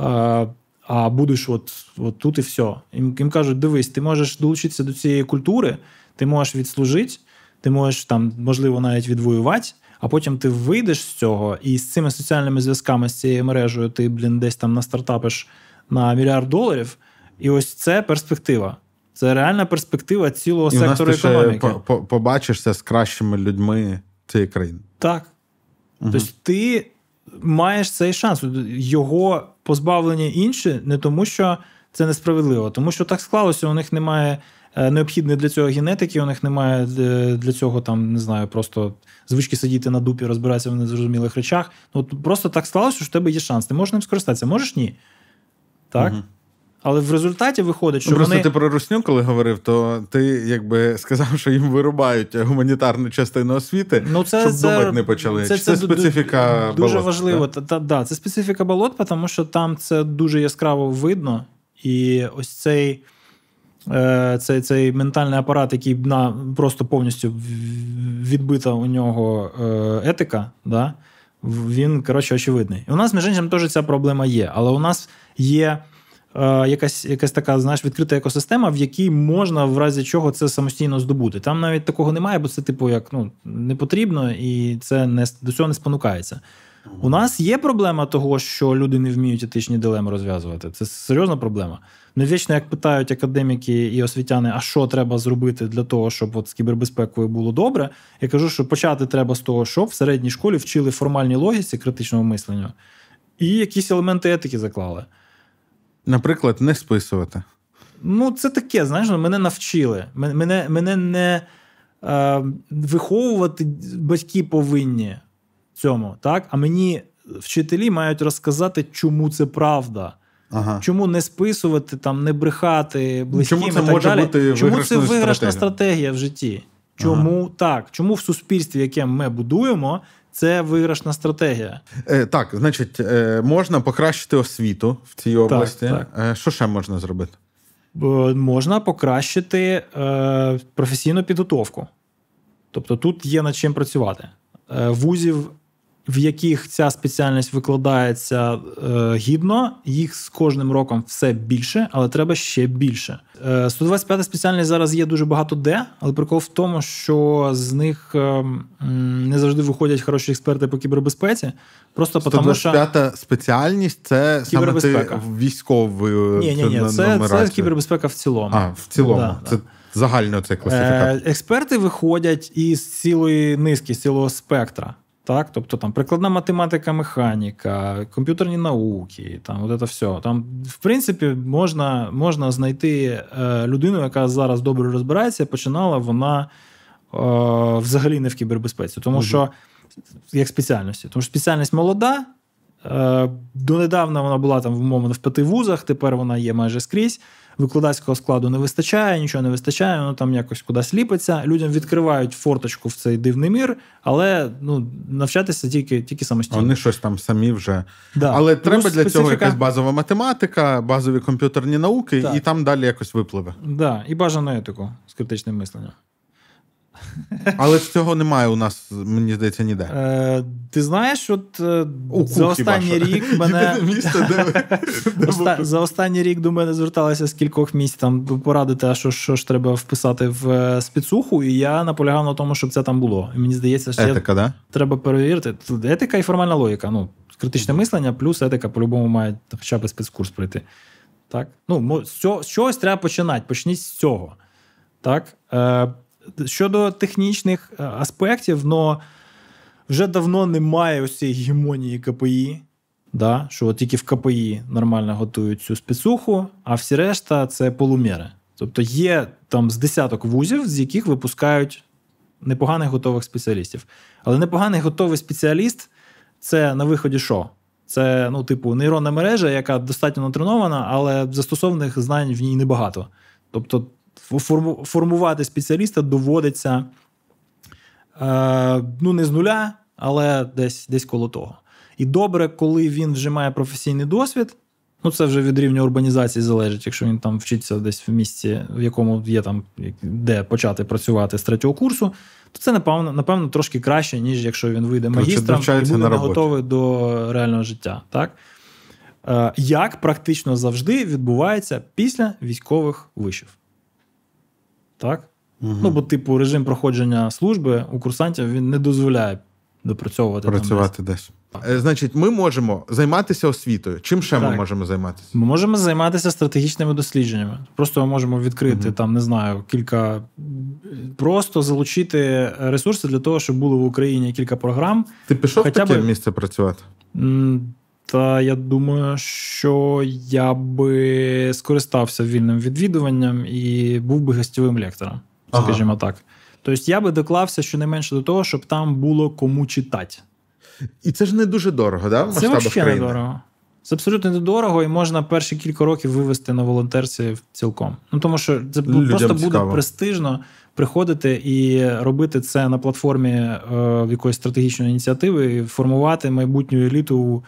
е, а будеш от, от тут і все. Їм, їм кажуть, дивись, ти можеш долучитися до цієї культури, ти можеш відслужити, ти можеш там, можливо, навіть відвоювати, а потім ти вийдеш з цього, і з цими соціальними зв'язками, з цією мережею, ти, блін, десь там настартапиш на мільярд доларів. І ось це перспектива. Це реальна перспектива цілого і сектору економіки. По- побачишся з кращими людьми цієї країни. Так. Угу. Тобто ти маєш цей шанс. Його позбавлення інші не тому, що це несправедливо, тому що так склалося, у них немає е, необхідної для цього генетики, у них немає е, для цього там, не знаю, просто звички сидіти на дупі, розбиратися в незрозумілих речах. Ну, Просто так склалося, що в тебе є шанс. Ти можеш ним скористатися, можеш ні. Так? Угу. Але в результаті виходить, що. Просто вони... ти про русню, коли говорив, то ти якби сказав, що їм вирубають гуманітарну частину освіти, ну, це, щоб це, думати не почали. Це, це, це специфіка дуже болот, важливо. Та, та, да, Це специфіка болот, тому що там це дуже яскраво видно. І ось цей е, цей, цей ментальний апарат, який на просто повністю відбита у нього е, етика, да, він коротше очевидний. І у нас, між іншим, теж ця проблема є. Але у нас є. Е, якась якась така знаєш, відкрита екосистема, в якій можна в разі чого це самостійно здобути. Там навіть такого немає, бо це, типу, як ну, не потрібно, і це не до цього не спонукається. У нас є проблема того, що люди не вміють етичні дилеми розв'язувати. Це серйозна проблема. Не вічно, як питають академіки і освітяни, а що треба зробити для того, щоб от з кібербезпекою було добре. Я кажу, що почати треба з того, щоб в середній школі вчили формальній логіці критичного мислення і якісь елементи етики заклали. Наприклад, не списувати. Ну, це таке, знаєш, ну, мене навчили. Мене мене не е, виховувати батьки повинні цьому, так? А мені вчителі мають розказати, чому це правда. Ага. Чому не списувати, там, не брехати близьким Чому це і так може далі? бути Чому це виграшна стратегія? стратегія в житті? Чому ага. так? Чому в суспільстві, яке ми будуємо, це виграшна стратегія? Е, Так, значить, е, можна покращити освіту в цій області. Так, так. Е, що ще можна зробити? Можна покращити е, професійну підготовку. Тобто тут є над чим працювати. Е, вузів в яких ця спеціальність викладається е, гідно, їх з кожним роком все більше, але треба ще більше. Е, 125 спеціальність зараз є дуже багато де, але прикол в тому, що з них е, не завжди виходять хороші експерти по кібербезпеці. Просто 125 що... спеціальність це саме ти військовий. Ні, ні, ні, це, це кібербезпека в цілому. А, в цілому. Да, це да. Загально це класифікація. Е, експерти виходять із цілої низки, з цілого спектра. Так, тобто там прикладна математика, механіка, комп'ютерні науки, там от це все. Там, в принципі, можна можна знайти е, людину, яка зараз добре розбирається, починала вона е, взагалі не в кібербезпеці, тому угу. що як спеціальності, тому що спеціальність молода. Е, донедавна вона була там умовно в п'яти вузах, тепер вона є майже скрізь викладацького складу не вистачає, нічого не вистачає, воно там якось кудись ліпиться. Людям відкривають форточку в цей дивний мір, але ну, навчатися тільки тільки самостійно. Вони щось там самі вже. Да. Але Тому треба для специфіка... цього якась базова математика, базові комп'ютерні науки, так. і там далі якось випливе. Да, І бажано етику з критичним мисленням. <laughs> Але цього немає у нас, мені здається, ніде. Е, Ти знаєш, от е, у за останній рік мене <laughs> місто, де, Оста... за останній рік до мене зверталися з кількох місць там порадити, а що, що ж треба вписати в е, спецуху, і я наполягав на тому, щоб це там було. І мені здається, що етика, я... да? треба перевірити. Етика і формальна логіка. Ну, критичне мислення, плюс етика по-любому має хоча б спецкурс пройти. Так? Ну, з чогось треба починати. Почніть з цього. Так? Е, Щодо технічних е, аспектів, но вже давно немає ось цієї гемонії КПІ. Да, Що от тільки в КПІ нормально готують цю спецуху, а всі решта це полуміри. Тобто є там з десяток вузів, з яких випускають непоганих готових спеціалістів. Але непоганий готовий спеціаліст це на виході що? Це, ну, типу, нейронна мережа, яка достатньо натренована, але застосованих знань в ній небагато. Тобто формувати спеціаліста доводиться е, ну, не з нуля, але десь десь коло того. І добре, коли він вже має професійний досвід. Ну, це вже від рівня урбанізації залежить, якщо він там вчиться десь в місці, в якому є там де почати працювати з третього курсу, то це напевно напевно трошки краще, ніж якщо він вийде магістром і буде не готовий до реального життя. Так? Е, Як практично завжди відбувається після військових вишів. Так? Угу. Ну, бо, типу, режим проходження служби у курсантів він не дозволяє допрацьовувати. Працювати там десь. десь. Значить, ми можемо займатися освітою. Чим ще так. ми можемо займатися? Ми можемо займатися стратегічними дослідженнями. Просто ми можемо відкрити угу. там, не знаю, кілька. Просто залучити ресурси для того, щоб було в Україні кілька програм. Ти пішов в таке би... місце працювати? Та я думаю, що я би скористався вільним відвідуванням і був би гостєвим лектором, скажімо ага. так. Тобто я би доклався щонайменше до того, щоб там було кому читати. І це ж не дуже дорого, да? в Це взагалі недорого. Це абсолютно недорого, і можна перші кілька років вивести на волонтерці цілком. Ну тому що це Людям просто цікаво. буде престижно приходити і робити це на платформі е, якоїсь стратегічної ініціативи, і формувати майбутню еліту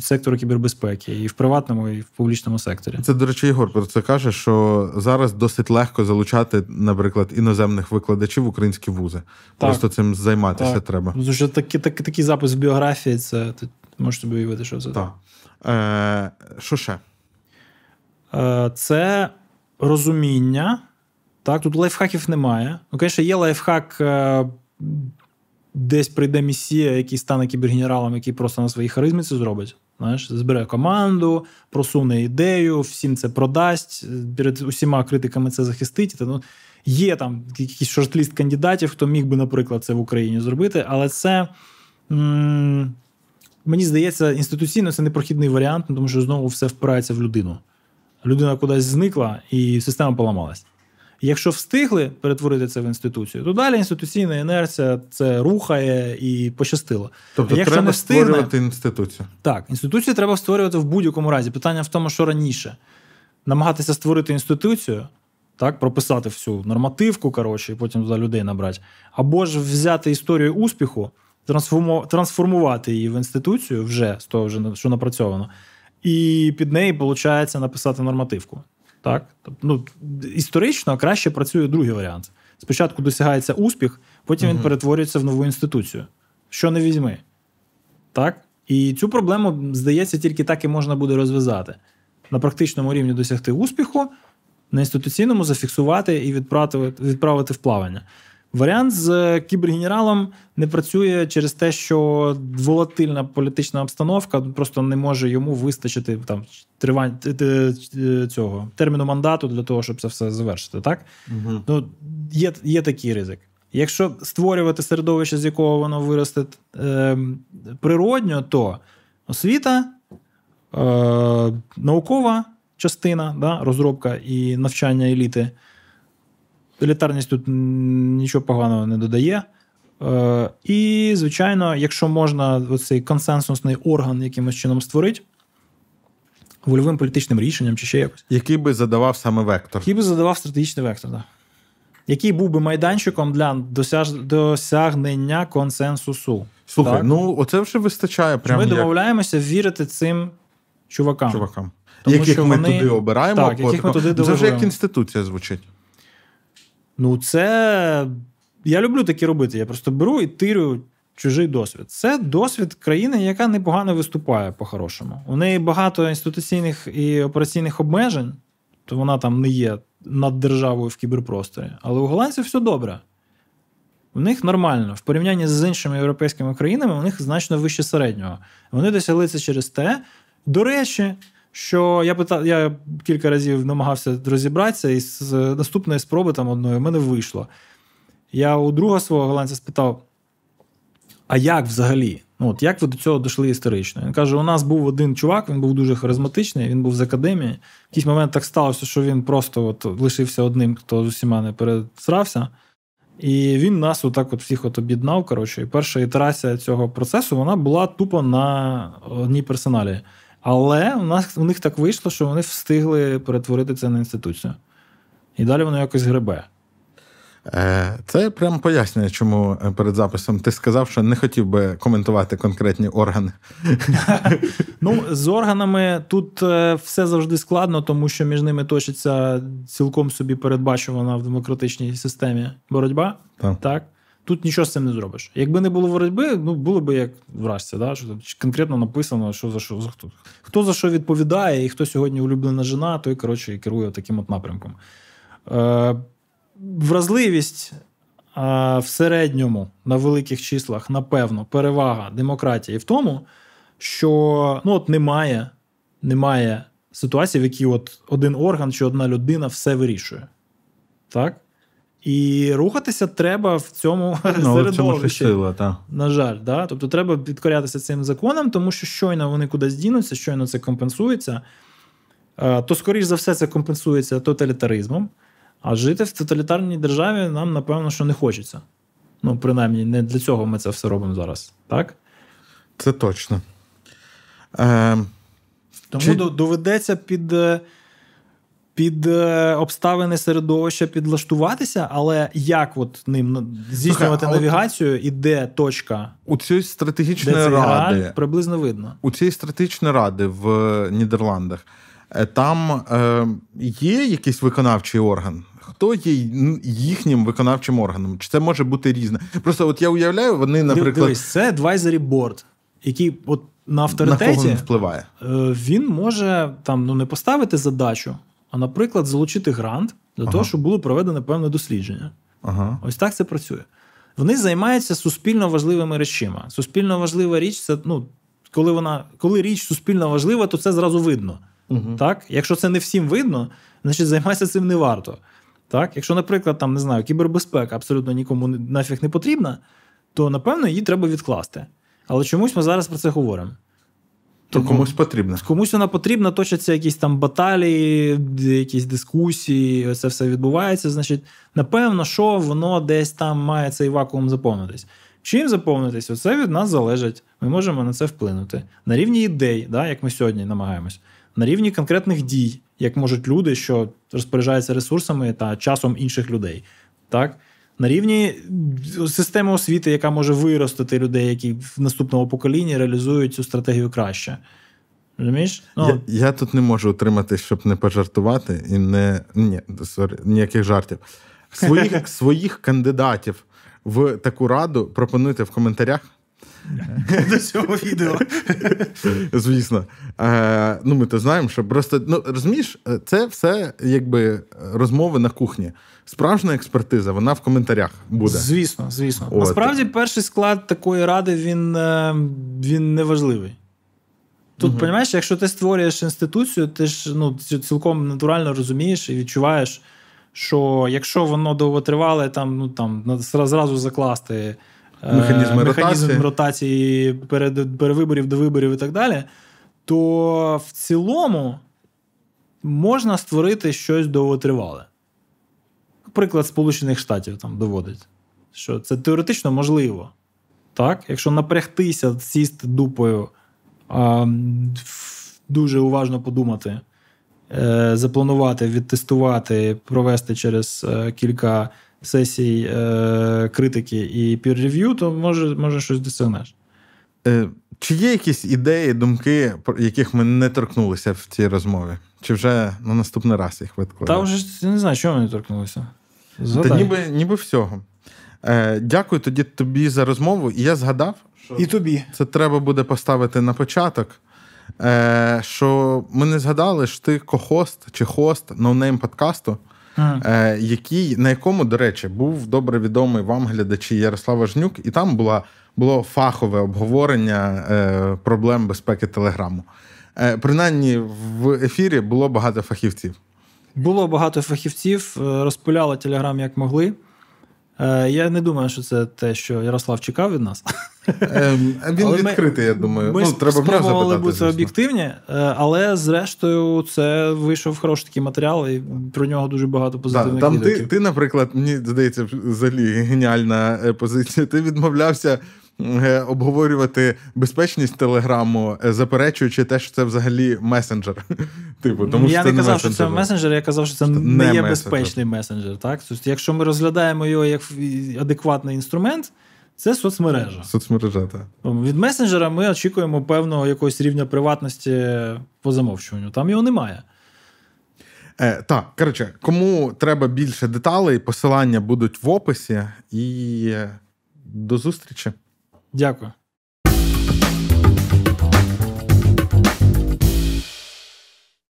сектору кібербезпеки і в приватному, і в публічному секторі. Це, до речі, Ігор про це каже, що зараз досить легко залучати, наприклад, іноземних викладачів в українські вузи. Так. Просто цим займатися так. треба. Вже такий так, такий запис в біографії, це ти можеш собі уявити, що це. Так. Е, Що ще? Е, це розуміння. Так, Тут лайфхаків немає. Ну, звісно, є лайфхак. Десь прийде місія, який стане кібергенералом, який просто на своїй харизмі це зробить. Знаєш, збере команду, просуне ідею, всім це продасть, перед усіма критиками це захистить. Ну, Є там якийсь шортліст кандидатів, хто міг би, наприклад, це в Україні зробити, але це. М- Мені здається, інституційно це непрохідний варіант, тому що знову все впирається в людину. Людина кудись зникла і система поламалась. Якщо встигли перетворити це в інституцію, то далі інституційна інерція це рухає і пощастило. Тобто якщо треба не встигне, створювати інституцію. Так, інституцію треба створювати в будь-якому разі. Питання в тому, що раніше намагатися створити інституцію, так, прописати всю нормативку, коротше, і потім туди людей набрати, або ж взяти історію успіху, трансформувати її в інституцію вже з того, що напрацьовано, і під неї, виходить, написати нормативку. Так? Ну, Історично краще працює другий варіант. Спочатку досягається успіх, потім угу. він перетворюється в нову інституцію. Що не візьми. Так? І цю проблему, здається, тільки так і можна буде розв'язати. На практичному рівні досягти успіху, на інституційному зафіксувати і відправити, відправити в плавання. Варіант з кібергенералом не працює через те, що волатильна політична обстановка просто не може йому вистачити там тривань цього терміну мандату для того, щоб це все завершити. Так угу. ну є є такий ризик. Якщо створювати середовище, з якого воно виросте е, природньо, то освіта, е, наукова частина, да, розробка і навчання еліти. Елітарність тут нічого поганого не додає. Е, І, звичайно, якщо можна цей консенсусний орган якимось чином створити, вольовим політичним рішенням чи ще якось. Який би задавав саме вектор? Який би задавав стратегічний вектор, так. Який був би майданчиком для досяж... досягнення консенсусу. Слухай, так? ну оце вже вистачає. Прям Ми як... домовляємося вірити цим чувакам. Чувакам. Тому яких що ми вони... туди обираємо, так, яких ми туди це вже як інституція звучить. Ну, це я люблю такі робити. Я просто беру і тирю чужий досвід. Це досвід країни, яка непогано виступає по-хорошому. У неї багато інституційних і операційних обмежень, то вона там не є над державою в кіберпросторі. Але у голландців все добре. У них нормально. В порівнянні з іншими європейськими країнами, у них значно вище середнього. Вони досягли це через те. До речі, що я питав, я кілька разів намагався розібратися, і з наступної спроби там одної в мене вийшло. Я у друга свого голландця спитав: а як взагалі? Ну, от Як ви до цього дійшли історично? Він каже: у нас був один чувак, він був дуже харизматичний, він був з академії. В якийсь момент так сталося, що він просто от лишився одним, хто з усіма не пересрався. І він нас отак от всіх от об'єднав. коротше. І перша ітерація цього процесу вона була тупо на одній персоналі. Але у нас у них так вийшло, що вони встигли перетворити це на інституцію. І далі воно якось гребе. Е, це прямо пояснює, чому е, перед записом ти сказав, що не хотів би коментувати конкретні органи. <laughs> Ну, з органами тут е, все завжди складно, тому що між ними точиться цілком собі передбачувана в демократичній системі боротьба. Так. так? Тут нічого з цим не зробиш. Якби не було боротьби, ну було б як вражці, да? що конкретно написано, що за що за хто хто за що відповідає, і хто сьогодні улюблена жена, той коротше керує таким от напрямком. Е, Вразливість е, в середньому на великих числах, напевно, перевага демократії в тому, що ну, от немає, немає ситуації, в якій от один орган чи одна людина все вирішує. Так? І рухатися треба в цьому ну, середовищі. Сила, та. На жаль, да? тобто треба підкорятися цим законам, тому що щойно вони кудись дінуться, щойно це компенсується, то, скоріш за все, це компенсується тоталітаризмом. А жити в тоталітарній державі нам, напевно, що не хочеться. Ну, принаймні, не для цього ми це все робимо зараз. Так? Це точно. Е, Тому чи... доведеться під. Е, під е, обставини середовища підлаштуватися, але як от ним здійснювати Слухай, навігацію і де точка у цієї стратегічної ради приблизно видно у цієї стратегічної ради в Нідерландах. Е, там е, є якийсь виконавчий орган. Хто є їхнім виконавчим органом? Чи це може бути різне? Просто от я уявляю, вони, наприклад. Дивись, це advisory board, який от на авторитеті на кого він впливає. Е, він може там ну не поставити задачу, а, наприклад, залучити грант для ага. того, щоб було проведено певне дослідження. Ага. Ось так це працює. Вони займаються суспільно важливими речима. Суспільно важлива річ це ну, коли вона коли річ суспільно важлива, то це зразу видно. Угу. Так? Якщо це не всім видно, значить займатися цим не варто. Так? Якщо, наприклад, там не знаю, кібербезпека абсолютно нікому нафіг не потрібна, то напевно її треба відкласти. Але чомусь ми зараз про це говоримо. То комусь потрібно. Комусь вона потрібна, точаться якісь там баталії, якісь дискусії, це все відбувається. Значить, напевно, що воно десь там має цей вакуум заповнитись. Чим заповнитись? Оце від нас залежить. Ми можемо на це вплинути. На рівні ідей, да, як ми сьогодні намагаємось, на рівні конкретних дій, як можуть люди, що розпоряджаються ресурсами та часом інших людей. Так? На рівні системи освіти, яка може виростити людей, які в наступному поколінні реалізують цю стратегію краще. Розумієш? Ну, я я тут не можу утримати, щоб не пожартувати, і не ні, сорі, ніяких жартів. Своїх <laughs> своїх кандидатів в таку раду пропонуйте в коментарях. <laughs> До цього відео. Звісно. Е, Ну, Ми то знаємо, що просто ну, розумієш, це все якби розмови на кухні. Справжня експертиза, вона в коментарях буде. Звісно, звісно. От. Насправді, перший склад такої ради він е, він неважливий. Тут, угу. розумієш, якщо ти створюєш інституцію, ти ж ну, цілком натурально розумієш і відчуваєш, що якщо воно довготривале, там ну там зразу закласти механізм, механізм ротації, ротації перед перевиборів до виборів і так далі, то в цілому можна створити щось довготривале. Приклад Сполучених Штатів там доводить, що це теоретично можливо. Так? Якщо напрягтися, сісти дупою, а, дуже уважно подумати, е, запланувати, відтестувати, провести через е, кілька сесій е, критики і peer-review, то може, може щось досягнеш. Е, Чи є якісь ідеї, думки, яких ми не торкнулися в цій розмові? Чи вже на наступний раз їх відкладемо? Та вже я не знаю, чого ми не торкнулися. Згадай. Та ніби ніби всього. Е, Дякую тоді тобі за розмову. І я згадав, що і тобі. це треба буде поставити на початок. Е, Що ми не згадали, що ти кохост чи хост No Name подкасту е, який, на якому, до речі, був добре відомий вам глядачі Ярослава Жнюк, і там була, було фахове обговорення е, проблем безпеки Телеграму. Е, Принаймні в ефірі було багато фахівців. Було багато фахівців, е, розпиляли Телеграм як могли. Е, я не думаю, що це те, що Ярослав чекав від нас. <laughs> Ем, він відкритий, я думаю. Ми ну, треба спробували бути звісно. об'єктивні, е, але зрештою це вийшов хороший такий матеріал, і про нього дуже багато позитивних да, Там ти, ти, наприклад, мені здається, взагалі геніальна позиція. Ти відмовлявся Е, обговорювати безпечність телеграму, е, заперечуючи те, що це взагалі месенджер. <laughs> Типу, тому Я що не казав, що це месенджер, я казав, що це, не є месенджер. безпечний месенджер. Так? Тобто, якщо ми розглядаємо його як адекватний інструмент. Це соцмережа. Соцмережа, так. Від месенджера ми очікуємо певного якогось рівня приватності по замовчуванню. Там його немає. Е, Так, коротше, кому треба більше деталей, посилання будуть в описі. І до зустрічі. Дякую.